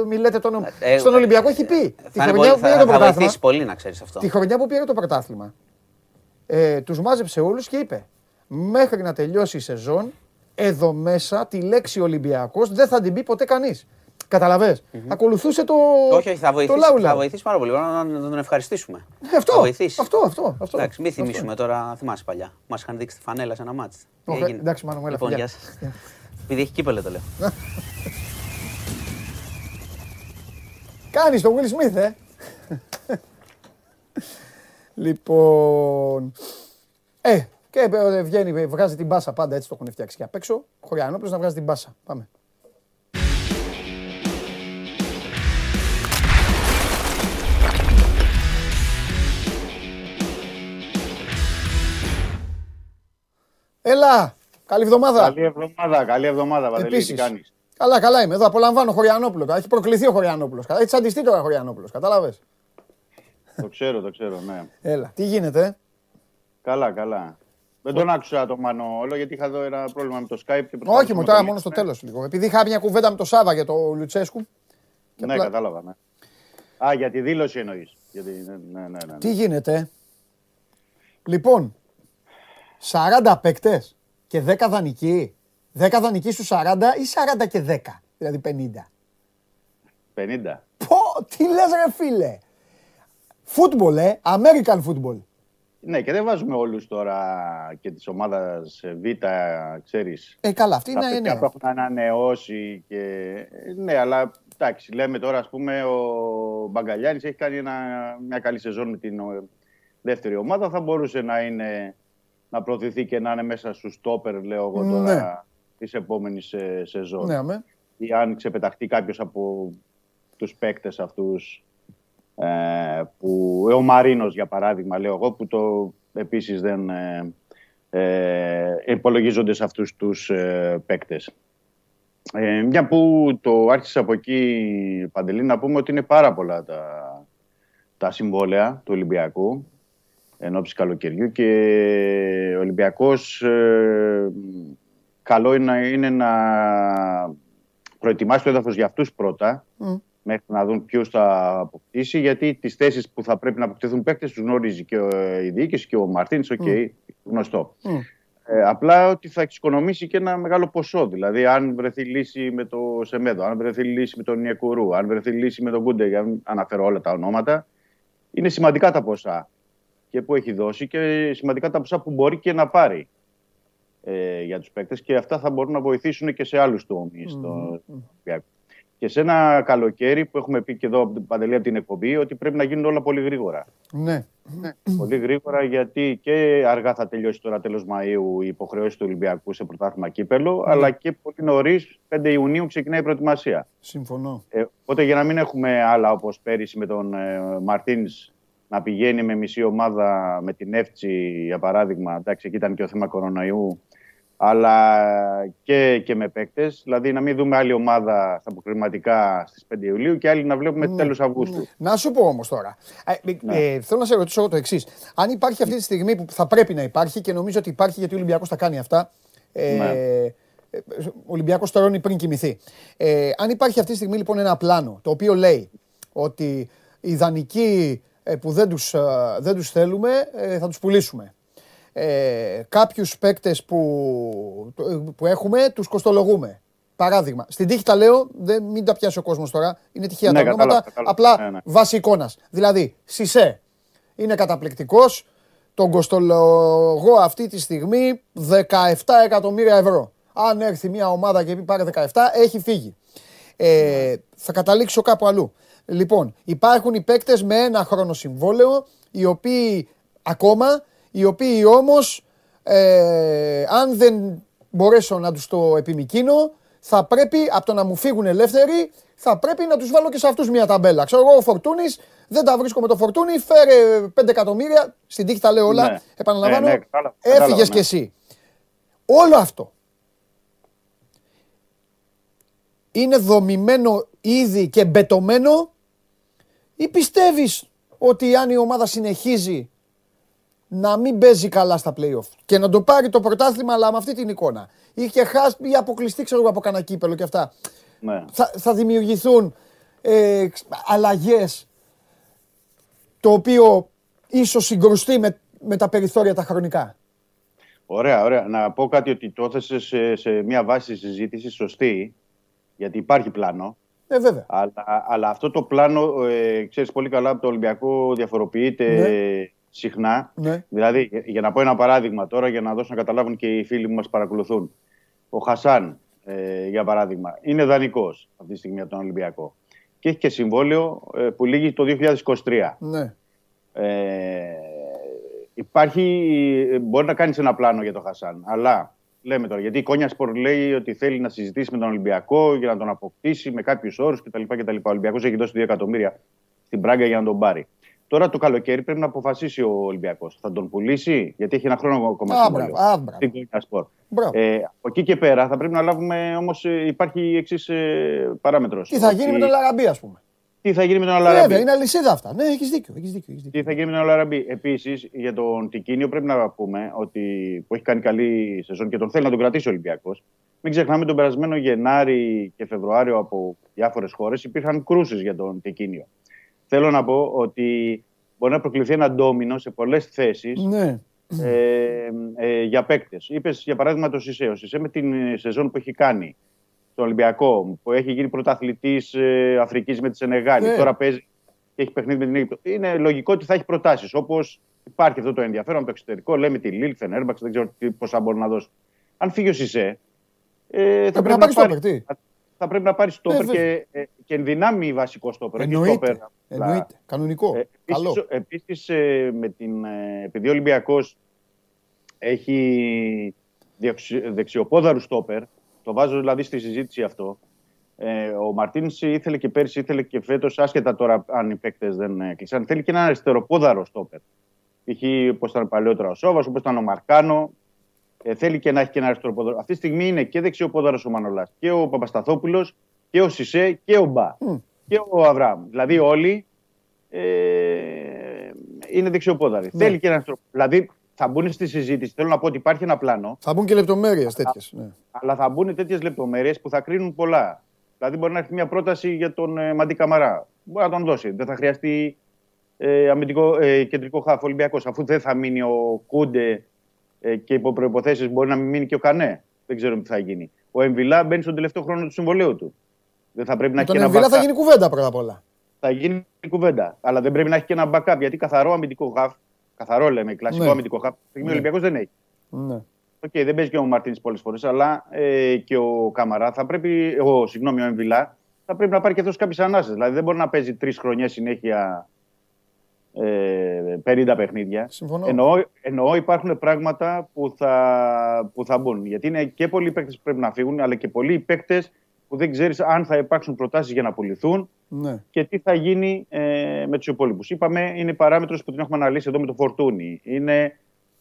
Μιλέτε το όνομα. Ε, Στον Ολυμπιακό έχει πει. Τη χρονιά που πήρε το πρωτάθλημα. πολύ να ξέρεις αυτό. Τη χρονιά που πήρε το πρωτάθλημα. Ε, τους μάζεψε όλους και είπε μέχρι να τελειώσει η σεζόν εδώ μέσα τη λέξη Ολυμπιακός δεν θα την πει ποτέ κανείς. Καταλαβέ. Ακολουθούσε το. Όχι, όχι, θα βοηθήσει, θα βοηθήσει πάρα πολύ. Να, να τον ευχαριστήσουμε. Ε, αυτό, θα βοηθήσει. αυτό, αυτό, αυτό. Εντάξει, μην θυμίσουμε τώρα, θυμάσαι παλιά. Μας είχαν δείξει τη φανέλα σε ένα μάτι. Εντάξει, μάλλον Λοιπόν, γεια σας. Επειδή έχει κύπελο το λέω. Κάνεις το Will Smith, ε. λοιπόν. Ε, και βγαίνει, βγάζει την μπάσα πάντα έτσι το έχουν φτιάξει και απ' έξω. Χωριανόπλο να βγάζει την μπάσα. Πάμε. Έλα, καλή εβδομάδα. Καλή εβδομάδα, καλή εβδομάδα, Βαδελή, τι κάνεις; Καλά, καλά είμαι. Εδώ απολαμβάνω Χωριανόπουλο. Έχει προκληθεί ο Χωριανόπουλος. Έχεις τσαντιστεί τώρα ο Χωριανόπουλος. Κατάλαβες; Το ξέρω, το ξέρω, ναι. Έλα, τι γίνεται; Καλά, καλά. Δεν τον άκουσα το Μανώ όλο γιατί είχα εδώ ένα πρόβλημα με το Skype. Και Όχι, μου τώρα μόνο στο τέλος λίγο. Επειδή είχα μια κουβέντα με το Σάβα για το Λουτσέσκου. Ναι, κατάλαβα. Ναι. Α, για τη δήλωση εννοείς. Ναι, ναι, ναι, ναι, Τι γίνεται; Λοιπόν, 40 παίκτες και 10 δανεικοί. 10 δανεικοί στου 40 ή 40 και 10, δηλαδή 50. 50. Πω, τι λες ρε φίλε. Φούτμπολ, ε, American football. Ναι, και δεν βάζουμε όλους τώρα και της ομάδας Β, ξέρεις. Ε, καλά, αυτή είναι, ναι. που έχουν ανανεώσει και... Ναι, αλλά εντάξει, λέμε τώρα, ας πούμε, ο Μπαγκαλιάνης έχει κάνει ένα, μια καλή σεζόν με την δεύτερη ομάδα. Θα μπορούσε να είναι να προωθηθεί και να είναι μέσα στους τόπερ, λέω εγώ τώρα, ναι. της επόμενης ε, σεζόν. Ναι, αμέ. Ή αν ξεπεταχτεί κάποιος από τους παίκτες αυτούς. Ε, που, ο Μαρίνος, για παράδειγμα, λέω εγώ, που το επίσης δεν ε, ε, υπολογίζονται σε αυτούς τους ε, παίκτες. Ε, μια που το άρχισε από εκεί, Παντελή, να πούμε ότι είναι πάρα πολλά τα, τα συμβόλαια του Ολυμπιακού εν ώψη καλοκαιριού και ο Ολυμπιακός ε, καλό είναι, είναι να προετοιμάσει το έδαφος για αυτούς πρώτα μέχρι να δουν ποιος θα αποκτήσει γιατί τις θέσεις που θα πρέπει να αποκτηθούν παίκτες τους γνωρίζει και η διοίκηση και ο Μαρτίνς, OK, okay, γνωστό. Ε, απλά ότι θα εξοικονομήσει και ένα μεγάλο ποσό. Δηλαδή, αν βρεθεί λύση με το Σεμέδο, αν βρεθεί λύση με τον Νιακουρού, αν βρεθεί λύση με τον Κούντε, για να αναφέρω όλα τα ονόματα, είναι σημαντικά τα ποσά και που έχει δώσει και σημαντικά τα ποσά που μπορεί και να πάρει ε, για τους παίκτες και αυτά θα μπορούν να βοηθήσουν και σε άλλους τομείς. Mm. Και σε ένα καλοκαίρι που έχουμε πει και εδώ παντελή από την εκπομπή ότι πρέπει να γίνουν όλα πολύ γρήγορα. Ναι. Πολύ γρήγορα γιατί και αργά θα τελειώσει τώρα τέλος Μαΐου η υποχρεώση του Ολυμπιακού σε πρωτάθλημα κύπελο ναι. αλλά και πολύ νωρίς 5 Ιουνίου ξεκινάει η προετοιμασία. Συμφωνώ. Ε, οπότε για να μην έχουμε άλλα όπως πέρυσι με τον ε, Μαρτίνς να πηγαίνει με μισή ομάδα με την Εύτσι, για παράδειγμα. Εντάξει, εκεί ήταν και ο θέμα κοροναϊού. Αλλά και, και με παίκτες. Δηλαδή να μην δούμε άλλη ομάδα στα αποκριματικά στις 5 Ιουλίου και άλλη να βλέπουμε ναι, τέλος Αυγούστου. Ναι. Να σου πω όμως τώρα. Ε, ε, ναι. ε, θέλω να σε ρωτήσω το εξής. Αν υπάρχει αυτή τη στιγμή που θα πρέπει να υπάρχει και νομίζω ότι υπάρχει γιατί ο Ολυμπιακός θα κάνει αυτά. Ε, ναι. Ε, ο Ολυμπιακός τρώνει πριν κοιμηθεί. Ε, αν υπάρχει αυτή τη στιγμή λοιπόν ένα πλάνο το οποίο λέει ότι οι δανεικοί ε, που δεν τους, ε, δεν τους θέλουμε θα τους πουλήσουμε. Ε, κάποιους παίκτες που, που έχουμε τους κοστολογούμε. Παράδειγμα, στην τύχη τα λέω, δεν, μην τα πιάσει ο κόσμος τώρα, είναι τυχαία ναι, τα ονόματα, απλά ναι, ναι. βάση εικόνας. Δηλαδή, Σισε είναι καταπληκτικός, τον κοστολογώ αυτή τη στιγμή 17 εκατομμύρια ευρώ. Αν έρθει μια ομάδα και πει πάρε 17, έχει φύγει. Ε, θα καταλήξω κάπου αλλού. Λοιπόν, υπάρχουν οι παίκτες με ένα χρόνο συμβόλαιο, οι οποίοι ακόμα, οι οποίοι όμως, ε, αν δεν μπορέσω να τους το επιμικίνω, θα πρέπει από το να μου φύγουν ελεύθεροι, θα πρέπει να τους βάλω και σε αυτούς μια ταμπέλα. Ξέρω εγώ, ο Φορτούνης, δεν τα βρίσκω με το Φορτούνη, φέρε 5 εκατομμύρια, στην τύχη τα λέω όλα, ναι. επαναλαμβάνω, ναι, ναι, έφυγες κι εσύ. Όλο αυτό είναι δομημένο ήδη και μπετωμένο ή πιστεύεις ότι αν η ομάδα συνεχίζει να μην παίζει καλά στα play-off και να το πάρει το πρωτάθλημα αλλά με αυτή την εικόνα είχε χάσει ή αποκλειστεί ξέρω από κανένα κύπελο και αυτά ναι. θα, θα δημιουργηθούν ε, αλλαγές το οποίο ίσως συγκρουστεί με, με τα περιθώρια τα χρονικά. Ωραία, ωραία. Να πω κάτι ότι το έθεσε σε, σε μια βάση συζήτησης σωστή γιατί υπάρχει πλάνο. Ε, βέβαια. Αλλά, αλλά αυτό το πλάνο, ε, ξέρεις πολύ καλά, από το Ολυμπιακό διαφοροποιείται ναι. συχνά. Ναι. Δηλαδή, για να πω ένα παράδειγμα τώρα, για να δώσω να καταλάβουν και οι φίλοι που μας παρακολουθούν. Ο Χασάν, ε, για παράδειγμα, είναι δανεικός αυτή τη στιγμή από τον Ολυμπιακό. Και έχει και συμβόλαιο ε, που λύγει το 2023. Ναι. Ε, υπάρχει, μπορεί να κάνεις ένα πλάνο για τον Χασάν, αλλά λέμε τώρα. Γιατί η Κόνια Σπορ λέει ότι θέλει να συζητήσει με τον Ολυμπιακό για να τον αποκτήσει με κάποιους όρους κτλ. κτλ. Ο Ολυμπιακός έχει δώσει 2 εκατομμύρια στην Πράγκα για να τον πάρει. Τώρα το καλοκαίρι πρέπει να αποφασίσει ο Ολυμπιακός. Θα τον πουλήσει, γιατί έχει ένα χρόνο ακόμα συμβόλαιο. Στην Κόνια Σπορ. Ε, από εκεί και πέρα θα πρέπει να λάβουμε όμως. Ε, υπάρχει η εξής ε, παράμετρος. Τι θα γίνει ότι... με τον Λαραμπή, ας πούμε. Τι θα γίνει με τον Αλαραμπή. Βέβαια, είναι αλυσίδα αυτά. Ναι, έχεις δίκιο, έχεις δίκιο, έχεις δίκιο. Τι θα γίνει με τον Αλαραμπή. Επίσης, για τον Τικίνιο πρέπει να πούμε ότι που έχει κάνει καλή σεζόν και τον θέλει να τον κρατήσει ο Ολυμπιακός. Μην ξεχνάμε τον περασμένο Γενάρη και Φεβρουάριο από διάφορες χώρες υπήρχαν κρούσεις για τον Τικίνιο. Θέλω να πω ότι μπορεί να προκληθεί ένα ντόμινο σε πολλές θέσεις ναι. ε, ε, για παίκτες. Είπες για παράδειγμα το Σισε. Σισε με την σεζόν που έχει κάνει στον Ολυμπιακό, που έχει γίνει πρωταθλητής ε, Αφρικής με τη Σενεγάλη. Ναι. Τώρα παίζει και έχει παιχνίδι με την Αίγυπτο. Είναι λογικό ότι θα έχει προτάσεις. Όπως υπάρχει αυτό το ενδιαφέρον από το εξωτερικό, λέμε τη Λίλ, Φενέρμπαξ, δεν ξέρω πόσα μπορεί να δώσει. Αν φύγει ο Σισε. Ε, θα, θα, πρέπει να, να πάρει στόπερ, θα πρέπει να πάρει στόπερ ναι, και, ε, και ενδυνάμει βασικό στόπερ. Εννοείται. Εννοείται. Κανονικό. Ε, Καλό. Επίσης, ε, με την, ε, επειδή ο Ολυμπιακός έχει δεξιοπόδαρου στόπερ, το βάζω δηλαδή στη συζήτηση αυτό. Ε, ο Μαρτίνς ήθελε και πέρσι, ήθελε και φέτος, άσχετα τώρα αν οι παίκτες δεν έκλεισαν, θέλει και ένα αριστεροπόδαρο στόπερ. Π.χ. όπως ήταν παλιότερα ο Σόβας, όπως ήταν ο Μαρκάνο. Ε, θέλει και να έχει και ένα αριστεροπόδαρο. Αυτή τη στιγμή είναι και δεξιοπόδαρος ο Μανολάς και ο Παπασταθόπουλος και ο Σισε και ο Μπα. Και ο Αβραάμ. Δηλαδή όλοι ε, είναι δεξιοπόδαροι. Ναι. Θέλει και ένα αριστεροπόδαρο. Δηλαδή θα μπουν στη συζήτηση. Θέλω να πω ότι υπάρχει ένα πλάνο. Θα μπουν και λεπτομέρειες τέτοιες. Ναι. Αλλά θα μπουν τέτοιες λεπτομέρειες που θα κρίνουν πολλά. Δηλαδή, μπορεί να έρθει μια πρόταση για τον ε, Μαντί Καμαρά. Μπορεί να τον δώσει. Δεν θα χρειαστεί ε, αμυντικό, ε, κεντρικό χάφο Ολυμπιακός, αφού δεν θα μείνει ο Κούντε ε, και υπό προποθέσει μπορεί να μην μείνει και ο Κανέ. Δεν ξέρω τι θα γίνει. Ο Εμβιλά μπαίνει στον τελευταίο χρόνο του συμβολέου του. Δεν θα πρέπει να τον Εμβιλά θα γίνει κουβέντα πρώτα απ' όλα. Θα γίνει κουβέντα. Αλλά δεν πρέπει να έχει και ένα backup γιατί καθαρό αμυντικό χάφ Καθαρό λέμε, κλασικό ναι. αμυντικό χάπ. Ναι. Ο Ολυμπιακός δεν έχει. Ναι. Okay, δεν παίζει και ο Μαρτίνη πολλές φορές, αλλά ε, και ο Καμαρά θα πρέπει, ο, συγγνώμη, ο Εμβιλά, θα πρέπει να πάρει και αυτός κάποιες ανάσες. Δηλαδή δεν μπορεί να παίζει τρεις χρονιές συνέχεια ε, 50 παιχνίδια. Συμφωνώ. Εννοώ, εννοώ υπάρχουν πράγματα που θα, που θα μπουν. Γιατί είναι και πολλοί παίκτες που πρέπει να φύγουν, αλλά και πολλοί παίκτες που δεν ξέρεις αν θα υπάρξουν προτάσεις για να πουληθούν ναι. και τι θα γίνει ε, με τους υπόλοιπους. Είπαμε, είναι παράμετρος που την έχουμε αναλύσει εδώ με το Φορτούνι. Είναι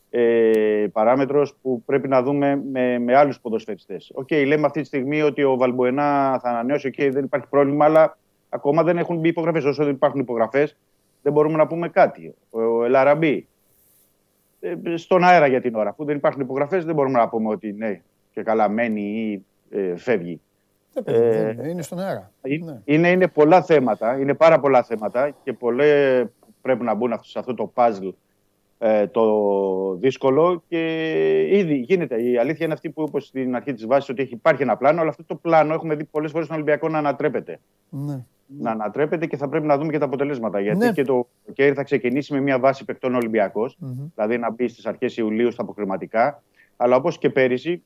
ε, παράμετρος που πρέπει να δούμε με, με άλλους ποδοσφαιριστές. OK, okay, λέμε αυτή τη στιγμή ότι ο Βαλμποενά θα ανανεώσει, OK, okay, δεν υπάρχει πρόβλημα, αλλά ακόμα δεν έχουν μπει υπογραφές. Όσο δεν υπάρχουν υπογραφές, δεν μπορούμε να πούμε κάτι. Ο Ελαραμπή. Ε, στον αέρα για την ώρα. Αφού δεν υπάρχουν υπογραφές, δεν μπορούμε να πούμε ότι ναι, και καλά μένει ή ε, φεύγει. Ε, είναι στον αέρα. Ναι. Είναι, είναι πολλά θέματα, είναι πάρα πολλά θέματα και πολλέ πρέπει να μπουν σε αυτό το puzzle ε, το δύσκολο και ήδη γίνεται. Η αλήθεια είναι αυτή που είπες στην αρχή της βάσης ότι έχει, υπάρχει ένα πλάνο, αλλά αυτό το πλάνο έχουμε δει πολλές φορές στον Ολυμπιακό να ανατρέπεται. Ναι. Να ανατρέπεται και θα πρέπει να δούμε και τα αποτελέσματα. Γιατί ναι. και το Κέρι θα ξεκινήσει με μια βάση παικτών δηλαδή να μπει στις αρχές Ιουλίου στα αποκριματικά. Αλλά όπως και πέρυσι,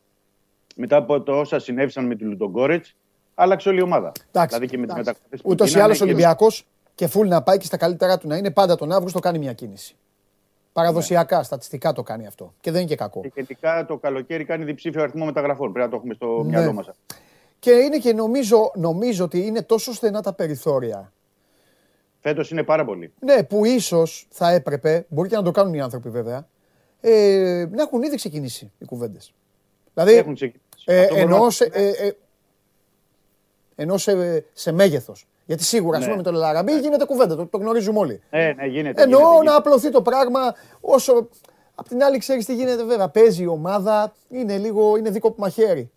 μετά από το όσα συνέβησαν με τη Λουντογκόρετ, άλλαξε όλη η ομάδα. Εντάξει, δηλαδή και με τι Ούτως ή άλλως ο Ολυμπιακός και φουλ να πάει και στα καλύτερά του να είναι πάντα τον Αύγουστο κάνει μια κίνηση. Παραδοσιακά, ναι. στατιστικά το κάνει αυτό. Και δεν είναι και κακό. Και γενικά το καλοκαίρι κάνει διψήφιο αριθμό μεταγραφών. Πρέπει να το έχουμε στο ναι. μυαλό μας. Και είναι και νομίζω, νομίζω ότι είναι τόσο στενά τα περιθώρια. Φέτος είναι πάρα πολύ. Ναι, που ίσως θα έπρεπε, μπορεί και να το κάνουν οι άνθρωποι βέβαια, ε, να έχουν ήδη ξεκινήσει οι κουβέντες. Δηλαδή, έχουν ξεκινήσει. Ε, ενώ, σε, ε, ε, ενώ σε, σε μέγεθος. Γιατί σίγουρα, ναι. με τον Λαραμπή γίνεται κουβέντα, το, το γνωρίζουμε όλοι. Ε, ναι, γίνεται. Ενώ γίνεται, να απλωθεί το πράγμα όσο. Απ' την άλλη, ξέρεις τι γίνεται, βέβαια. Παίζει η ομάδα, είναι λίγο είναι δίκοπο μαχαίρι.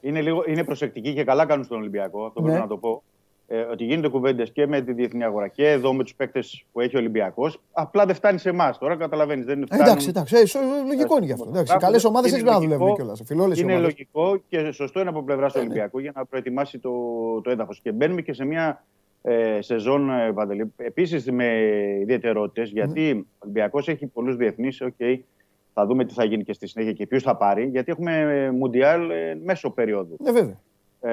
Είναι, λίγο, είναι προσεκτική και καλά κάνουν στον Ολυμπιακό, αυτό ναι. πρέπει να το πω ε, ότι γίνονται κουβέντες και με τη διεθνή αγορά και εδώ με τους παίκτες που έχει ο Ολυμπιακός. Απλά δεν φτάνει σε εμάς τώρα, καταλαβαίνεις. Δεν φτάνουν... Εντάξει, εντάξει, ε, λογικό είναι γι' αυτό. Καλές ομάδες έχεις να δουλεύουν κιόλας. Είναι λογικό και σωστό είναι από πλευράς του ε, ναι. Ολυμπιακού για να προετοιμάσει το, το έδαφος. Και μπαίνουμε και σε μια ε, σεζόν, ε, επίσης με ιδιαιτερότητες, γιατί ο Ολυμπιακός έχει πολλούς διεθνείς. Okay, θα δούμε τι θα γίνει και στη συνέχεια και ποιου θα πάρει, γιατί έχουμε Μουντιάλ μέσω περίοδου. Ναι, βέβαια. Ε,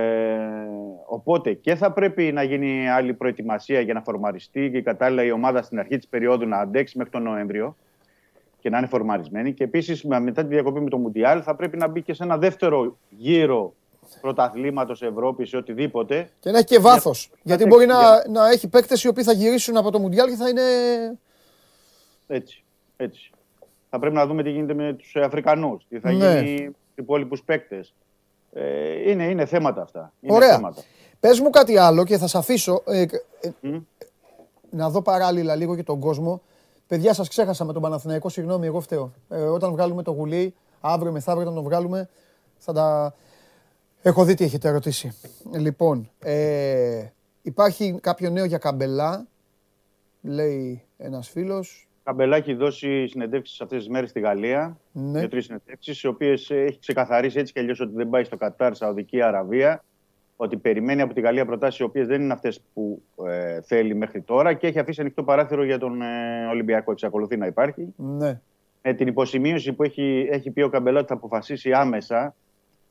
οπότε και θα πρέπει να γίνει άλλη προετοιμασία για να φορμαριστεί και κατάλληλα η ομάδα στην αρχή της περίοδου να αντέξει μέχρι τον Νοέμβριο και να είναι φορμαρισμένη. Και επίσης μετά τη διακοπή με το Μουντιάλ θα πρέπει να μπει και σε ένα δεύτερο γύρο πρωταθλήματος Ευρώπης ή οτιδήποτε. Και να έχει και βάθος. Γιατί μπορεί να, να έχει παίκτες οι οποίοι θα γυρίσουν από το Μουντιάλ και θα είναι. Έτσι. έτσι. Θα πρέπει να δούμε τι γίνεται με τους Αφρικανούς, τι θα ναι. γίνει με τους υπόλοιπους παίκτες. Ε, είναι, είναι θέματα αυτά. Είναι Ωραία. Θέματα. Πες μου κάτι άλλο και θα σε αφήσω ε, ε, να δω παράλληλα λίγο και τον κόσμο. Παιδιά, σας ξέχασα με τον Παναθηναϊκό, συγγνώμη, εγώ φταίω. Ε, όταν βγάλουμε το γουλί, αύριο μεθαύριο όταν το βγάλουμε, θα τα... Έχω δει τι έχετε ερωτήσει. Λοιπόν, ε, υπάρχει κάποιο νέο για καμπελά, λέει ένας φίλος. Καμπελά έχει δώσει συνεντεύξεις αυτές τις μέρες στη Γαλλία. Ναι. Για τρεις συνεντεύξεις, οι οποίες έχει ξεκαθαρίσει έτσι κι αλλιώς ότι δεν πάει στο Κατάρ, Σαουδική Αραβία. Ότι περιμένει από τη Γαλλία προτάσεις οι οποίες δεν είναι αυτές που ε, θέλει μέχρι τώρα και έχει αφήσει ανοιχτό παράθυρο για τον ε, Ολυμπιακό. Εξακολουθεί να υπάρχει. Ναι. Με την υποσημείωση που έχει, έχει πει ο Καμπελά ότι θα αποφασίσει άμεσα.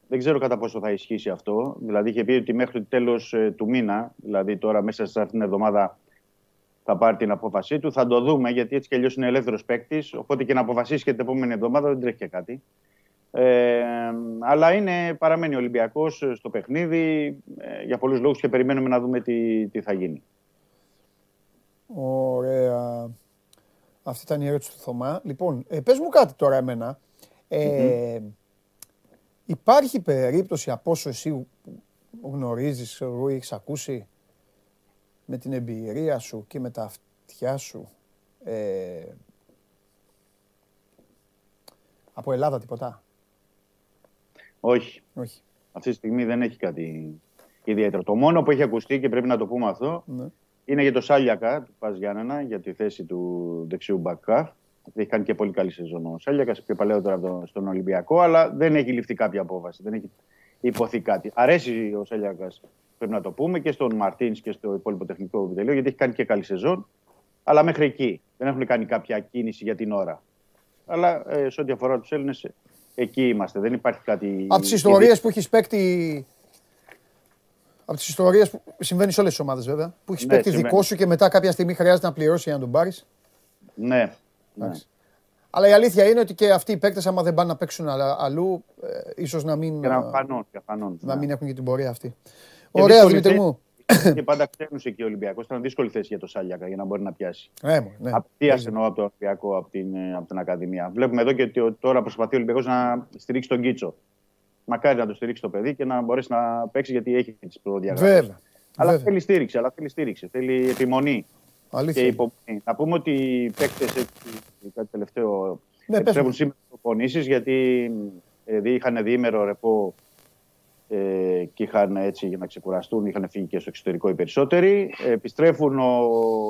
Δεν ξέρω κατά πόσο θα ισχύσει αυτό. Δηλαδή είχε πει ότι μέχρι το τέλος ε, του μήνα, δηλαδή τώρα μέσα σε αυτήν την εβδομάδα, θα πάρει την απόφασή του. Θα το δούμε γιατί έτσι κι αλλιώς είναι ελεύθερος παίκτης. Οπότε και να αποφασίσει και την επόμενη εβδομάδα δεν τρέχει και κάτι. Ε, αλλά είναι, παραμένει Ολυμπιακός στο παιχνίδι ε, για πολλούς λόγους και περιμένουμε να δούμε τι, τι θα γίνει. Ωραία. Αυτή ήταν η ερώτηση του Θωμά. Λοιπόν, ε, πες μου κάτι τώρα εμένα. Ε, Υπάρχει περίπτωση από όσο εσύ γνωρίζεις, έχεις ακούσει, με την εμπειρία σου και με τα αυτιά σου ε, από Ελλάδα τίποτα; Όχι. Όχι. Αυτή τη στιγμή δεν έχει κάτι ιδιαίτερο. Το μόνο που έχει ακουστεί και πρέπει να το πούμε αυτό ναι. είναι για το Σάλιακα του Πας Γιάννενα για τη θέση του δεξιού μπακκάφ. Έχει κάνει και πολύ καλή σεζόν ο Σάλιακας, πιο παλαιότερα στον Ολυμπιακό, αλλά δεν έχει ληφθεί κάποια απόφαση. Δεν έχει υποθεί κάτι. Αρέσει ο Σάλιακας πρέπει να το πούμε, και στον Μαρτίνς και στο υπόλοιπο τεχνικό επιτελείο, γιατί έχει κάνει και καλή σεζόν. Αλλά μέχρι εκεί. Δεν έχουν κάνει κάποια κίνηση για την ώρα. Αλλά ε, σε ό,τι αφορά τους Έλληνες, εκεί είμαστε. Δεν υπάρχει κάτι. Από τις ιστορίες που έχεις παίκτη. Από τις ιστορίες που συμβαίνει σε όλες τις ομάδες βέβαια. Που έχεις ναι, παίκτη δικό σου και μετά κάποια στιγμή χρειάζεται να πληρώσει για να τον πάρεις. Ναι. ναι. Αλλά η αλήθεια είναι ότι και αυτοί οι παίκτες, άμα δεν πάνε να παίξουν αλλού, ε, ίσως να μην. Και να, φανούν, φανούν, να ναι. μην έχουν και την πορεία αυτή. Ωραία, Δημήτρη μου. Και πάντα ξέρουν εκεί ο Ολυμπιακός. Ήταν δύσκολη θέση για το Σάλιακα για να μπορεί να πιάσει. Ε, ναι. Απτία εννοώ από το Ολυμπιακό, από την, ε, από την Ακαδημία. Βλέπουμε εδώ και τώρα προσπαθεί ο Ολυμπιακός να στηρίξει τον Κίτσο. Μακάρι να το στηρίξει το παιδί και να μπορέσει να παίξει γιατί έχει τις προδιαγραφές. Βέβαια. Αλλά Βέβαια. θέλει στήριξη, αλλά θέλει στήριξη. Θέλει επιμονή. Αλήθεια. Και υπομονή. Να πούμε ότι οι παίκτες κάτι τελευταίο ναι, επιστρέφουν σήμερα προπονήσεις γιατί ε, είχαν διήμερο ρεπό ε, και είχαν έτσι για να ξεκουραστούν, είχαν φύγει και στο εξωτερικό οι περισσότεροι. Ε, επιστρέφουν ο,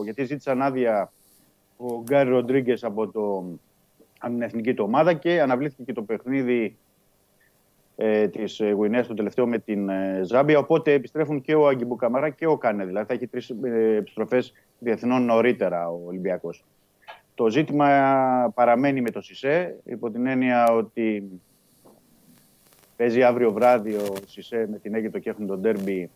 γιατί ζήτησαν άδεια ο Γκάρι Ροντρίγκες από, το, από την εθνική του ομάδα και αναβλήθηκε και το παιχνίδι ε, της Γουινέας το τελευταίο με την ε, Ζάμπια. Οπότε επιστρέφουν και ο Αγκιμπού Καμαρά και ο Κάνε. Δηλαδή θα έχει τρεις ε, επιστροφές διεθνών νωρίτερα ο Ολυμπιακός. Το ζήτημα παραμένει με το ΣΥΣΕ υπό την έννοια ότι παίζει αύριο βράδυ ο ΣΥΣΕ με την Αίγυπτο και έχουν τον τέρμπι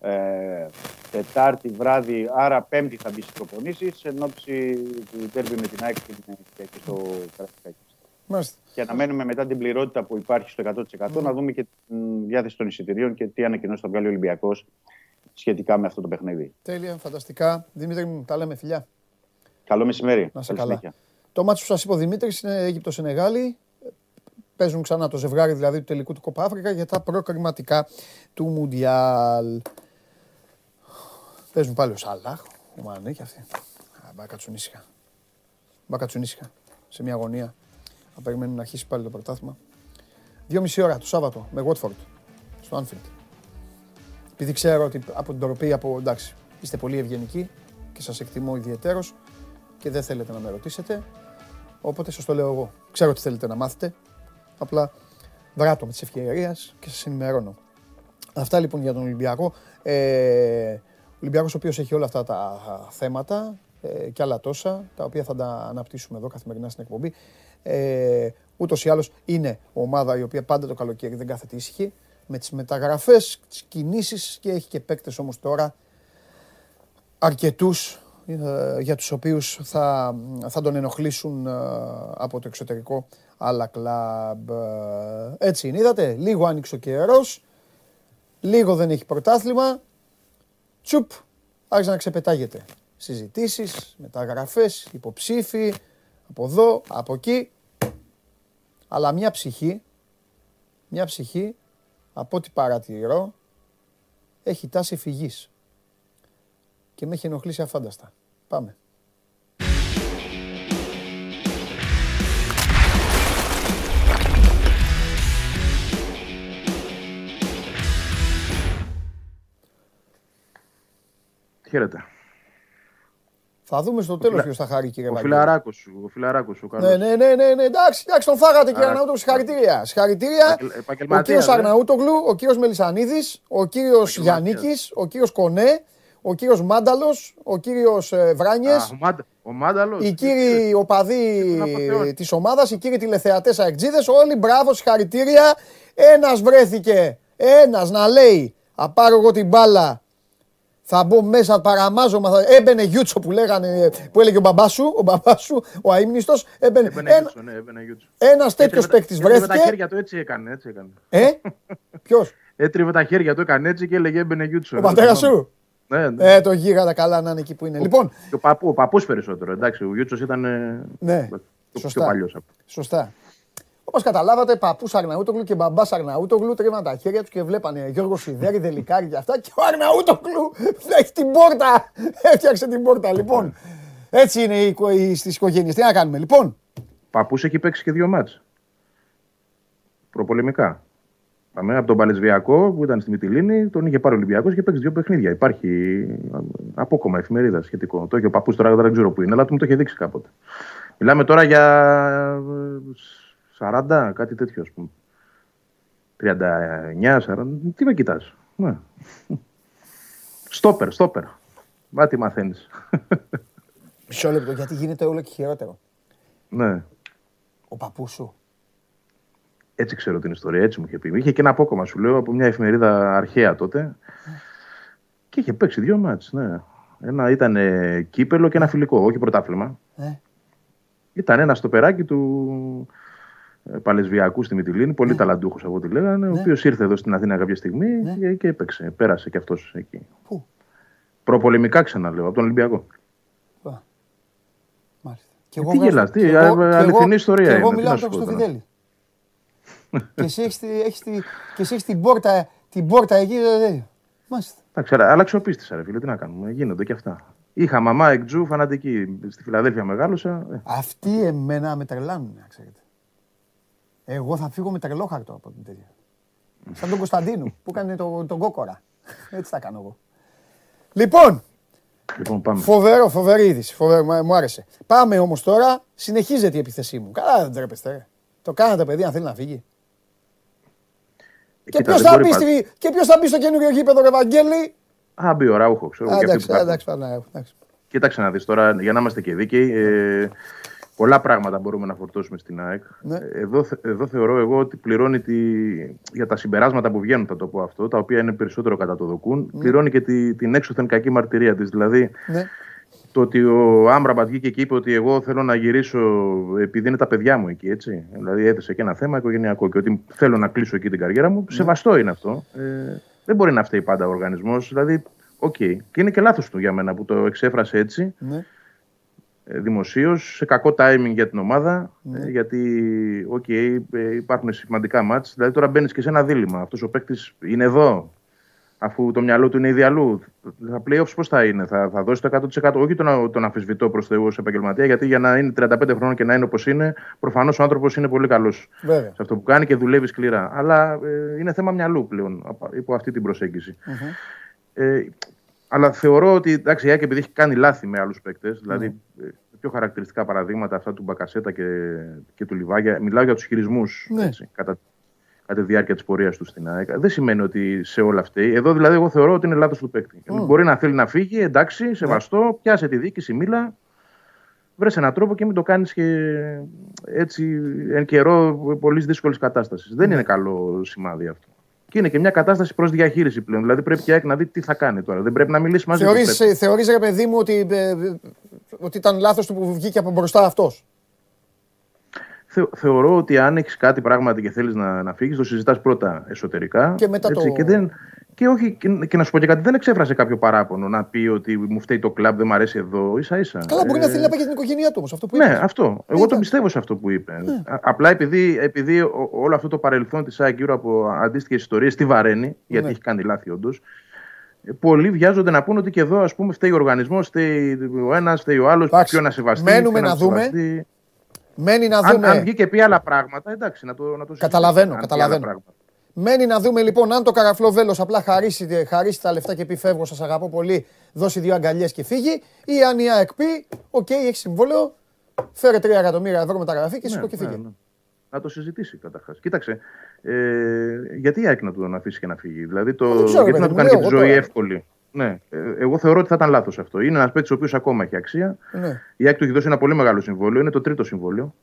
ε, Τετάρτη βράδυ, άρα Πέμπτη θα μπει στις προπονήσεις εν ώψη του τέρμπι με την ΑΕΚ και στο Καραϊσκάκη. Και αναμένουμε μετά την πληρότητα που υπάρχει στο 100% να δούμε και τη διάθεση των εισιτηρίων και τι ανακοινώσει θα βγάλει ο Ολυμπιακός σχετικά με αυτό το παιχνίδι. Τέλεια, φανταστικά. Δημήτρη μου, τα λέμε φιλιά. Καλό μεσημέρι. Να σε καλά. Το μάτι που σας είπε ο Δημήτρης είναι Αίγυπτο-Σενεγάλη. Παίζουν ξανά το ζευγάρι δηλαδή του τελικού του Κοπάφρικα για τα προκριματικά του Μουντιάλ. Παίζουν πάλι ο Σαλάχ, ο Μανέ και αυτοί. Μπα κάτσουν ήσυχα. Μπα κάτσουν ήσυχα. Σε μια αγωνία. Θα περιμένουν να αρχίσει πάλι το πρωτάθλημα. Δύο μισή ώρα το Σάββατο με Watford στο Anfield. Επειδή ξέρω ότι από την τροπή, από εντάξει, είστε πολύ ευγενικοί και σας εκτιμώ ιδιαιτέρως και δεν θέλετε να με ρωτήσετε, οπότε σας το λέω εγώ. Ξέρω ότι θέλετε να μάθετε, απλά βράτω με τις ευκαιρίες και σας ενημερώνω. Αυτά λοιπόν για τον Ολυμπιακό. Ε, ο Ολυμπιακός ο οποίος έχει όλα αυτά τα θέματα ε, και άλλα τόσα, τα οποία θα τα αναπτύσσουμε εδώ καθημερινά στην εκπομπή. Ε, ούτως ή άλλως είναι ομάδα η οποία πάντα το καλοκαίρι δεν κάθεται ήσυχη με τις μεταγραφές, τις κινήσεις και έχει και παίκτες όμως τώρα αρκετούς ε, για τους οποίους θα, θα τον ενοχλήσουν ε, από το εξωτερικό άλλα κλαμπ. Ε, έτσι είναι, είδατε, λίγο άνοιξε ο καιρός, λίγο δεν έχει πρωτάθλημα, τσουπ, άρχισε να ξεπετάγεται. Συζητήσεις, μεταγραφές, υποψήφοι, από εδώ, από εκεί, αλλά μια ψυχή, μια ψυχή από ό,τι παρατηρώ, έχει τάση φυγής. Και με έχει ενοχλήσει αφάνταστα. Πάμε. Χαίρετε. Θα δούμε στο τέλος ποιος θα χάρει, κύριε Ο φιλαράκος σου. Ο φιλαράκος σου. Ναι, ναι, ναι, ναι, ναι, εντάξει, εντάξει, τον φάγατε, κύριε Αρναούτογλου. Συγχαρητήρια. Συγχαρητήρια. Ο κύριος Αρναούτογλου, ο κύριος Μελισανίδης, ο κύριος Γιάννη, ο κύριος Κονέ, ο κύριος Μάνταλος, ο κύριος ε, Βράνιες. Ο Μάνταλος. Οι κύριοι οπαδοί της ομάδας, οι κύριοι τηλεθεατές αεκτζίδε, όλοι μπράβο, συγχαρητήρια. Ένας βρέθηκε, ένας να λέει, απάρω εγώ την μπάλα θα μπω μέσα, παραμάζωμα. Θα... Έμπαινε Γιούτσο που, λέγανε, που έλεγε ο μπαμπάς σου, ο μπαμπάς σου, ο αείμνηστος. Έμπαινε, έμπαινε ένα, Γιούτσο, ναι, έμπαινε Γιούτσο. Ένας τέτοιος παίκτης βρέθηκε. Έτριβε τα χέρια του έτσι έκανε, έτσι έκανε. Ε, ποιος; Έτριβε τα χέρια του, έκανε έτσι και έλεγε έμπαινε Γιούτσο. Ο πατέρας σου; Ναι, ναι. Ε, το γίγαντα καλά να είναι εκεί που είναι. Ο, λοιπόν. Και ο, παππού, ο παππούς περισσότερο, εντάξει, ο Γιούτσος ήταν ναι, πιο, σωστά. πιο παλιός. Σωστά. Όπως καταλάβατε, παππούς Αρναούτογλου και μπαμπάς Αρναούτογλου τρίβαν τα χέρια τους και βλέπανε Γιώργο Σιδέρη, Δελικάρη και αυτά. Και ο Αρναούτογλου έχει την πόρτα. Έφτιαξε την πόρτα. Λοιπόν, έτσι είναι στις οικογένειες. Τι να κάνουμε, λοιπόν; Παππούς έχει παίξει και δύο μάτς. Προπολεμικά. Πάμε από τον Παλαισβιακό που ήταν στη Μυτιλίνη, τον είχε πάρει ο Ολυμπιακός και παίξει δύο παιχνίδια. Υπάρχει απόκομα εφημερίδα σχετικό. Το έχει ο παππούς τώρα δεν ξέρω που είναι, αλλά του μου το είχε δείξει κάποτε. Μιλάμε τώρα για 40, κάτι τέτοιο ας πούμε. 39, 40, τι με κοιτάς. Ναι. Στόπερ, στόπερ. Μα τι μαθαίνεις. Μισό λεπτό, γιατί γίνεται όλο και χειρότερο. Ναι. Ο παππούς σου. Έτσι ξέρω την ιστορία, έτσι μου είχε πει. Είχε και ένα απόκομα, σου λέω, από μια εφημερίδα αρχαία τότε. Και είχε παίξει δύο μάτς, ναι. Ένα ήταν κύπελο και ένα φιλικό, όχι πρωτάθλημα. Ε. Ήταν ένα στοπεράκι του ε, Παλαισβιακού στη Μυτιλίνη, πολύ ναι. ταλαντούχος από ό,τι λέγανε, ναι. ο οποίος ήρθε εδώ στην Αθήνα κάποια στιγμή ναι. και, και έπαιξε. Πέρασε και αυτός εκεί. Πού; Προπολεμικά ξαναλέω, από τον Ολυμπιακό. Μάλιστα. Και εγώ τι γελάς, τι, εγώ, αληθινή ιστορία και εγώ μιλάω τώρα στο Φιδέλη. Και εσύ έχεις, την πόρτα, την πόρτα εκεί. Μάλιστα. Εντάξει, αλλά αξιοπίστησα, ρε φίλε, τι να κάνουμε. Γίνονται και αυτά. Είχα μαμά εκτζού φανατική. Στη Φιλαδέλφια μεγάλωσα. Ε. Αυτοί εμένα με τρελάνουν, ξέρετε. Εγώ θα φύγω με τρελό χαρτό από την τέτοια. Σαν τον Κωνσταντίνου που έκανε τον, τον κόκορα. Έτσι θα κάνω εγώ. Λοιπόν, Λοιπόν, πάμε. Φοβερό, φοβερή είδηση. Φοβερό, μου άρεσε. Πάμε όμως τώρα, συνεχίζεται η επίθεσή μου. Καλά, δεν τρέπεστε. Το κάνατε, παιδί, αν θέλει να φύγει. Και ποιος θα, μπει στη... θα μπει στο καινούριο γήπεδο, Ευαγγέλη. Α, μπει ο Ράουχο, ξέρω. Α, εντάξει, εντάξει, εντάξει, Κοίταξε να δεις τώρα, για να είμαστε και δίκαιοι. Ε, πολλά πράγματα μπορούμε να φορτώσουμε στην ΑΕΚ. Ναι. Εδώ, εδώ θεωρώ εγώ ότι πληρώνει τη, για τα συμπεράσματα που βγαίνουν, θα το πω αυτό, τα οποία είναι περισσότερο κατά το δοκούν, ναι. πληρώνει και τη, την έξωθεν κακή μαρτυρία της. Δηλαδή, ναι. Το ότι ο Άμραμπατ βγήκε και είπε ότι εγώ θέλω να γυρίσω επειδή είναι τα παιδιά μου εκεί, έτσι. Δηλαδή έθεσε και ένα θέμα οικογενειακό και ότι θέλω να κλείσω εκεί την καριέρα μου. Ναι. Σεβαστό είναι αυτό. Ε, δεν μπορεί να φταίει πάντα ο οργανισμός. Δηλαδή, OK. Okay. Και είναι και λάθος του για μένα που το εξέφρασε έτσι. Ναι. Ε, δημοσίως, σε κακό timing για την ομάδα. Ναι. Ε, γιατί okay, ε, υπάρχουν σημαντικά μάτς. Δηλαδή τώρα μπαίνεις και σε ένα δίλημα. Αυτός ο παίκτης είναι εδώ. Αφού το μυαλό του είναι ήδη αλλού. Θα playoffs πώς θα είναι, θα, θα δώσει το 100%. Όχι τον, τον αμφισβητώ προς Θεού ως επαγγελματία, γιατί για να είναι 35 χρόνια και να είναι όπως είναι, προφανώς ο άνθρωπος είναι πολύ καλός σε αυτό που κάνει και δουλεύει σκληρά. Αλλά ε, είναι θέμα μυαλού πλέον υπό αυτή την προσέγγιση. Mm-hmm. Ε, αλλά θεωρώ ότι εντάξει, η ΑΕΚ επειδή έχει κάνει λάθη με άλλους παίκτες, δηλαδή mm. πιο χαρακτηριστικά παραδείγματα αυτά του Μπακασέτα και, και του Λιβάγια, μιλάω για τους χειρισμούς ναι. κατά, κατά τη διάρκεια της πορείας τους στην ΑΕΚ. Δεν σημαίνει ότι σε όλα αυτά. Εδώ δηλαδή, εγώ θεωρώ ότι είναι λάθος του παίκτη. Mm. Μπορεί να θέλει να φύγει, εντάξει, σεβαστό, ναι. πιάσε τη διοίκηση, μίλα. Βρες έναν τρόπο και μην το κάνεις και έτσι εν καιρό πολύ δύσκολης κατάστασης. Δεν είναι καλό σημάδι αυτό. Και είναι και μια κατάσταση προς διαχείριση πλέον. Δηλαδή πρέπει και να δει τι θα κάνει τώρα. Δεν πρέπει να μιλήσει μαζί του. Θεωρείς, ρε παιδί μου, ότι, ε, ότι ήταν λάθος του που βγήκε από μπροστά αυτός; Θε, θεωρώ ότι αν έχεις κάτι πράγματι και θέλεις να, να φύγεις, το συζητάς πρώτα εσωτερικά. Και μετά έτσι, το. Και δεν, και, όχι, και, να σου πω και κάτι, δεν εξέφρασε κάποιο παράπονο να πει ότι μου φταίει το κλαμπ, δεν μου αρέσει εδώ, ίσα ίσα. Καλά, μπορεί ε... να θέλει να πάει για την οικογένειά του όμως. Αυτό που ναι, είπες. Ναι, αυτό. Εγώ τον πιστεύω σε αυτό που είπε. Ναι. Απλά επειδή, επειδή όλο αυτό το παρελθόν της ΑΕΚ γύρω από αντίστοιχες ιστορίες τη βαραίνει, γιατί ναι. έχει κάνει λάθη όντως. Ε, πολλοί βιάζονται να πούνε ότι και εδώ ας πούμε, φταίει ο οργανισμός, φταίει ο ένας, φταίει ο άλλος. Ποιο να σεβαστεί. Μένουμε να, δούμε. Μένει να δούμε. Αν, αν βγει και πει άλλα πράγματα, εντάξει, να το, να το Καταλαβαίνω, καταλαβαίνω. Μένει να δούμε λοιπόν αν το καραφλό βέλος απλά χαρίσει, χαρίσει τα λεφτά και πει φεύγω, σας αγαπώ πολύ, δώσει δύο αγκαλιές και φύγει, ή αν η ΑΕΚ πει, οκ, έχει συμβόλαιο, φέρε 3 εκατομμύρια ευρώ μεταγραφή και σήκω και φύγει. Ναι, ναι. Να το συζητήσει καταρχάς. Κοίταξε, ε, γιατί η ΑΕΚ να τον αφήσει και να φύγει, Δηλαδή, το, ξέρω, γιατί να του κάνει και τη ζωή εύκολη; Ναι, ε, εγώ θεωρώ ότι θα ήταν λάθος αυτό. Είναι ένας παίκτης ο οποίος ακόμα έχει αξία. Ναι. Η ΑΕΚ του έχει δώσει ένα πολύ μεγάλο συμβόλαιο, είναι το τρίτο συμβόλαιο.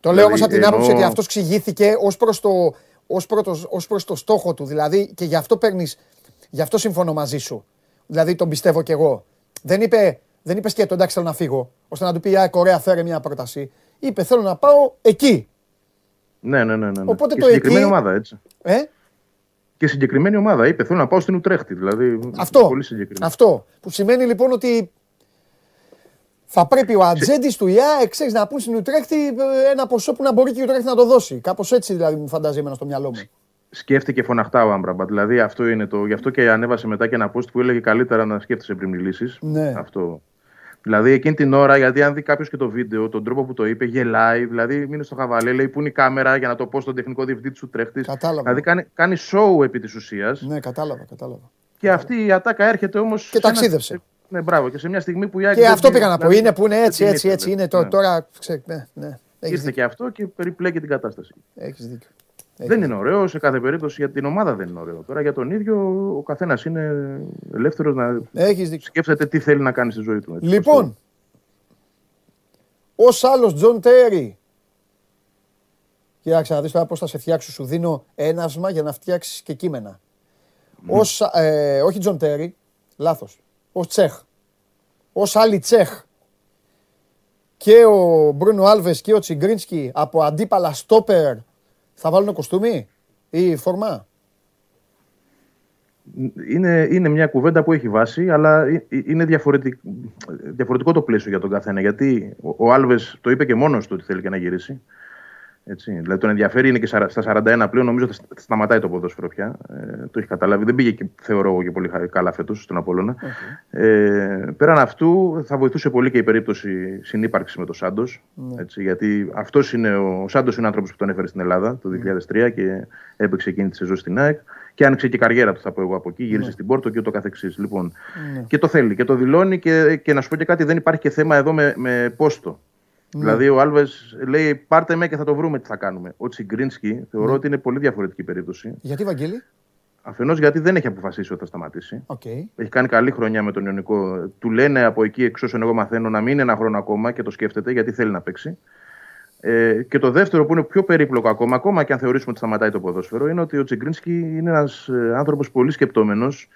Το λέω όμως δηλαδή, από την άποψη ότι αυτό ξηγήθηκε ως προς το ως, πρώτος, ως προς το στόχο του. Δηλαδή και γι' αυτό παίρνεις, γι' αυτό συμφωνώ μαζί σου. Δηλαδή τον πιστεύω κι εγώ. Δεν είπε, δεν είπε σκέτο, εντάξει θέλω να φύγω, ώστε να του πει «Α, Κορέα φέρε μια πρόταση». Είπε θέλω να πάω εκεί. Ναι, ναι, ναι. ναι. Οπότε και το συγκεκριμένη εκεί... ομάδα, έτσι. Ε; Και συγκεκριμένη ομάδα. Είπε θέλω να πάω στην Ουτρέχτη. Δηλαδή, αυτό, πολύ συγκεκριμένο. Αυτό. Που σημαίνει λοιπόν ότι θα πρέπει ο ατζέντης του ΙΑ ξέρεις να πούν στην Ουτρέχτη ε, ένα ποσό που να μπορεί και η Ουτρέχτη να το δώσει. Κάπως έτσι δηλαδή μου φαντάζει εμένα στο μυαλό μου. Σκέφτηκε φωναχτά ο Άμπραμπατ. Δηλαδή αυτό είναι το. Γι' αυτό και ανέβασε μετά και ένα post που έλεγε καλύτερα να σκέφτεσαι πριν μιλήσεις. Ναι. Αυτό. Δηλαδή εκείνη την ώρα, γιατί αν δει κάποιος και το βίντεο, τον τρόπο που το είπε, γελάει. Δηλαδή μείνει στο χαβαλέ, λέει πού είναι η κάμερα για να το πω στον τεχνικό διευθυντή του τρέχτης. Κατάλαβα. Δηλαδή κάνει, κάνει show επί της ουσίας. Ναι, κατάλαβα, κατάλαβα. Και αυτή η ατάκα έρχεται όμως. Και ταξίδευσε. Ναι, μπράβο. Και σε μια στιγμή που η Και αυτό πήγα να πω. Είναι που είναι έτσι, έτσι, έτσι. Είναι ναι. τώρα. Ναι, ναι. Ήρθε και αυτό και περιπλέκει την κατάσταση. Έχεις δίκιο. Δεν είναι ωραίο σε κάθε περίπτωση για την ομάδα δεν είναι ωραίο. Τώρα για τον ίδιο ο καθένας είναι ελεύθερος να σκέφτεται τι θέλει να κάνει στη ζωή του. λοιπόν, ως άλλος Τζον Τέρι. Κοίταξε να δεις τώρα πώς θα σε φτιάξω. Σου δίνω έναυσμα για να φτιάξεις και κείμενα. Ως, ε, όχι Τζον Τέρι, λάθος ως Τσέχ. Ως άλλος Τσέχ. Και ο Μπρούνο Άλβες και ο Τσιγκρίνσκι από αντίπαλα στόπερ θα βάλουν κοστούμι ή φορμά. Είναι, είναι μια κουβέντα που έχει βάση, αλλά είναι διαφορετικό, διαφορετικό το πλαίσιο για τον καθένα. Γιατί ο, ο Άλβες το είπε και μόνος του ότι θέλει και να γυρίσει. Έτσι. Δηλαδή τον ενδιαφέρει, είναι και στα 41 πλέον, νομίζω ότι σταματάει το ποδόσφαιρο πια. Ε, το έχει καταλάβει. Δεν πήγε και, θεωρώ εγώ και πολύ καλά φέτος στον Απόλωνα. Okay. Ε, πέραν αυτού, θα βοηθούσε πολύ και η περίπτωση συνύπαρξης με τον Σάντος. Ναι. Γιατί αυτός είναι ο, ο Σάντος είναι ο άνθρωπος που τον έφερε στην Ελλάδα το 2003 ναι. και έπαιξε εκείνη τη σεζόν στην ΑΕΚ. Και άνοιξε και η καριέρα του, θα πω εγώ από εκεί. Γύρισε ναι. στην Πόρτο και ούτω καθεξής. Λοιπόν, ναι. Και το θέλει και το δηλώνει και, και να σου πω και κάτι, δεν υπάρχει και θέμα εδώ με, με πόστο. Ναι. Δηλαδή ο Άλβες λέει πάρτε με και θα το βρούμε τι θα κάνουμε. Ο Τσιγκρίνσκι θεωρώ ναι. ότι είναι πολύ διαφορετική περίπτωση. Γιατί, Βαγγέλη; Αφενός γιατί δεν έχει αποφασίσει ότι θα σταματήσει. Okay. Έχει κάνει καλή χρονιά με τον Ιωνικό. Του λένε από εκεί, εξ όσων εγώ μαθαίνω, να μείνει ένα χρόνο ακόμα και το σκέφτεται γιατί θέλει να παίξει. Ε, και το δεύτερο που είναι πιο περίπλοκο ακόμα, ακόμα και αν θεωρήσουμε ότι σταματάει το ποδόσφαιρο, είναι ότι ο Τσιγκρίνσκι είναι ένας ε, άνθρωπος πολύ σκεπτόμενος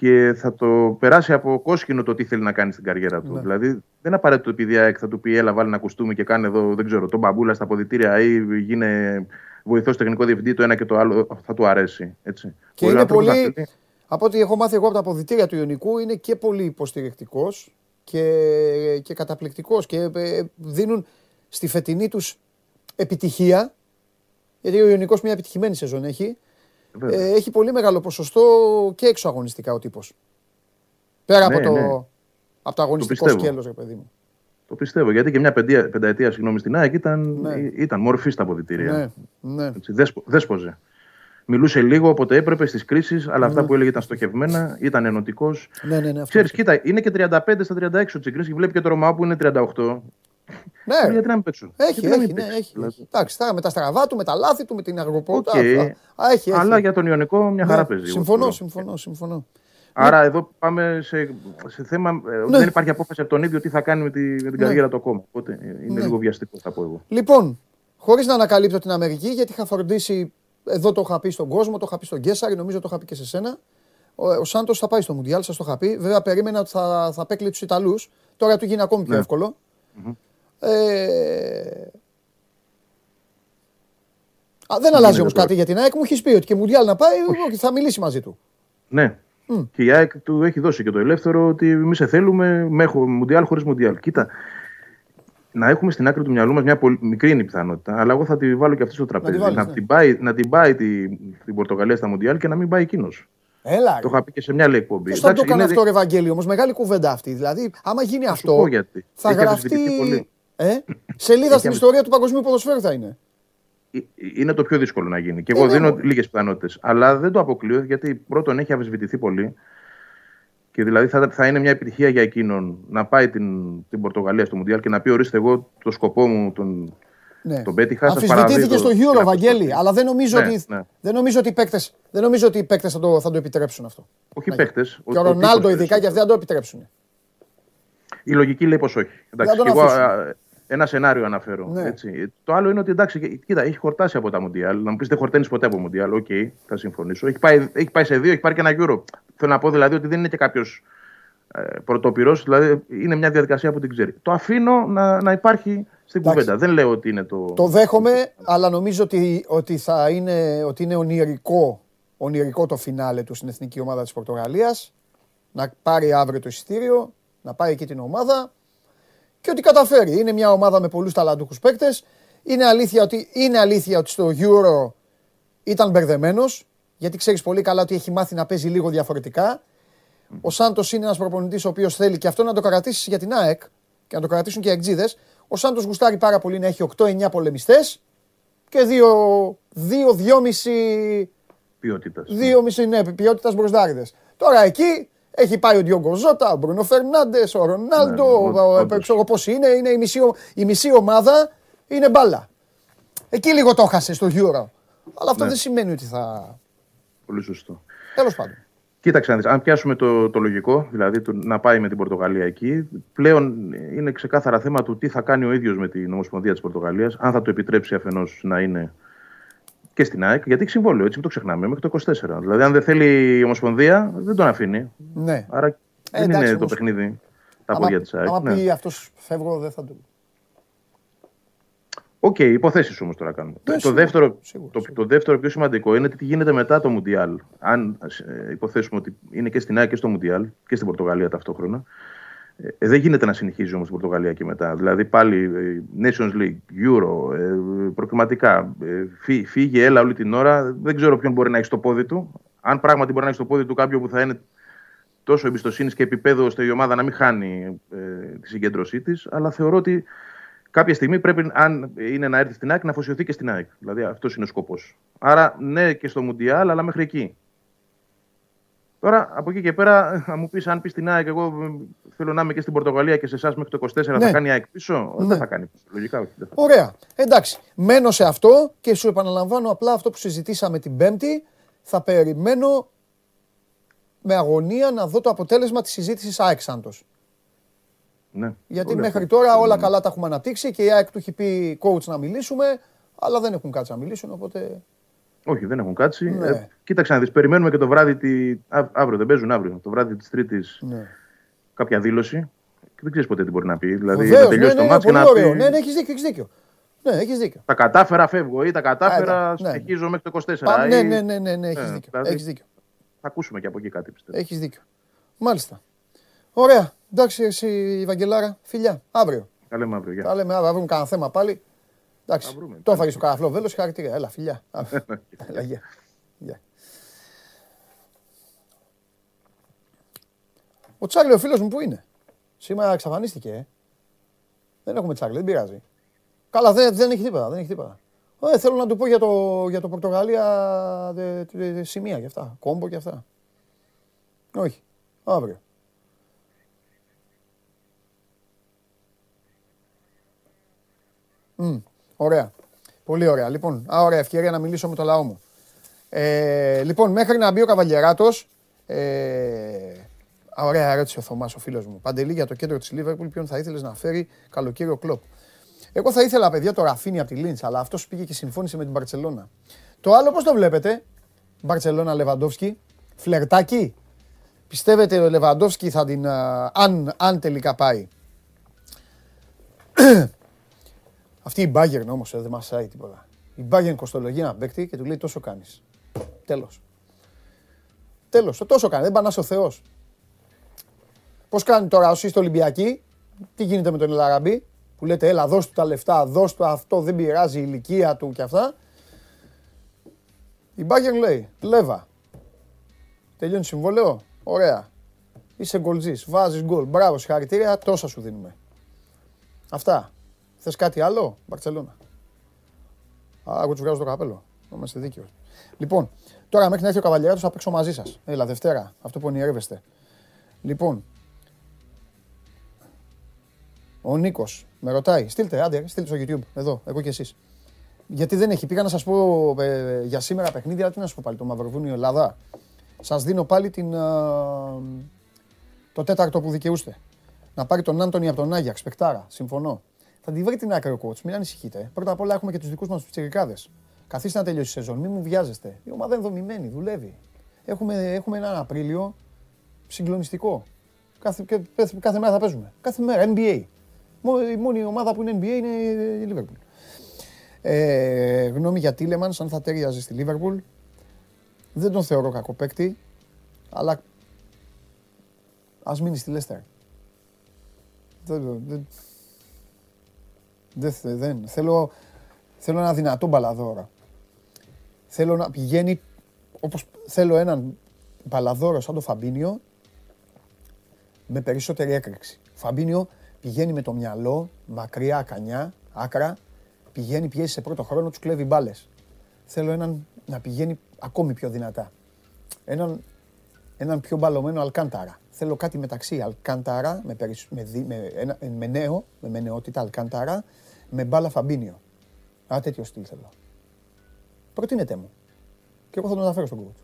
και θα το περάσει από κόσκινο το τι θέλει να κάνει στην καριέρα του. Ναι. Δηλαδή δεν είναι απαραίτητο επειδή θα του πει έλα βάλει ένα κουστούμι και κάνει εδώ δεν ξέρω, τον μπαμπούλα στα ποδητήρια ή γίνε βοηθός τεχνικό διευθυντή το ένα και το άλλο θα του αρέσει. Έτσι. Και είναι πολύ, από ό,τι έχω μάθει εγώ από τα ποδητήρια του Ιωνικού είναι και πολύ υποστηρικτικός και, και καταπληκτικός και ε, δίνουν στη φετινή τους επιτυχία γιατί ο Ιωνικός μια επιτυχημένη σεζόν έχει ε, έχει πολύ μεγάλο ποσοστό και έξω αγωνιστικά ο τύπος. Πέρα από, ναι, το, ναι. από το αγωνιστικό το σκέλος, ρε παιδί μου. Το πιστεύω, γιατί και μια πεντία, πενταετία συγγνώμη, στην ΑΕΚ ήταν, ναι. ήταν μορφή στα αποδητήρια. Ναι, ναι. δέσποζε. Μιλούσε λίγο όποτε έπρεπε στις κρίσεις, αλλά αυτά που έλεγε ήταν στοχευμένα, ήταν ενωτικός. Ναι, ναι, ναι, Ξέρεις, κοίτα, είναι και 35 στα 36 ο Τσιγκρίνη και βλέπει και το Ρωμά που είναι 38. Ναι. Γιατί να μην παίξουν. Έχει, έχει, έχει, ναι, έχει. Δηλαδή. Εντάξει, θα, με τα στραβά του, με τα λάθη του, με την αργοπότητα. Okay. Έχει, έχει. Αλλά για τον Ιωνικό μια χαρά ναι, παίζει. Συμφωνώ, συμφωνώ, συμφωνώ. Άρα ναι. εδώ πάμε σε, σε θέμα. Ε, ναι. Δεν υπάρχει απόφαση από τον ίδιο τι θα κάνει με, τη, με την ναι. καριέρα του ακόμα. Οπότε είναι ναι. λίγο βιαστικό, θα πω εγώ. Λοιπόν, χωρίς να ανακαλύπτω την Αμερική, γιατί είχα φροντίσει. Εδώ το είχα πει στον κόσμο, το είχα πει στον Γκέσσαρη, νομίζω το είχα πει και σε σένα. Ο, ο Σάντος θα πάει στο Μουντιάλ, σας το είχα πει. Βέβαια, περίμενα ότι θα, θα απέκλει τους Ιταλούς. Τώρα του γίνει ακόμη πιο ναι. εύκολο. Mm-hmm. Ε... Α, δεν αλλάζει όμως κάτι για την ΑΕΚ. Μου έχεις πει ότι και Μουντιάλ να πάει, ότι θα μιλήσει μαζί του. Ναι. Mm. Και η ΑΕΚ του έχει δώσει και το ελεύθερο ότι εμείς σε θέλουμε με Μουντιάλ χωρίς Μουντιάλ. Κοίτα, να έχουμε στην άκρη του μυαλού μας μια πολύ μικρή είναι η πιθανότητα, αλλά εγώ θα τη βάλω και αυτή στο τραπέζι. Να, να, ναι. την, πάει, να την πάει τη, την Πορτογαλία στα Μουντιάλ και να μην πάει εκείνος. Έλα. Το είχα πει και σε μια άλλη εκπομπή. Πώ θα το κάνει αυτό, Ευαγγέλιο, όμως, μεγάλη κουβέντα αυτή. Δηλαδή, άμα γίνει θα αυτό. Γιατί. Θα έχει γραφτεί. Ε; Σελίδα στην ιστορία του παγκοσμίου ποδοσφαίρου θα είναι. Ε, είναι το πιο δύσκολο να γίνει. Και εγώ ε, δίνω λίγες πιθανότητες. Αλλά δεν το αποκλείω γιατί πρώτον έχει αμφισβητηθεί πολύ. Και δηλαδή θα, θα είναι μια επιτυχία για εκείνον να πάει την, την Πορτογαλία στο Μουντιάλ και να πει: Ορίστε, εγώ το σκοπό μου τον, ναι. τον πέτυχα. Αμφισβητήθηκε στο Euro, Βαγγέλη, αλλά δεν νομίζω, ναι, ότι, ναι. Δεν νομίζω ότι οι παίκτες, δεν νομίζω ότι οι παίκτες θα, το, θα το επιτρέψουν αυτό. Όχι οι παίκτες. Και ο Ρονάλντο ειδικά και αυτοί δεν το επιτρέψουν. Η λογική λέει πως όχι. Εντάξει, εγώ, ένα σενάριο αναφέρω. Ναι. Έτσι. Το άλλο είναι ότι εντάξει, κοίτα, έχει χορτάσει από τα Μουντιάλ. Να μου πεις δεν χορταίνεις ποτέ από Μουντιάλ. OK, okay, θα συμφωνήσω. Έχει πάει, έχει πάει σε δύο, έχει πάρει και ένα Euro. Θέλω να πω δηλαδή ότι δεν είναι και κάποιος ε, πρωτόπειρος, δηλαδή είναι μια διαδικασία που την ξέρει. Το αφήνω να, να υπάρχει στην εντάξει. κουβέντα. Δεν λέω ότι είναι το. Το δέχομαι, αλλά νομίζω ότι, ότι, θα είναι, ότι είναι ονειρικό, ονειρικό το φινάλε του στην εθνική ομάδα της Πορτογαλίας. Να πάρει αύριο το εισιτήριο, να πάει εκεί την ομάδα και ότι καταφέρει. Είναι μια ομάδα με πολλούς ταλαντούχους παίκτες. Είναι αλήθεια ότι, είναι αλήθεια ότι στο Euro ήταν μπερδεμένος, γιατί ξέρεις πολύ καλά ότι έχει μάθει να παίζει λίγο διαφορετικά. Ο Σάντος είναι ένας προπονητής ο οποίος θέλει και αυτό να το κρατήσεις για την ΑΕΚ και να το κρατήσουν και οι εκτζίδε. Ο Σάντος γουστάρει πάρα πολύ να έχει 8-9 πολεμιστές και 2-2,5 ποιότητας. 2,5 ναι, ποιότητας μπροστάριδες. Τώρα εκεί έχει πάει ο Διόγκο Ζώτα, ο Μπρουνο Φερνάντες, ο Ρονάλντο, ναι, ξέρω πώς είναι. Είναι η μισή, η μισή ομάδα είναι μπάλα. Εκεί λίγο το έχασε στο Euro. Αλλά αυτό ναι. δεν σημαίνει ότι θα. Πολύ σωστό. Τέλος πάντων. Κοίταξε, αν πιάσουμε το, το λογικό, δηλαδή το, να πάει με την Πορτογαλία εκεί, πλέον είναι ξεκάθαρα θέμα του τι θα κάνει ο ίδιος με την Ομοσπονδία της Πορτογαλίας, αν θα το επιτρέψει αφενός να είναι και στην ΑΕΚ, γιατί έχει συμβόλαιο, έτσι μην το ξεχνάμε, μέχρι το 24. Δηλαδή, αν δεν θέλει η Ομοσπονδία, δεν τον αφήνει. Ναι. Άρα ε, δεν είναι το παιχνίδι τα πόδια της ΑΕΚ. Αν ναι. πει αυτός φεύγω, δεν θα το OK, okay, υποθέσεις όμως τώρα κάνουμε. Ναι, το, δεύτερο, το, το, δεύτερο πιο σημαντικό είναι τι γίνεται μετά το Μουντιάλ. Αν ε, υποθέσουμε ότι είναι και στην ΑΕΚ και στο Μουντιάλ και στην Πορτογαλία ταυτόχρονα. Ε, δεν γίνεται να συνεχίζει όμως την Πορτογαλία και μετά. Δηλαδή πάλι ε, Nations League, Euro, ε, προκριματικά. Ε, φύγει, έλα όλη την ώρα. Δεν ξέρω ποιον μπορεί να έχει στο πόδι του. Αν πράγματι μπορεί να έχει στο πόδι του κάποιο που θα είναι τόσο εμπιστοσύνης και επίπεδο ώστε η ομάδα να μην χάνει ε, τη συγκέντρωσή της. Αλλά θεωρώ ότι κάποια στιγμή πρέπει, αν είναι να έρθει στην ΑΕΚ, να αφοσιωθεί και στην ΑΕΚ. Δηλαδή αυτός είναι ο σκοπός. Άρα ναι και στο Μουντιάλ, αλλά μέχρι εκεί. Τώρα από εκεί και πέρα, θα μου πεις, αν πεις στην ΑΕΚ, εγώ θέλω να είμαι και στην Πορτογαλία και σε εσάς μέχρι το 24, ναι. θα κάνει η ΑΕΚ πίσω. Ναι. Δεν θα κάνει. Λογικά όχι. Ωραία. Εντάξει. Μένω σε αυτό και σου επαναλαμβάνω απλά αυτό που συζητήσαμε την Πέμπτη. Θα περιμένω με αγωνία να δω το αποτέλεσμα της συζήτησης ΑΕΚ Σάντος. Ναι. Γιατί μέχρι τώρα όλα καλά τα έχουμε αναπτύξει και η ΑΕΚ του έχει πει coach να μιλήσουμε, αλλά δεν έχουν κάτσει να μιλήσουν, οπότε όχι, δεν έχουν κάτσει. Ναι. Ε, κοίταξε να δεις, περιμένουμε και το βράδυ. Τη... αύριο, δεν παίζουν αύριο. Το βράδυ της Τρίτης ναι. κάποια δήλωση. Και δεν ξέρεις ποτέ τι μπορεί να πει. Δηλαδή, Βεβαίως, να τελειώσει ναι, το ναι, μάτι και να πει. Ναι, ναι, έχεις δίκιο. Έχεις δίκιο. Ναι, έχεις δίκιο. Τα κατάφερα, φεύγω ή τα κατάφερα, ναι. συνεχίζω μέχρι το 24. Πα, ναι, ναι, ναι, ναι, ναι, έχεις δίκιο. Δηλαδή, έχεις δίκιο. Θα ακούσουμε και από εκεί κάτι πιστεύω. Έχεις δίκιο. Μάλιστα. Ωραία. Εντάξει, εσύ, Βαγγελάρα, φιλιά. Αύριο. Τα λέμε αύριο. Γεια. Τα λέμε αύριο. Βρούμε κανένα θέμα πάλι. Εντάξει. Το έφαγε στο καραφλό βέλο, χαρακτήρια. Έλα, φιλιά. Έλα, γεια. Ο Τσάρλι ο φίλος μου που είναι; Σήμερα εξαφανίστηκε. Ε. Δεν έχουμε Τσάρλι, δεν πειράζει. Καλά, δεν, δεν έχει τίποτα. Δεν έχει τίποτα. Ε, θέλω να του πω για το, για το Πορτογαλία δε, δε, δε, σημεία και αυτά. Κόμπο και αυτά. Όχι. Αύριο. Mm. Ωραία. Πολύ ωραία. Λοιπόν, α, ωραία ευκαιρία να μιλήσω με το λαό μου. Ε, λοιπόν, μέχρι να μπει ο Καβαλιεράτος. Ε, ωραία ερώτηση ο Θωμάς, ο φίλος μου. Παντελή για το κέντρο της Λίβερπουλ, ποιον θα ήθελες να φέρει καλοκαίρι ο κλοπ; Εγώ θα ήθελα, παιδιά, το Ραφίνι από τη Λίντς, αλλά αυτός πήγε και συμφώνησε με την Παρσελώνα. Το άλλο, πώς το βλέπετε, Μπαρσελόνα Λεβαντόφσκι, φλερτάκι. Πιστεύετε ο Λεβαντόφσκι θα την. αν, αν τελικά πάει; Αυτή η Bayern όμως ε, δεν μασάει τίποτα. Η Bayern κοστολογεί ένα παίκτη και του λέει τόσο κάνεις. Τέλος. Τέλος. Τόσο κάνει. Δεν πανά ο Θεός. Πώς κάνει τώρα όσοι είστε Ολυμπιακοί, τι γίνεται με τον Ελαραμπή που λέτε έλα δώσ' του τα λεφτά, δώσ' του αυτό, δεν πειράζει η ηλικία του και αυτά. Η Bayern λέει, Λέβα, τελειώνει συμβόλαιο, ωραία. Είσαι γκολτζής, βάζεις γκολ, μπράβο, συγχαρητήρια, τόσα σου δίνουμε. Αυτά. Θες κάτι άλλο, Μπαρσελόνα. Α, εγώ τους βγάζω το καπέλο. Να είμαστε δίκαιο. Λοιπόν, τώρα μέχρι να έρθει ο καβαλιέρας θα παίξω μαζί σας. Έλα, Δευτέρα. Αυτό που ονειρεύεστε. Λοιπόν, ο Νίκος με ρωτάει, στείλτε, άντε, στείλτε στο YouTube, εδώ, εγώ και εσείς. Γιατί δεν έχει. Πήγα να σας πω ε, για σήμερα παιχνίδια, τι να σα πω πάλι, το Μαυροβούνιο Ελλάδα. Σας δίνω πάλι την, το τέταρτο που δικαιούστε. Να πάρει τον Άντωνη από τον Άγιαξ, πεκτάρα. Συμφωνώ. Θα τη βρει την άκρη ο coach, μην ανησυχείτε. Πρώτα απ' όλα έχουμε και τους δικούς μας τους τσιρικάδε. Καθίστε να τελειώσει η σεζόν, μην μου βιάζεστε. Η ομάδα είναι δομημένη, δουλεύει. Έχουμε, έχουμε έναν Απρίλιο συγκλονιστικό. Κάθε, κάθε μέρα θα παίζουμε. Κάθε μέρα, NBA. Η μόνη ομάδα που είναι NBA είναι η Liverpool. Ε, γνώμη για Τίλεμαν, αν θα τέριαζε στη Liverpool. Δεν τον θεωρώ κακό παίκτη, αλλά ας μείνει στη Leicester. Δεν, δεν, δεν, δεν. Θέλω, θέλω ένα δυνατό μπαλαδόρο. Θέλω να πηγαίνει όπως θέλω έναν μπαλαδόρο σαν το Φαμπίνιο με περισσότερη έκρηξη. Φαμπίνιο πηγαίνει με το μυαλό, μακριά κανιά, άκρα, πηγαίνει, πιέσει σε πρώτο χρόνο, τους κλέβει μπάλες. Θέλω έναν να πηγαίνει ακόμη πιο δυνατά. Έναν, έναν πιο μπαλωμένο Αλκάνταρα. Θέλω κάτι μεταξύ Αλκάνταρα με, με, με, με, νέο, με, με νεότητα Αλκάνταρα με μπάλα Φαμπίνιο. Α, τέτοιο στυλ θέλω. Προτείνετε μου. Και εγώ θα τον αναφέρω στον κούτ.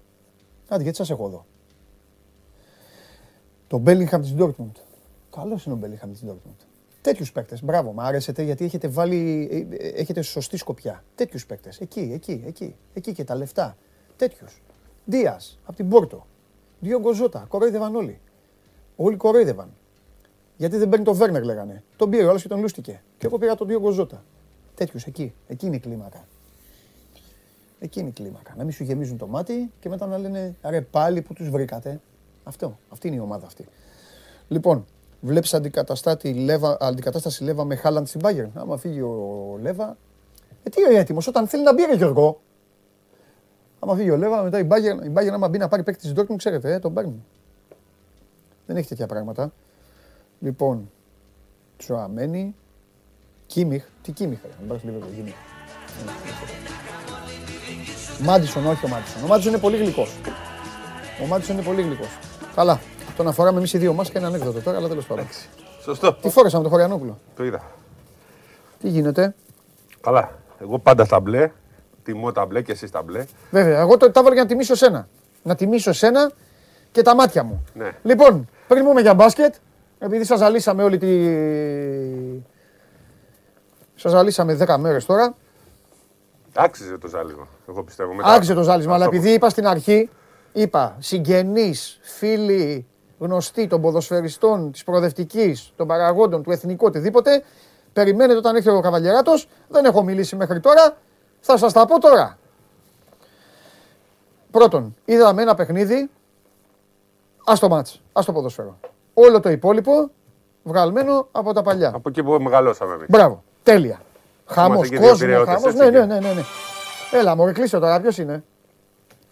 Άντε, γιατί σας έχω εδώ. Το Μπέλιγχαμ της Ντόρκμουντ. Καλός είναι ο Μπέλιγχαμ της Ντόρκμουντ. Τέτοιους παίκτες. Μπράβο, μου άρεσετε γιατί έχετε βάλει. Ε, έχετε σωστή σκοπιά. Τέτοιους παίκτες. Εκεί, εκεί, εκεί. Εκεί και τα λεφτά. Τέτοιους. Δίας από την Πόρτο. Δύο γκοζότα. Κορόιδευαν όλοι. Όλοι κορόιδευαν. Γιατί δεν παίρνει το Βέρνερ, λέγανε. Τον πήρε όλο και τον λούστηκε. Και εγώ πήρα τον Δύο Γκοζότα. Τέτοιου εκεί. Εκεί είναι η κλίμακα. Εκεί είναι η κλίμακα. Να μην σου γεμίζουν το μάτι και μετά να λένε ρε πάλι που τους βρήκατε. Αυτό. Αυτή είναι η ομάδα αυτή. Λοιπόν, Βλέπεις αντικατάσταση Λέβα με Χάλαντ στην Bayern. Άμα φύγει ο Λέβα. Ε, τι είναι έτοιμος, όταν θέλει να μπει, Γιώργο. Άμα φύγει ο Λέβα, μετά η Bayern, η Bayern άμα μπει να πάρει παίκτη της Dortmund, ξέρετε, ε, τον παίρνει. Δεν έχει τέτοια πράγματα. Λοιπόν, Τσουαμένη, Κίμιχ, τι Κίμιχ, δεν πάρεις λίγο Κίμιχ. Μάντισον, όχι ο Μάντισον. Ο Μάντισον είναι πολύ γλυκός. Ο Μάντισον είναι πολύ γλυκός. Καλά. Τον αφοράμε εμείς οι δύο μας και ένα ανέκδοτο τώρα, αλλά τέλος πάντων. Σωστό. Τι φόρεσα με τον Χωριανόπουλο; Το είδα. Τι γίνεται; Καλά. Εγώ πάντα τα μπλε. Τιμώ τα μπλε και εσύ τα μπλε. Βέβαια. Εγώ το τα για να τιμήσω σένα. Να τιμήσω σένα και τα μάτια μου. Ναι. Λοιπόν, πριν πούμε για μπάσκετ, επειδή σας ζαλίσαμε όλη τη. Σας ζαλίσαμε 10 μέρες τώρα. Άξιζε το ζάλισμα. Εγώ πιστεύω. Άξιζε το ζάλισμα, αλλά επειδή είπα στην αρχή, είπα συγγενείς, φίλοι, γνωστοί των ποδοσφαιριστών, της προοδευτικής, των παραγόντων, του εθνικού, οτιδήποτε, περιμένετε όταν έρθει ο Καβαλιεράτος. Δεν έχω μιλήσει μέχρι τώρα. Θα σας τα πω τώρα. Πρώτον, είδαμε ένα παιχνίδι. Α το μάτς, ας το ποδοσφαίρο. Όλο το υπόλοιπο βγαλμένο από τα παλιά. Από εκεί που μεγαλώσαμε εμείς. Μπράβο, τέλεια. Χαμός, κόσμος, χαμός. Ναι, ναι, ναι, ναι, ναι. Έλα, μου κλείσω τώρα, ποιος είναι;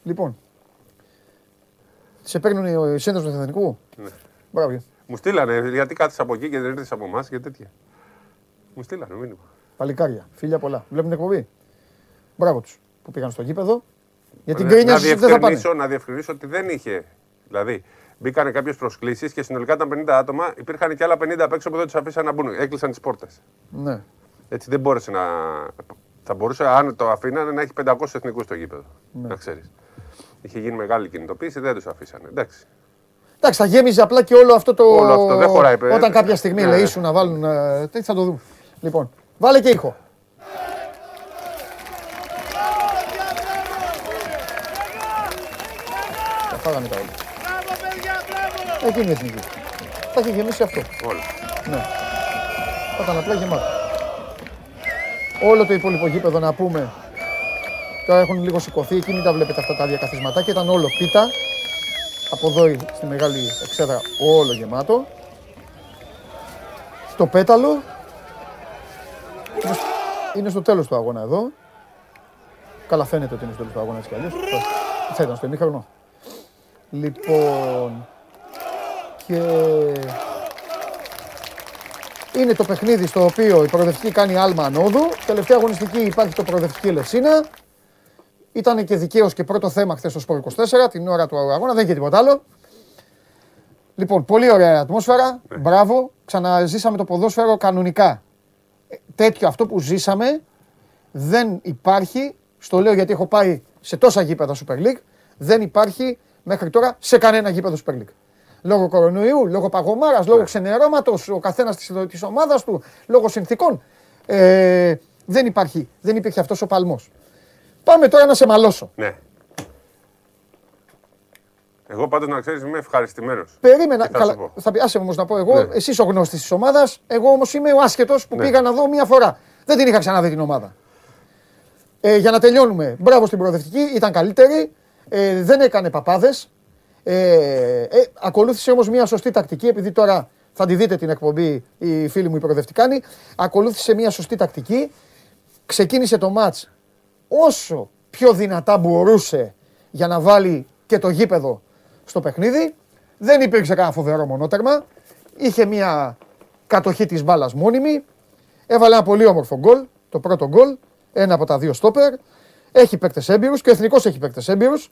Λοιπόν, σε παίρνουν οι σύνδεσμοι του Εθνικού; Ναι. Μπράβο. Μου στείλανε γιατί κάθεσαι από εκεί και δεν ήρθες από εμάς και τέτοια. Μου στείλανε μήνυμα. Παλικάρια, φίλια πολλά. Βλέπουν εκπομπή. Μπράβο τους που πήγαν στο γήπεδο. Για την κρίνια δεν θα πάνε. Να διευκρινίσω ότι δεν είχε. Δηλαδή, μπήκαν κάποιες προσκλήσεις και συνολικά ήταν 50 άτομα. Υπήρχαν και άλλα 50 απ' έξω που δεν τους αφήσαν να μπουν. Έκλεισαν τις πόρτες. Ναι. Έτσι δεν μπόρεσε να. Θα μπορούσε, αν το αφήνανε, να έχει 500 εθνικούς στο γήπεδο. Ναι. Να ξέρεις. Είχε γίνει μεγάλη κινητοποίηση, δεν τους αφήσανε. Εντάξει. Εντάξει, θα γέμιζε απλά και όλο αυτό το. Όλο αυτό δεν χωράει. Όταν κάποια στιγμή ναι. λέει σου να βάλουν. Ε, τι θα το δούμε. Λοιπόν, βάλε και ήχο. Θα φάγανε τα όλα. Εκεί είναι η εθνική. Θα έχει γεμίσει αυτό. Όλα. Ναι. Θα ήταν απλά γεμάτο. Όλο το υπόλοιπο γήπεδο να πούμε Τώρα έχουν λίγο σηκωθεί, εκεί μην τα βλέπετε αυτά τα διακαθισματάκια. Ήταν όλο πίτα. Από εδώ στη μεγάλη εξέδρα όλο γεμάτο. Στο πέταλο. Είναι στο τέλος του αγώνα εδώ. Καλά φαίνεται ότι είναι στο τέλος του αγώνα έτσι κι αλλιώς. Θα ήταν στο ημίχρονο. Λοιπόν... Και... Είναι το παιχνίδι στο οποίο η προοδευτική κάνει άλμα ανόδου. Τελευταία αγωνιστική υπάρχει το προοδευτική Ελευσίνα. Ήταν και δικαίως και πρώτο θέμα χθες στο Σπορ 24, την ώρα του αγώνα, δεν είχε τίποτα άλλο. Λοιπόν, πολύ ωραία ατμόσφαιρα. Ναι. Μπράβο. Ξαναζήσαμε το ποδόσφαιρο κανονικά. Ε, τέτοιο αυτό που ζήσαμε δεν υπάρχει. Στο λέω γιατί έχω πάει σε τόσα γήπεδα Super League. Δεν υπάρχει μέχρι τώρα σε κανένα γήπεδο Super League. Λόγω κορονοϊού, λόγω παγωμάρας, λόγω ναι. ξενερώματος, ο καθένας της ομάδας του, λόγω συνθήκων. Ε, δεν, υπάρχει, δεν υπήρχε αυτός ο παλμός. Πάμε τώρα να σε μαλώσω. Ναι. Εγώ πάντως να ξέρεις είμαι ευχαριστημένος. Περίμενα. Θα, καλά, θα πει, άσε όμως να πω εγώ, ναι. εσύ ο γνώστης της ομάδας. Εγώ όμως είμαι ο άσχετος που ναι. πήγα να δω μία φορά. Δεν την είχα ξαναδεί την ομάδα. Ε, για να τελειώνουμε. Μπράβο στην προοδευτική, ήταν καλύτερη. Ε, δεν έκανε παπάδες. Ε, ε, ακολούθησε όμως μία σωστή τακτική, επειδή τώρα θα τη δείτε την εκπομπή οι φίλοι μου οι προοδευτικάνοι. Ακολούθησε μία σωστή τακτική. Ξεκίνησε το μάτς όσο πιο δυνατά μπορούσε για να βάλει και το γήπεδο στο παιχνίδι. Δεν υπήρξε κανένα φοβερό μονότερμα. Είχε μια κατοχή της μπάλας μόνιμη. Έβαλε ένα πολύ όμορφο γκολ, το πρώτο γκολ, ένα από τα δύο στόπερ. Έχει παίκτες έμπειρους και ο Εθνικός έχει παίκτες έμπειρους.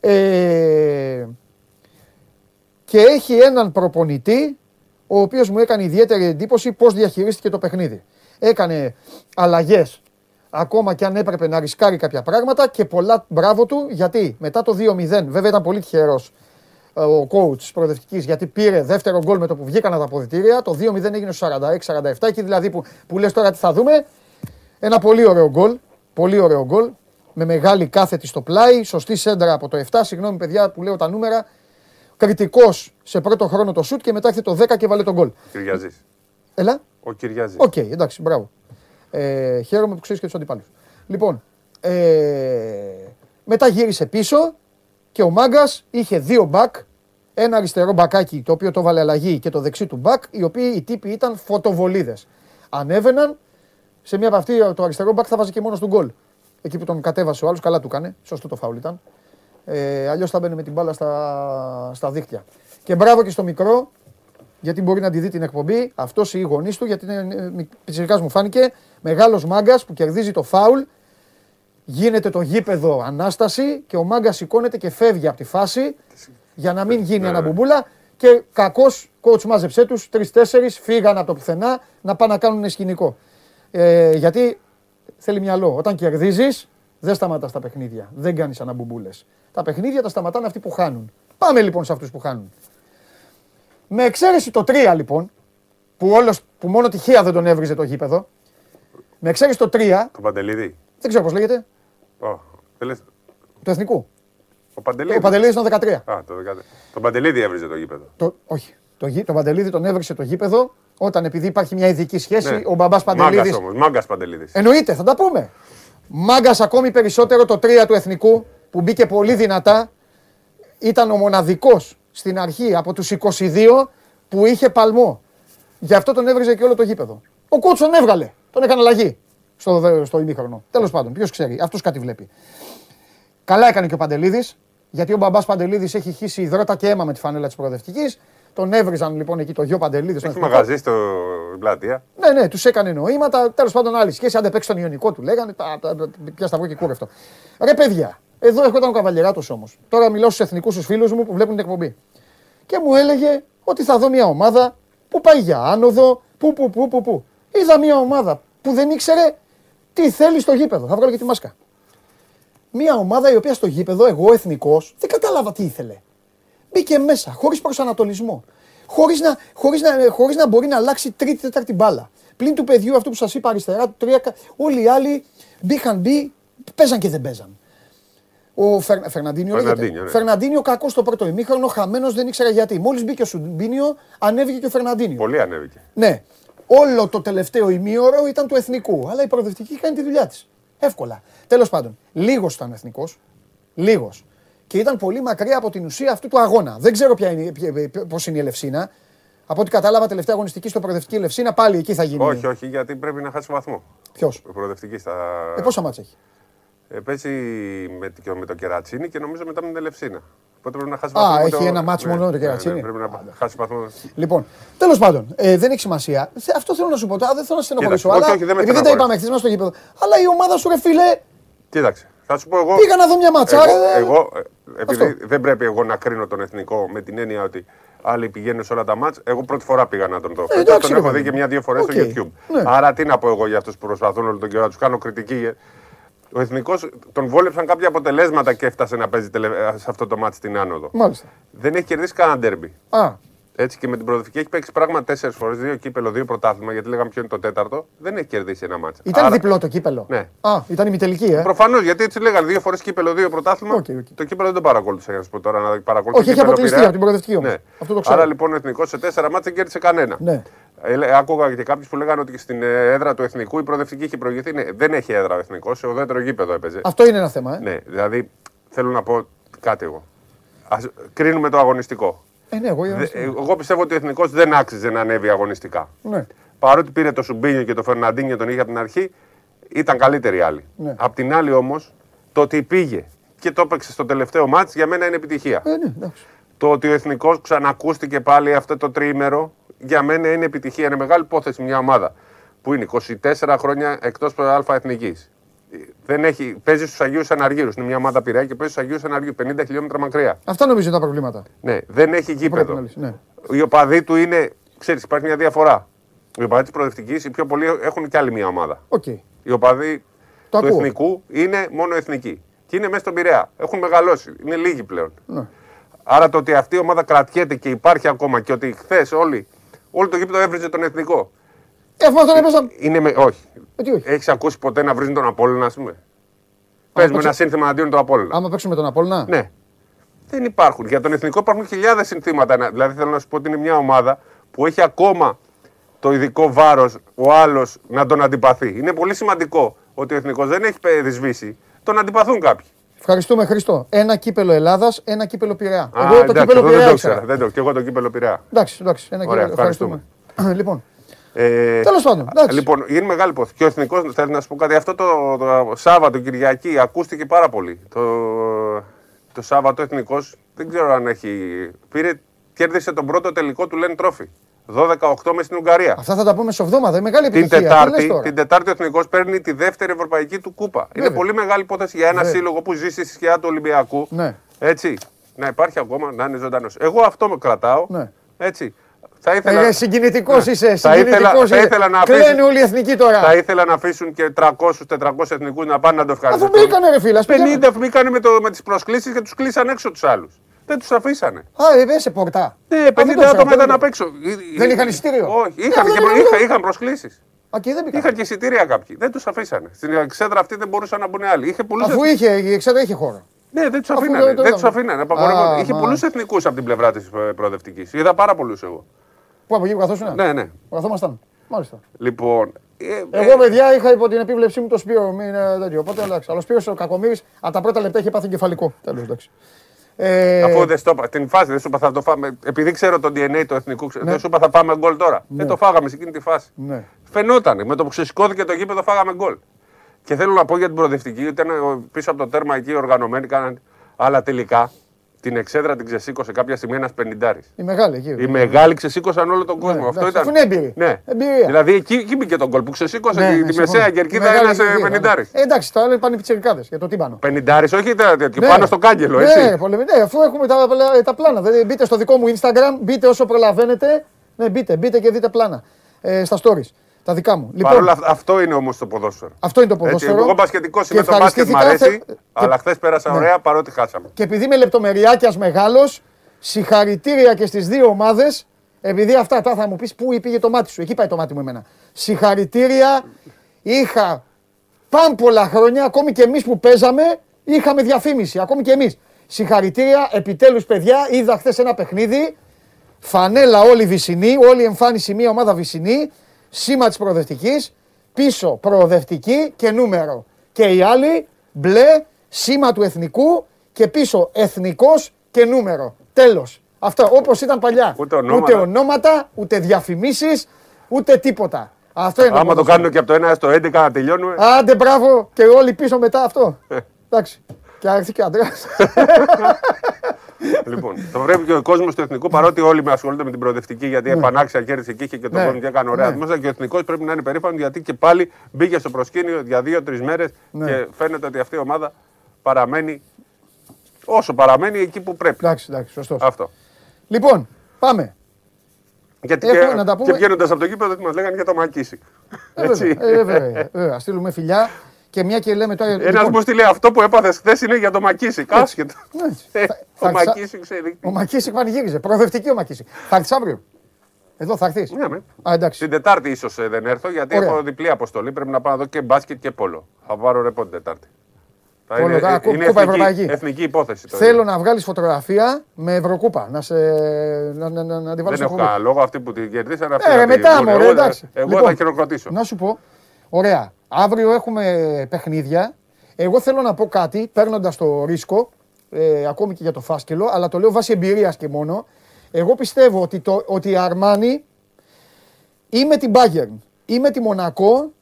Ε, και έχει έναν προπονητή ο οποίος μου έκανε ιδιαίτερη εντύπωση πώς διαχειρίστηκε το παιχνίδι. Έκανε αλλαγές ακόμα και αν έπρεπε να ρισκάρει κάποια πράγματα και πολλά μπράβο του γιατί μετά το 2-0, βέβαια ήταν πολύ τυχερός ε, ο coach της προοδευτικής γιατί πήρε δεύτερο γκολ με το που βγήκαν τα αποδητήρια. Το 2-0 έγινε στο 46-47, εκεί δηλαδή που, που λες τώρα τι θα δούμε. Ένα πολύ ωραίο γκολ. Πολύ ωραίο γκολ. Με μεγάλη κάθετη στο πλάι. Σωστή σέντρα από το 7. Συγγνώμη, παιδιά που λέω τα νούμερα. Κριτικός σε πρώτο χρόνο το σουτ και μετά έρθει το 10 και βάλε τον γκολ. Κυριαζής. Έλα. Ο Κυριαζής. OK, okay, εντάξει, μπράβο. Ε, χαίρομαι που ξέρεις και τους αντιπάλους. Λοιπόν, ε, μετά γύρισε πίσω και ο Μάγκας είχε δύο μπακ ένα αριστερό μπακάκι το οποίο το 'βαλε αλλαγή και το δεξί του μπακ, οι οποίοι οι τύποι ήταν φωτοβολίδες. Ανέβαιναν, σε μία από αυτή το αριστερό μπακ θα βάζει και μόνος του γκολ. Εκεί που τον κατέβασε ο άλλος, καλά του έκανε. Σωστό το φάουλ ήταν. Ε, Αλλιώς θα μπαίνει με την μπάλα στα, στα δίκτυα. Και μπράβο και στο μικρό, γιατί μπορεί να τη δει την εκπομπή. Αυτός ή οι γονείς του, γιατί είναι πιτσυρικά μου φάνηκε. Μεγάλος μάγκας που κερδίζει το φάουλ. Γίνεται το γήπεδο ανάσταση και ο μάγκας σηκώνεται και φεύγει από τη φάση για να μην γίνει ναι. αναμπουμπούλα. Και κακός κότσου μάζεψέ τους, τρει-τέσσερι φύγαν από το πουθενά να πάνε να κάνουν σκηνικό. Ε, γιατί θέλει μυαλό. Όταν κερδίζεις, δεν σταματάς τα παιχνίδια. Δεν κάνεις αναμπουμπούλες. Τα παιχνίδια τα σταματάνε αυτοί που χάνουν. Πάμε λοιπόν σε αυτούς που χάνουν. Με εξαίρεση το 3 λοιπόν, που, όλος, που μόνο τυχαία δεν τον έβριζε το γήπεδο. Με εξαίρεση το 3. Το Παντελίδη. Δεν ξέρω πώς λέγεται. Oh, Το εθνικού. Ο Παντελίδη. Ο Παντελίδη ήταν 13. Α, το 13. Το Παντελίδη έβριζε το γήπεδο. Το, όχι. Το, το Παντελίδη τον έβρισε το γήπεδο όταν επειδή υπάρχει μια ειδική σχέση, ναι. ο μπαμπάς Παντελίδη. Μάγκα όμως, μάγκας Παντελίδη. Εννοείται, θα τα πούμε. Μάγκας ακόμη περισσότερο το 3 του εθνικού που μπήκε πολύ δυνατά. Ήταν ο μοναδικός στην αρχή από τους 22 που είχε παλμό. Γι' αυτό τον έβριζε και όλο το γήπεδο. Ο Κούτσο τον έβγαλε. Τον έκανε αλλαγή στο, στο ημίχρονο. Τέλος πάντων, ποιος ξέρει, αυτός κάτι βλέπει. Καλά έκανε και ο Παντελίδης, γιατί ο μπαμπάς Παντελίδης έχει χύσει υδρότα και αίμα με τη φανέλα της προοδευτική. Τον έβριζαν λοιπόν εκεί το γιο Παντελίδης. Έχει μαγαζί στο πλατεία. Ναι, ναι, τους έκανε νοήματα. Τέλος πάντων, άλλη σχέση. Αν δεν παίξει τον Ιωνικό, του λέγανε. Τα, τα, τα, πια σταυρό και κούρευτο. Ρε παιδιά, εδώ έρχονταν ο Καβαλιεράτος όμως. Τώρα μιλάω στους εθνικούς τους φίλους μου που βλέπουν την εκπομπή. Και μου έλεγε ότι θα δω μια ομάδα που πάει για άνοδο. Πού, πού, πού, πού, πού. Είδα μια ομάδα που δεν ήξερε τι θέλει στο γήπεδο. Θα βγάλω και τη μάσκα. Μια ομάδα η οποία στο γήπεδο, εγώ εθνικός, δεν κατάλαβα τι ήθελε. Μπήκε μέσα, χωρίς προσανατολισμό. Χωρίς να, χωρίς να, χωρίς να μπορεί να αλλάξει τρίτη-τέταρτη μπάλα. Πλην του παιδιού αυτού που σας είπα αριστερά, του τρία, όλοι οι άλλοι μπήκαν μπει, παίζαν και δεν παίζαν. Ο Φερ, Φερναντίνιο, Φερναντίνιο, ναι. Φερναντίνιο κακό στο πρώτο ημίχρονο, χαμένος δεν ήξερα γιατί. Μόλις μπήκε ο Σουμπίνιο, ανέβηκε και ο Φερναντίνιο. Πολύ ανέβηκε. Ναι. Όλο το τελευταίο ημίωρο ήταν του εθνικού. Αλλά η προοδευτική κάνει τη δουλειά της. Εύκολα. Τέλος πάντων, λίγος ήταν εθνικός. Λίγος. Και ήταν πολύ μακριά από την ουσία αυτού του αγώνα. Δεν ξέρω πώς είναι η Ελευσίνα. Από ό,τι κατάλαβα, τελευταία αγωνιστική στο προοδευτική Ελευσίνα πάλι εκεί θα γίνει. Όχι, όχι, γιατί πρέπει να χάσει βαθμό. Ποιος; Προοδευτικής στα. Ε, πόσα μάτσα έχει; Ε, παίζει με, με το κερατσίνι και νομίζω μετά με την Ελευσίνα. Οπότε πρέπει να χάσει βαθμό. Α, έχει το... ένα μάτσο ναι, μόνο με το ναι, κερατσίνι. Ναι, πρέπει να Άντε. χάσει βαθμό. Λοιπόν, τέλος πάντων, ε, δεν έχει σημασία. Αυτό θέλω να σου πω. τώρα, δεν θέλω να στενοχωρήσω. Αλλά όχι, όχι, δεν επειδή δεν τα είπαμε χθες στο γήπεδο. Αλλά η ομάδα σου, ρε φίλε. Κοίταξε. Θα σου πω εγώ. Πήγα να δω μια ματσά. Εγώ, εγώ επειδή Αυτό. δεν πρέπει εγώ να κρίνω τον εθνικό με την έννοια ότι άλλοι πηγαίνουν σε όλα τα μάτς, εγώ πρώτη φορά πήγα να τον δω. Ε, τον έχω δει και μια-δύο φορές okay. στο YouTube. Ναι. Άρα τι να πω εγώ για αυτούς που προσπαθούν όλο τον καιρό να τους κάνω κριτική. Ο εθνικός τον βόλεψαν κάποια αποτελέσματα και έφτασε να παίζει σε αυτό το μάτι στην άνοδο. Μάλιστα. Δεν έχει κερδίσει κανένα ντέρμπι. Α. Έτσι και με την προοδευτική έχει παίξει πράγμα τέσσερις φορές, δύο κύπελο, δύο πρωτάθλημα, γιατί λέγαμε ποιο είναι το τέταρτο. Δεν έχει κερδίσει ένα μάτσο. Ήταν Άρα... διπλό το κύπελο. Ναι. Α, ήταν ημιτελική, ε. Προφανώς, γιατί έτσι λέγανε δύο φορές κύπελο, δύο πρωτάθλημα. Okay, okay. Το κύπελο δεν το παρακολούθησα για να σου πω τώρα να παρακολουθήσω. Όχι, έχει αποκλειστεί από την προοδευτική όμως. Ναι. Αυτό το ξέρω. Άρα λοιπόν ο εθνικός σε τέσσερα μάτια δεν κέρδισε κανένα. Ναι. Ε, άκουγα και κάποιους που λέγανε ότι στην ε, έδρα του εθνικού η προοδευτική έχει προηγηθεί. Ναι, δεν έχει έδρα ο εθνικός, σε ουδέτερο γήπεδο έπαιζε. Αυτό είναι ένα θέμα. Ε. Ναι, δηλαδή θέλω να πω κάτι εγώ. Ας κρίνουμε το αγωνιστικό. Ε, ναι, εγώ, εγώ πιστεύω ότι ο εθνικός δεν άξιζε να ανέβει αγωνιστικά. Ναι. Παρότι πήρε το Σουμπίνιο και το Φερναντίνιο τον είχε από την αρχή, ήταν καλύτεροι άλλοι. Ναι. Απ' την άλλη όμως, το ότι πήγε και το έπαιξε στο τελευταίο μάτς για μένα είναι επιτυχία. Ε, ναι, το ότι ο εθνικός ξανακούστηκε πάλι αυτό το τρίμερο για μένα είναι επιτυχία. Είναι μεγάλη υπόθεση μια ομάδα που είναι 24 χρόνια εκτός Α εθνικής. Δεν έχει, παίζει στους Αγίους Αναργύρους. Είναι μια ομάδα πειραιά και παίζει στους Αγίους Αναργύρους 50 χιλιόμετρα μακριά. Αυτά νομίζω είναι τα προβλήματα. Ναι, δεν έχει γήπεδο. Ναι. Οι οπαδοί του είναι, ξέρεις, υπάρχει μια διαφορά. Οι οπαδοί της προοδευτικής, οι πιο πολλοί έχουν κι άλλη μια ομάδα. Okay. Οι οπαδοί του ακούω. εθνικού είναι μόνο εθνικοί. Και είναι μέσα στον Πειραιά. Έχουν μεγαλώσει. Είναι λίγοι πλέον. Ναι. Άρα το ότι αυτή η ομάδα κρατιέται και υπάρχει ακόμα και ότι χθες όλοι, όλο το γήπεδο έβριζε τον εθνικό. Και αφού αυτόν έπαιζαν. Είναι με... Όχι. Ε, όχι. Έχεις ακούσει ποτέ να βρίζουν τον Απόλυνα, ας πούμε; Πε με ένα σύνθημα αντίον του Απόλυνα. Άμα παίξουμε τον Απόλυνα. Ναι. Δεν υπάρχουν. Για τον εθνικό υπάρχουν χιλιάδες συνθήματα. Δηλαδή θέλω να σου πω ότι είναι μια ομάδα που έχει ακόμα το ειδικό βάρος ο άλλος να τον αντιπαθεί. Είναι πολύ σημαντικό ότι ο εθνικός δεν έχει περισβήσει. Τον αντιπαθούν κάποιοι. Ευχαριστούμε Χριστό. Ένα κύπελο Ελλάδας, ένα κύπελο Πειραιά. Α, εγώ το κύπελο Πειραιά. Δεν το ξέρω. Δεν το, και εγώ το κύπελο Πειραιά. Εντάξει, εντάξει. Ένα Ωραία, κύπελο. Ευχαριστούμε. λοιπόν. Ε, Τέλος πάντων. Εντάξει. Λοιπόν, είναι μεγάλη υπόθεση. Και ο εθνικός, θέλω να σου πω κάτι. Αυτό το, το Σάββατο, Κυριακή, ακούστηκε πάρα πολύ. Το, το Σάββατο εθνικός, δεν ξέρω αν έχει. Πήρε, κέρδισε τον πρώτο τελικό του Λεν Τρόφι. 12-8 μες στην Ουγγαρία. Αυτά θα τα πούμε σε εβδομάδα. Μεγάλη επιτυχία. Την Τετάρτη, την τετάρτη ο Εθνικός παίρνει τη δεύτερη ευρωπαϊκή του κούπα. Βέβαια. Είναι πολύ μεγάλη υπόθεση για ένα Βέβαια. σύλλογο που ζει στη σκιά του Ολυμπιακού. Ναι. Έτσι. Να υπάρχει ακόμα, να είναι ζωντανός. Εγώ αυτό με κρατάω. Ναι. Έτσι. Θα ήθελα... Ε, συγκινητικός ναι. είσαι. Θα ήθελα, θα ήθελα να αφήσουν... όλοι οι εθνικοί τώρα. Θα ήθελα να αφήσουν και 300-400 εθνικούς να πάνε να το ευχαριστήσουν. Αφού μπήκανε, ρε φίλα. 50 μπήκανε με, με τις προσκλήσεις και τους κλείσαν έξω τους άλλους. Δεν του αφήσανε. Α, ε, σε πορτά. Ναι, 50 άτομα ήταν απ' έξω. Δεν είχαν εισιτήριο. Όχι, είχαν, και, είχαν, είχαν προσκλήσεις. Α, και δεν είχαν και εισιτήρια κάποιοι. Δεν τους αφήσανε. Στην εξέδρα αυτή δεν μπορούσαν να μπουν άλλοι. Είχε πολλούς Αφού είχε, η εξέδρα είχε χώρο. Ναι, δεν τους αφήνανε. Δεν τους αφήνανε. Είχε πολλούς εθνικούς από την πλευρά της ε, προοδευτικής. Είδα πάρα πολλούς εγώ. Πού από εκεί που καθόσουν. Ναι, ναι. Καθόμασταν. Μάλιστα. Λοιπόν. Ε, εγώ, παιδιά, είχα υπό την επίβλεψή μου το Σπύρο. Μην τέτοιο. Οπότε εντάξει. Αλλά ο Σπύρο ο Κακομήρη από τα πρώτα λεπτά είχε πάθει κεφαλικό. Τέλος εντάξει. Ε... Αφού δεν στο την φάση δεν σου είπα θα το φάμε. Επειδή ξέρω το DNA του εθνικού, ναι. δεν σου είπα θα πάμε γκολ τώρα. Ναι. Δεν το φάγαμε σε εκείνη τη φάση. Ναι. Φαινόταν. Με το που ξεσηκώθηκε το γήπεδο φάγαμε γκολ. Και θέλω να πω για την προοδευτική, ότι ήταν πίσω από το τέρμα εκεί οργανωμένοι, κάναν. Αλλά τελικά την εξέδρα την ξεσήκωσε κάποια στιγμή ένας πενιντάρης. Η μεγάλη εκεί. Οι μεγάλοι ξεσήκωσαν όλο τον κόσμο. Ναι, Αυτό ήταν. είναι έμπειρη. Ναι. Εμπειρία. Δηλαδή εκεί, εκεί μπήκε τον κόλ που ξεσήκωσε ναι, ναι, τη μεσαία κερκίδα ένας ε, πενιντάρης. Ε, εντάξει, τώρα πάνε πιτσερικάδε για το τύμπανο. Πενιντάρης, όχι τέτοιο. Ναι. Πάνω στο κάγκελο, έτσι. Ναι, πολύ, ναι, αφού έχουμε τα, τα πλάνα. Δηλαδή, μπείτε στο δικό μου Instagram, μπείτε όσο προλαβαίνετε. Ναι, μπείτε, μπείτε και δείτε πλάνα ε, στα stories. Τα δικά μου. Λοιπόν, Παρόλα, αυτό είναι όμως το ποδόσφαιρο. Αυτό είναι το ποδόσφαιρο. Έτσι, εγώ μπασκετικό είμαι, το μπάσκετ μου αρέσει, και... αλλά χθες πέρασα ναι. ωραία παρότι χάσαμε. Και επειδή είμαι λεπτομεριάκια μεγάλος, συγχαρητήρια και στις δύο ομάδες. Επειδή αυτά τώρα θα μου πεις πού πήγε το μάτι σου. Εκεί πάει το μάτι μου εμένα. Συγχαρητήρια. Είχα πάμπολα χρόνια, ακόμη και εμείς που παίζαμε, είχαμε διαφήμιση. Ακόμη και εμείς. Συγχαρητήρια, επιτέλους παιδιά, είδα χθες ένα παιχνίδι. Φανέλα όλη βυσινή, όλη εμφάνιση μία ομάδα βυσινή σήμα της προοδευτικής, πίσω προοδευτική και νούμερο. Και οι άλλοι μπλε, σήμα του εθνικού και πίσω εθνικός και νούμερο. Τέλος. Αυτό όπως ήταν παλιά. Ούτε ονόματα, ούτε, ονόματα, ούτε διαφημίσεις, ούτε τίποτα. Αυτό είναι Άμα το, το κάνουν και από το 1 στο 11 να τελειώνουμε. Άντε μπράβο και όλοι πίσω μετά αυτό. Εντάξει. Και άρχισε και άντρα. λοιπόν, το βλέπει και ο κόσμος του εθνικού, παρότι όλοι με ασχολούνται με την προοδευτική, γιατί ναι. επανάξια κέρδισε και είχε και το ναι. και έκανε ωραία ναι. Και ο εθνικός πρέπει να είναι περήφανος, γιατί και πάλι μπήκε στο προσκήνιο για δύο-τρεις μέρες ναι. και φαίνεται ότι αυτή η ομάδα παραμένει όσο παραμένει εκεί που πρέπει. Εντάξει, εντάξει, σωστός. Αυτό. Λοιπόν, πάμε. Γιατί Έχουμε και, να τα πούμε... και βγαίνοντας από το κήπεδο, μας λέγανε για το Μακίσικ. Ε, βέβαια, ε, βέβαια, βέβαια. Στείλουμε φιλιά. Και μια και λέμε τώρα. Ένας λοιπόν... μου στείλει αυτό που έπαθες χθες είναι για το Μακίσικ. Άσχετο. Ε, ο Μακίσικ ξέρει. Ο Μακίσικ πανηγύριζε. Προοδευτική ο Μακίσικ. Θα έρθεις αύριο. Εδώ θα έρθεις. Ναι, Α, εντάξει. Την Τετάρτη ίσως ε, δεν έρθω γιατί Ωραία. έχω διπλή αποστολή. Πρέπει να πάω εδώ και μπάσκετ και πόλο. Θα πάρω ρεπό την Τετάρτη. Πόλο, είναι, είναι κούπα εθνική, εθνική υπόθεση. Τώρα. Θέλω να βγάλεις φωτογραφία με Ευρωκούπα. Να, σε, να, να, να, να τη βάλεις Δεν έχω κανένα λόγο αυτή που την κερδίσανε. Ε, μετά μου, εντάξει. Εγώ λοιπόν, θα χειροκροτήσω. Να σου πω. Ωραία. Αύριο έχουμε παιχνίδια. Εγώ θέλω να πω κάτι, παίρνοντας το ρίσκο, ε, ακόμη και για το φάσκελο, αλλά το λέω βάσει εμπειρίας και μόνο. Εγώ πιστεύω ότι, το, ότι η Αρμάνι ή με την Bayern ή με τη Μονακό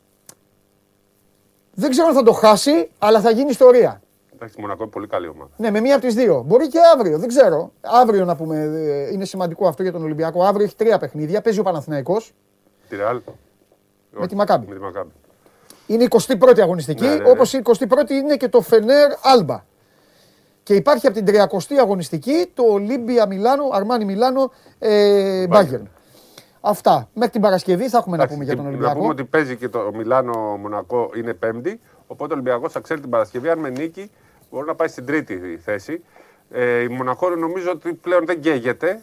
δεν ξέρω αν θα το χάσει, αλλά θα γίνει ιστορία. Εντάξει, η Μονακό είναι πολύ καλή ομάδα. Ναι, με μία από τις δύο. Μπορεί και αύριο, δεν ξέρω. Αύριο να πούμε, ε, είναι σημαντικό αυτό για τον Ολυμπιακό. Αύριο έχει τρία παιχνίδια. Παίζει ο Παναθηναϊκός. Τη Ρεάλ. Με τη Μακάμπη. Με τη Μακάμπη. Είναι η 21η αγωνιστική, ναι, ναι, ναι. όπως η 21η είναι και το Φενέρ Άλμπα. Και υπάρχει από την 30η αγωνιστική το Ολύμπια Μιλάνο, Αρμάνι Μιλάνο, ε, Μπάγκερν. Αυτά. Μέχρι την Παρασκευή θα έχουμε να πούμε για τον Ολυμπιακό. Να πούμε ότι παίζει και το Μιλάνο Μονακό είναι Πέμπτη. Οπότε ο Ολυμπιακός θα ξέρει την Παρασκευή. Αν με νίκη μπορεί να πάει στην τρίτη θέση. Ε, η Μονακό νομίζω ότι πλέον δεν καίγεται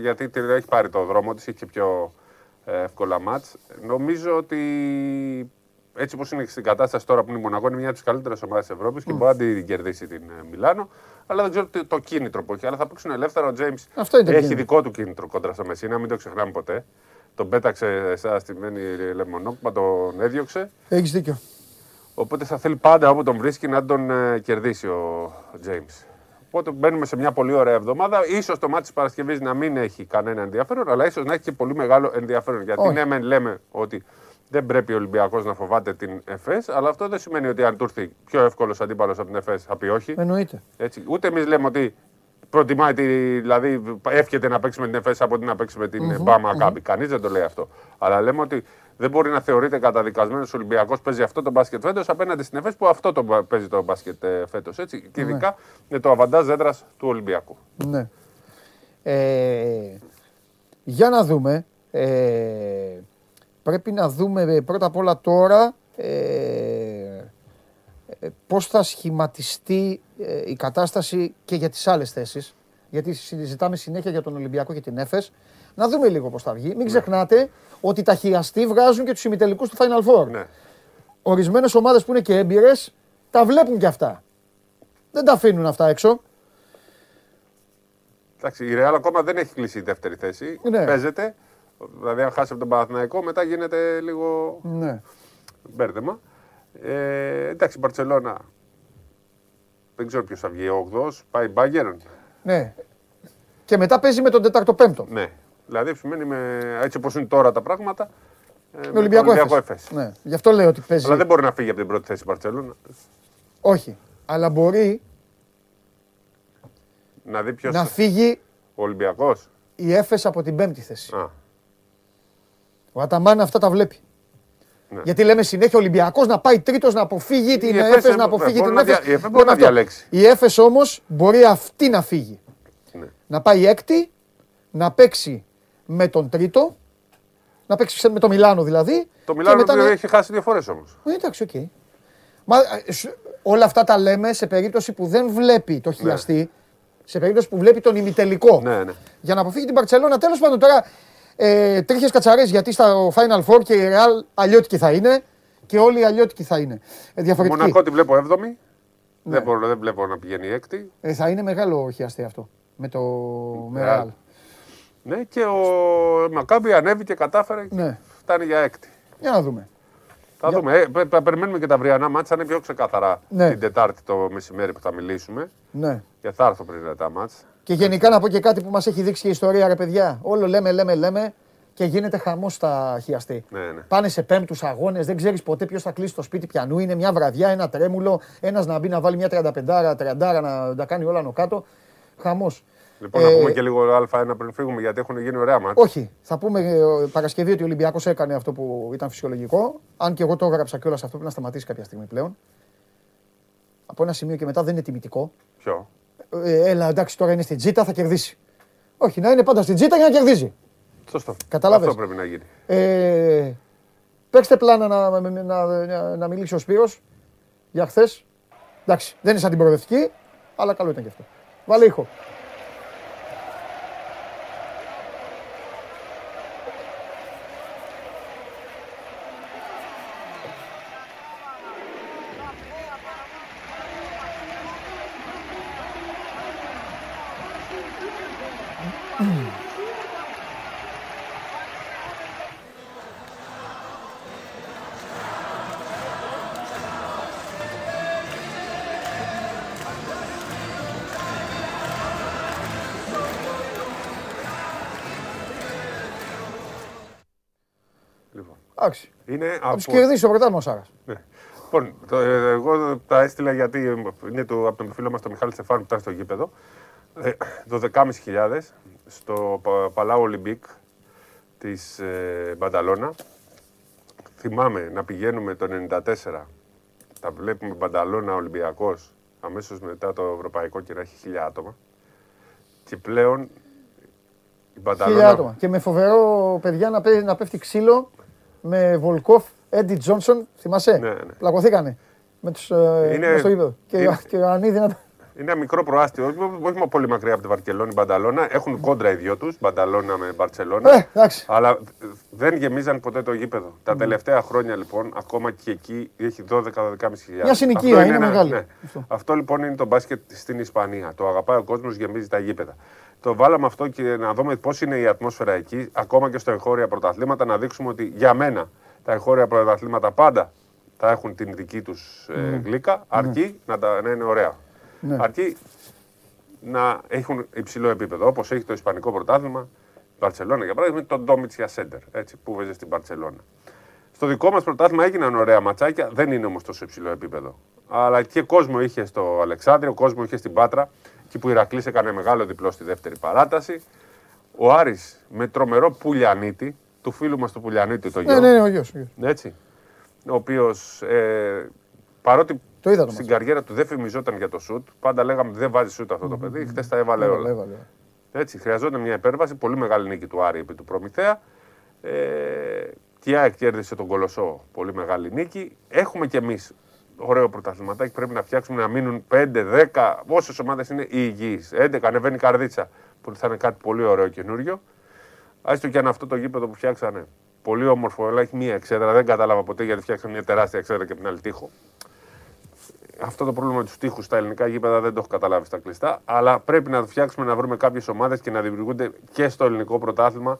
γιατί έχει πάρει το δρόμο της, έχει και πιο ε, εύκολα μάτς. Νομίζω ότι έτσι όπως είναι στην κατάσταση τώρα που είναι η Μονακό, είναι μια από τις καλύτερες ομάδες της Ευρώπης και μπορεί να την κερδίσει την ε, Μιλάνο. Αλλά δεν ξέρω το κίνητρο που έχει. Αλλά θα παίξουν ελεύθερα. Ο Τζέιμς έχει δικό του κίνητρο κόντρα στο Μεσίνα, μην το ξεχνάμε ποτέ. Τον πέταξε εσά στη μένη λεμονόκπα, τον έδιωξε. Έχεις δίκιο. Οπότε θα θέλει πάντα όπου τον βρίσκει να τον ε, κερδίσει ο James. Οπότε μπαίνουμε σε μια πολύ ωραία εβδομάδα. σω το μάτι της Παρασκευής να μην έχει κανένα ενδιαφέρον, αλλά ίσως να έχει και πολύ μεγάλο ενδιαφέρον. Γιατί ναι, μεν λέμε ότι δεν πρέπει ο Ολυμπιακός να φοβάται την ΕΦΕΣ, αλλά αυτό δεν σημαίνει ότι αν του έρθει πιο εύκολος αντίπαλος από την ΕΦΕΣ θα πει όχι. Εννοείται. Έτσι. Ούτε εμείς λέμε ότι προτιμάει, δηλαδή εύχεται να παίξει με την ΕΦΕΣ από ότι να παίξει με την mm-hmm, Μπάμα mm-hmm. Κανείς δεν το λέει αυτό. Αλλά λέμε ότι δεν μπορεί να θεωρείται καταδικασμένος ο Ολυμπιακός παίζει αυτό το μπάσκετ φέτος απέναντι στην ΕΦΕΣ που αυτό το παίζει το μπάσκετ ε, φέτος. Και ναι. ειδικά με το αβαντάζ έδρας του Ολυμπιακού. Ναι. Ε, για να δούμε. Ε, πρέπει να δούμε ε, πρώτα απ' όλα τώρα ε, ε πώς θα σχηματιστεί η κατάσταση και για τις άλλες θέσεις. Γιατί συζητάμε συνέχεια για τον Ολυμπιακό και την ΕΦΕΣ. Να δούμε λίγο πώς θα βγει. Μην ναι. ξεχνάτε ότι τα χειαστή βγάζουν και τους ημιτελικούς του Final Four. Ναι. Ορισμένες ομάδες που είναι και έμπειρες τα βλέπουν και αυτά. Δεν τα αφήνουν αυτά έξω. Εντάξει, η Real ακόμα δεν έχει κλείσει η δεύτερη θέση. Ναι. Παίζεται. Δηλαδή, αν χάσει από τον Παναθηναϊκό, μετά γίνεται λίγο ναι. μπέρδεμα. Ε, εντάξει, η Μπαρσελόνα δεν ξέρω ποιος θα βγει. Ο 8 πάει Μπάγκερν. Ναι. Και μετά παίζει με τον 4ο-5ο. Ναι. Δηλαδή, σημαίνει με, έτσι όπως είναι τώρα τα πράγματα. Ε, με Ολυμπιακό, Ολυμπιακό Εφές. Ναι. Γι' αυτό λέω ότι παίζει. Αλλά δεν μπορεί να φύγει από την πρώτη θέση η Μπαρσελόνα. Όχι. Αλλά μπορεί να, δει ποιος... να φύγει ο Ολυμπιακός. Η Έφε από την πέμπτη θέση. Α. Ο Αταμάν αυτά τα βλέπει. Ναι. Γιατί λέμε συνέχεια Ολυμπιακός να πάει τρίτος να αποφύγει την Έφε, να αποφύγει την Έφε. Η Έφε μπορεί να διαλέξει. Η Έφε όμως μπορεί αυτή να φύγει. Ναι. Να πάει έκτη, να παίξει με τον τρίτο, να παίξει με το Μιλάνο δηλαδή. Το Μιλάνο μετά... έχει χάσει δύο φορές όμως. Ε, εντάξει, οκ. Μα, ε, όλα αυτά τα λέμε σε περίπτωση που δεν βλέπει το ναι. χιαστί, ναι. σε περίπτωση που βλέπει τον ημιτελικό. Ναι, ναι. Για να αποφύγει την Παρσελόνα. Τέλος πάντων τώρα ε, τρίχες κατσαρές γιατί στα Final Four και η Real αλλιώτικη θα είναι και όλοι οι αλλιώτικοι θα είναι. Ε, διαφορετική. Μονακό τη βλέπω 7η. Ναι. Δεν, μπορώ, δεν βλέπω να πηγαίνει έκτη. Ε, θα είναι μεγάλο χιαστή αυτό με το με Real. Ναι, και ο Μακάμπι ανέβη και κατάφερε ναι. φτάνει για έκτη. Για να δούμε. Θα για... δούμε. Ε, περιμένουμε και τα αυριανά μάτσα. είναι πιο ξεκάθαρα ναι. την Τετάρτη το μεσημέρι που θα μιλήσουμε. Ναι. Και θα έρθω πριν τα μάτσα. Και γενικά να πω και κάτι που μας έχει δείξει και η ιστορία, ρε παιδιά. Όλο λέμε, λέμε, λέμε και γίνεται χαμός στα χιαστή. Ναι, ναι. Πάνε σε πέμπτους αγώνες, δεν ξέρεις ποτέ ποιος θα κλείσει το σπίτι πιανού. Είναι μια βραδιά, ένα τρέμουλο, ένας να μπει να βάλει μια 35 30 να τα κάνει όλα κάτω. Χαμός. Λοιπόν, ε, να πούμε και λίγο Α1 πριν φύγουμε, γιατί έχουν γίνει ωραία μάτια. Όχι. Θα πούμε ε, Παρασκευή ότι ο Ολυμπιακός έκανε αυτό που ήταν φυσιολογικό. Αν και εγώ το έγραψα κιόλας αυτό, πρέπει να σταματήσει κάποια στιγμή πλέον. Από ένα σημείο και μετά δεν είναι τιμητικό. Ποιο; Ε, έλα, εντάξει, τώρα είναι στην τζίτα, θα κερδίσει. Όχι, να είναι πάντα στην τζίτα για να κερδίζει. Σωστό. Κατάλαβες. Αυτό πρέπει να γίνει. Ε, παίξτε πλάνα να, να, να, να μιλήσει ο Σπύρος για χθες. Εντάξει, δεν είναι σαν την προοδευτική, αλλά καλό ήταν και αυτό. Βάλε ήχο. Εντάξει. Είναι από... τους κερδίσει το πρωτάθλημα ο Σάρας. Ναι. Λοιπόν, το, ε, εγώ τα έστειλα γιατί είναι το, από τον φίλο μας τον Μιχάλη Στεφάνου που ήταν στο γήπεδο. Ε, 12.500 στο Παλάου Ολυμπίκ της ε, Μπανταλώνα. Θυμάμαι να πηγαίνουμε το 1994. Τα βλέπουμε Μπανταλώνα Ολυμπιακός αμέσως μετά το Ευρωπαϊκό και να έχει χιλιά άτομα. Και πλέον η Μπανταλώνα. Χιλιά άτομα. Και με φοβερό παιδιά να, να πέφτει ξύλο με Βολκόφ, Έντι Τζόνσον, θυμάσαι; Ναι, ναι. Πλακωθήκανε με τους, ε, είναι, στο ύπεδο. Και, είναι, και ο Ανίδη να... Είναι ένα μικρό προάστιο, όχι πολύ μακριά από τη Βαρκελόνη, Μπανταλώνα. Έχουν κόντρα οι δυο τους, Μπανταλώνα με Μπαρσελόνα. Ε, αλλά δεν γεμίζαν ποτέ το γήπεδο. Τα τελευταία χρόνια λοιπόν, ακόμα και εκεί έχει 12-12.500. Μια συνοικία, είναι, είναι μεγάλη. Ναι. Αυτό. Αυτό λοιπόν είναι το μπάσκετ στην Ισπανία. Το αγαπάει ο κόσμος, γεμίζει τα γήπεδα. Το βάλαμε αυτό και να δούμε πώς είναι η ατμόσφαιρα εκεί, ακόμα και στο εγχώρια πρωταθλήματα, να δείξουμε ότι για μένα τα εγχώρια πρωταθλήματα πάντα θα έχουν την δική τους ε, ναι. γλύκα, αρκεί να, τα, να είναι ωραία. Ναι. Αρκεί να έχουν υψηλό επίπεδο. Όπως έχει το Ισπανικό πρωτάθλημα, η Μπαρσελόνα για παράδειγμα, τον Ντόμιτ για σέντερ, έτσι, που βέζε στην Μπαρσελόνα. Στο δικό μας πρωτάθλημα έγιναν ωραία ματσάκια, δεν είναι όμως τόσο υψηλό επίπεδο. Αλλά και κόσμο είχε στο Αλεξάνδριο, κόσμο είχε στην Πάτρα, εκεί που η Ηρακλής έκανε μεγάλο διπλό στη δεύτερη παράταση. Ο Άρης με τρομερό πουλιανίτη, του φίλου μας του Πουλιανίτη, το γιο. Ναι, ναι, ναι, ο γιος, Έτσι. Ο οποίος ε, παρότι το είδα το στην καριέρα του δεν φημιζόταν για το σουτ, πάντα λέγαμε δεν βάζει σουτ αυτό το παιδί, χθες τα έβαλε όλα. Έβαλε. Έτσι, χρειαζόταν μια υπέρβαση, πολύ μεγάλη νίκη του Άρη επί του Προμηθέα. Ε, και η ΑΕΚ κέρδισε τον Κολοσσό, πολύ μεγάλη νίκη. Έχουμε κι εμείς ωραίο πρωταθληματάκι. Πρέπει να φτιάξουμε να μείνουν 5, 10, όσες ομάδες είναι υγιείς. 11 ανεβαίνει η καρδίτσα, που θα είναι κάτι πολύ ωραίο καινούριο. Άστο και αν αυτό το γήπεδο που φτιάξανε πολύ όμορφο, αλλά έχει μία εξέδρα. Δεν κατάλαβα ποτέ γιατί φτιάξανε μια τεράστια εξέδρα και την άλλη τείχο. Αυτό το πρόβλημα τους τείχου στα ελληνικά γήπεδα δεν το έχω καταλάβει στα κλειστά. Αλλά πρέπει να φτιάξουμε να βρούμε κάποιες ομάδες και να δημιουργούνται και στο ελληνικό πρωτάθλημα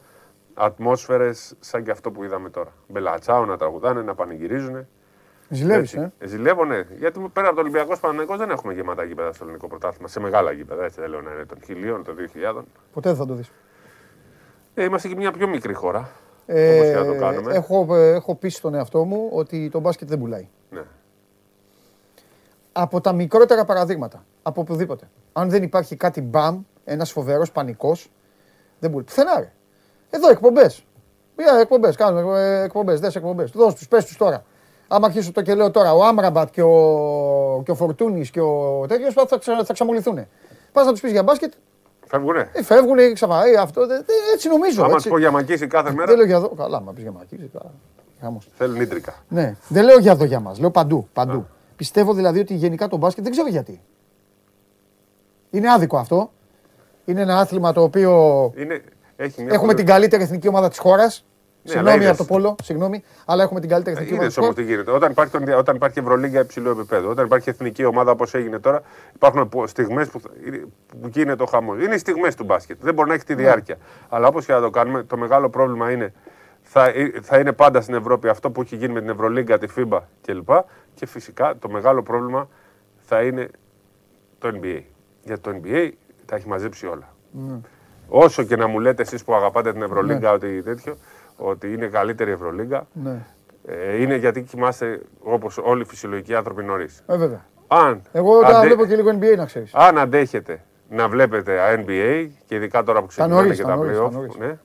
ατμόσφαιρες σαν και αυτό που είδαμε τώρα. Μπελατσάου να τραγουδάνε, να πανηγυρίζουν. Ζηλεύεις, ε. ε; Ζηλεύω, ναι. Γιατί πέρα από το Ολυμπιακός Παναγενικός δεν έχουμε γεμάτα γήπεδα στο ελληνικό πρωτάθλημα. Σε μεγάλα γήπεδα, έτσι δεν λέω να είναι των χιλίων, των δύο χιλιάδων. Ποτέ δεν θα το δεις. Ε, είμαστε και μια πιο μικρή χώρα. Ε, όπως το κάνουμε. Έχω, ε, έχω πει στον εαυτό μου ότι το μπάσκετ δεν πουλάει. Ναι. Από τα μικρότερα παραδείγματα. Από οπουδήποτε. Αν δεν υπάρχει κάτι μπαμ, ένας φοβερός πανικός, δεν πουλάει. Πουθενά, ρε. Εδώ εκπομπές. Μια εκπομπές. Κάνουμε ε, εκπομπές. Δες εκπομπές. Δώσ' τους, πες τους τώρα. Άμα αρχίσω το και λέω τώρα, ο Άμραμπατ και ο, και ο Φορτούνης και ο τέτοιος θα, θα, θα ξαμολυθούν. Πας να τους πεις για μπάσκετ. Φεύγουνε; Ε, φεύγουνε, ξαφνικά. Ε, αυτό, δε, έτσι νομίζω. Άμα τους πω για μακίση κάθε μέρα. Δεν λέω για δω. Καλά, μα πεις για μακίση. Θέλουν ίντρικα. Ναι, δεν λέω για εδώ για μας. Λέω παντού. παντού. Πιστεύω δηλαδή ότι γενικά το μπάσκετ δεν ξέρω γιατί. Είναι άδικο αυτό. Είναι ένα άθλημα το οποίο. Είναι, έχει μια Έχουμε την καλύτερη εθνική ομάδα της χώρας. Ναι, συγγνώμη από το πόλο, συγγνώμη, αλλά έχουμε την καλύτερη εθνική ομάδα. όμως τι γίνεται. Όταν υπάρχει, όταν υπάρχει Ευρωλίγκα υψηλού επίπεδου, όταν υπάρχει εθνική ομάδα όπως έγινε τώρα, υπάρχουν στιγμές που, που γίνεται ο χαμός. Είναι οι στιγμές του μπάσκετ. Δεν μπορεί να έχει τη ναι. διάρκεια. Αλλά όπως και να το κάνουμε, το μεγάλο πρόβλημα είναι θα, θα είναι πάντα στην Ευρώπη αυτό που έχει γίνει με την Ευρωλίγκα, τη FIBA κλπ. Και φυσικά το μεγάλο πρόβλημα θα είναι το NBA. Γιατί το NBA τα έχει μαζέψει όλα. Mm. Όσο και να μου λέτε εσείς που αγαπάτε την Ευρωλίγκα ναι. ότι τέτοιο, ότι είναι καλύτερη Ευρωλίγκα, ναι. ε, είναι γιατί κοιμάστε όπως όλοι οι φυσιολογικοί άνθρωποι νωρίς. Ε, βέβαια. Αν Εγώ αντε... βλέπω και λίγο NBA να ξέρεις. Αν αντέχετε να βλέπετε NBA και ειδικά τώρα που ξεκινάνε και τα playoff. Ναι,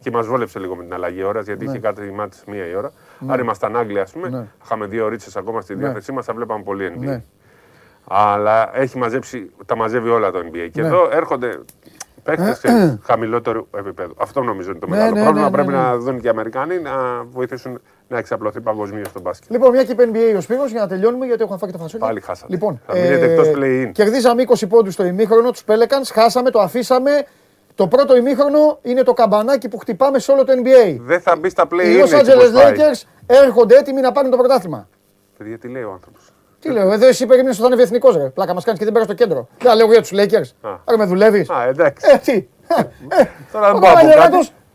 και μας βόλεψε λίγο με την αλλαγή ώρας, γιατί ναι. είχε κάτι μάτι μία η ώρα. Ναι. Αν ήμασταν Άγγλοι, ας πούμε, ναι. είχαμε δύο ώρε ακόμα στη ναι. διάθεσή μας, θα βλέπαμε πολύ NBA. Ναι. Αλλά έχει μαζέψει, τα μαζεύει όλα το NBA. Και ναι. εδώ έρχονται παίκτες ε, χαμηλότερου επίπεδου. Αυτό νομίζω είναι το μεγάλο πρόβλημα. Πρέπει να δουν και οι Αμερικάνοι να βοηθήσουν να εξαπλωθεί παγκοσμίω το μπάσκετ. Λοιπόν, μια και είπε NBA ο Σπύρος για να τελειώνουμε γιατί έχω φάει και το φασόλι. Πάλι χάσαμε. Λοιπόν, θα μείνετε ε, εκτό play-in. Κερδίσαμε 20 πόντους στο ημίχρονο, τους Πέλεκαν, χάσαμε, το αφήσαμε. Το πρώτο ημίχρονο είναι το καμπανάκι που χτυπάμε σε όλο το NBA. Δεν θα μπει στα play-in. Οι Los Angeles Lakers έρχονται έτοιμοι να πάρουν το πρωτάθλημα. Παιδιά, τι λέει ο άνθρωπος; Τι λέω, εδώ εσύ περίμενες ότι θα είναι εθνικός ρε. Πλάκα μας κάνεις και δεν πέρα στο κέντρο. Δεν λέω για τους Lakers. Άρα με δουλεύεις. Α, εντάξει. Ε, τι. Ε, Τώρα δεν πάω.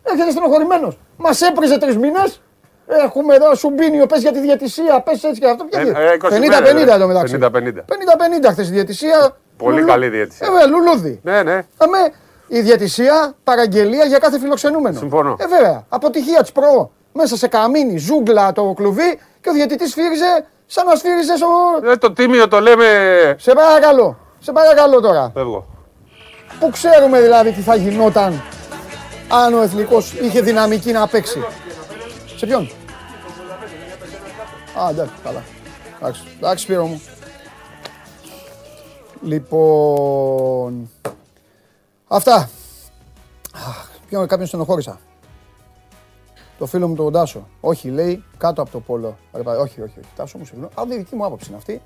Έρχεται στενοχωρημένος. Μας έπριζε τρεις μήνες. Έχουμε εδώ Σουμπίνιο, πες για τη διατησία, πες έτσι και αυτό. 50-50 εδώ μεταξύ. 50-50 χθες η διατησία. Πολύ καλή διατησία. Ε, λουλούδι. Ναι, ναι. Αμέ, η διατησία παραγγελία για κάθε φιλοξενούμενο. Συμφωνώ. Ε, βέβαια. Αποτυχία της προ. Μέσα σε καμίνι, ζούγκλα το κλουβί και ο διαιτητής φύριζε σαν να σφύριζε ο. Ε, το τίμιο το λέμε. Σε παρακαλώ. Σε παρακαλώ τώρα. Φεύγω. Πού ξέρουμε δηλαδή τι θα γινόταν αν ο εθνικός είχε δυναμική να παίξει. Σε ποιον; Α, εντάξει, καλά. Εντάξει, εντάξει, Σπύρο μου. Λοιπόν, αυτά. Ποιον κάποιον στενοχώρησα. Το φίλο μου τον Τάσο. Όχι, λέει, κάτω από το πόλο. Όχι, όχι, όχι. Τάσο μου, συγγνώμη. Αλλά δική μου άποψη είναι αυτή.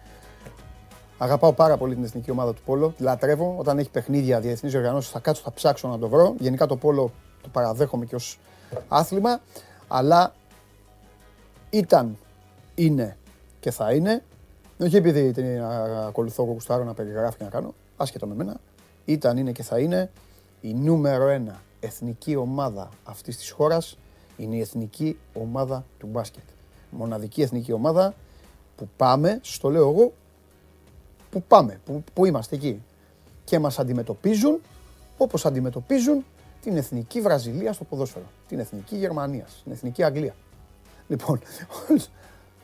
Αγαπάω πάρα πολύ την εθνική ομάδα του Πόλο. Λατρεύω. Όταν έχει παιχνίδια διεθνείς οργανώσει, θα κάτσω, θα ψάξω να το βρω. Γενικά το Πόλο το παραδέχομαι και ως άθλημα. Αλλά ήταν, είναι και θα είναι. Όχι επειδή την ακολουθώ κουστάρω να περιγράφει και να κάνω, άσχετο με μένα. Ήταν, είναι και θα είναι η νούμερο ένα εθνική ομάδα αυτής της χώρας είναι η εθνική ομάδα του μπάσκετ. Μοναδική εθνική ομάδα που πάμε, στο λέω εγώ, που πάμε, που, που είμαστε εκεί. Και μας αντιμετωπίζουν όπως αντιμετωπίζουν την εθνική Βραζιλία στο ποδόσφαιρο, την εθνική Γερμανία, την εθνική Αγγλία. Λοιπόν,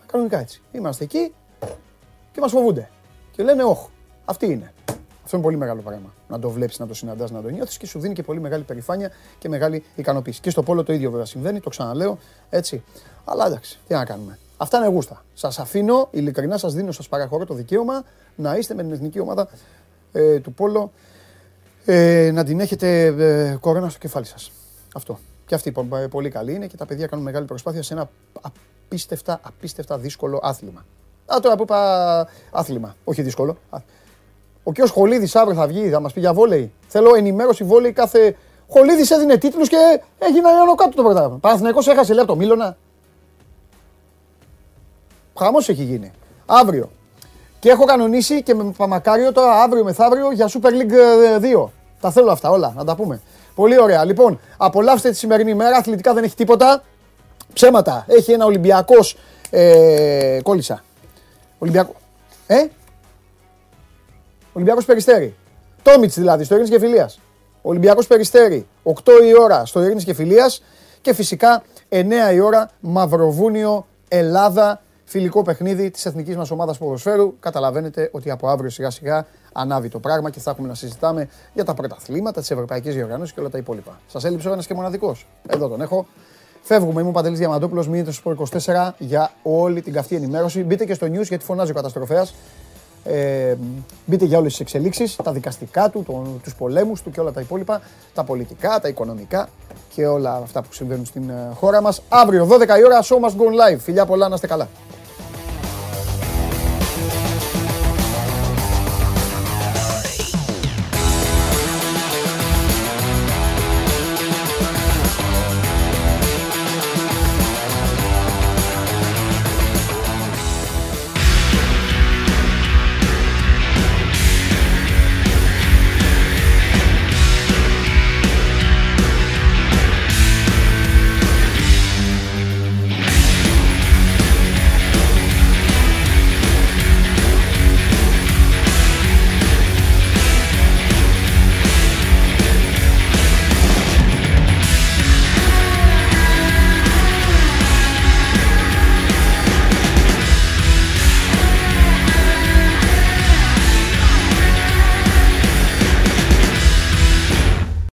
κανονικά έτσι. Είμαστε εκεί και μας φοβούνται. Και λένε, όχι, αυτή είναι. Αυτό είναι πολύ μεγάλο πράγμα. Να το βλέπεις, να το συναντάς, να το νιώθεις και σου δίνει και πολύ μεγάλη περηφάνεια και μεγάλη ικανοποίηση. Και στο πόλο το ίδιο βέβαια συμβαίνει, το ξαναλέω έτσι. Αλλά εντάξει, τι να κάνουμε. Αυτά είναι γούστα. Σας αφήνω, ειλικρινά σας δίνω, σας παραχωρώ το δικαίωμα να είστε με την εθνική ομάδα ε, του Πόλο ε, να την έχετε ε, κορώνα στο κεφάλι σας. Αυτό. Και αυτή ε, πολύ καλή είναι και τα παιδιά κάνουν μεγάλη προσπάθεια σε ένα απίστευτα, απίστευτα δύσκολο άθλημα. Α, τώρα που είπα άθλημα, όχι δύσκολο. Ο κ. Χολίδης αύριο θα βγει, θα μας πει για βόλεϊ. Θέλω ενημέρωση βόλεϊ κάθε. Χολίδης έδινε τίτλους και έγινε άνω κάτω το πρωτάθλημα. Παναθυναϊκό έχασε λέει το Μίλωνα. Χαμός έχει γίνει. Αύριο. Και έχω κανονίσει και με Παμακάριο τώρα αύριο μεθαύριο για Super League 2. Τα θέλω αυτά όλα, να τα πούμε. Πολύ ωραία. Λοιπόν, απολαύστε τη σημερινή μέρα. Αθλητικά δεν έχει τίποτα. Ψέματα. Έχει ένα Ολυμπιακός. Ε, κόλλησα. Ολυμπιακό. Ε; Ολυμπιακός Περιστέρη. Τόμιτς δηλαδή, στο Ειρήνης και Φιλίας. Ολυμπιακός Περιστέρη, 8 η ώρα στο Ειρήνης και Φιλίας. Και φυσικά 9 η ώρα Μαυροβούνιο, Ελλάδα, φιλικό παιχνίδι της εθνικής μας ομάδας ποδοσφαίρου. Καταλαβαίνετε ότι από αύριο σιγά σιγά ανάβει το πράγμα και θα έχουμε να συζητάμε για τα πρωταθλήματα, τι ευρωπαϊκέ διοργανώσει και όλα τα υπόλοιπα. Σας έλειψε ο ένας και μοναδικός. Εδώ τον έχω. Φεύγουμε. Είμαι ο Παντελής Διαμαντόπουλος. Μείνετε στο 24 για όλη την καυτή ενημέρωση. Μπείτε και στο news γιατί φωνάζει ο καταστροφέας. Ε, μπείτε για όλες τις εξελίξεις, τα δικαστικά του, τον, τους πολέμους του και όλα τα υπόλοιπα, τα πολιτικά, τα οικονομικά και όλα αυτά που συμβαίνουν στην ε, χώρα μας. Αύριο 12 η ώρα, show must go live. Φιλιά πολλά, να είστε καλά.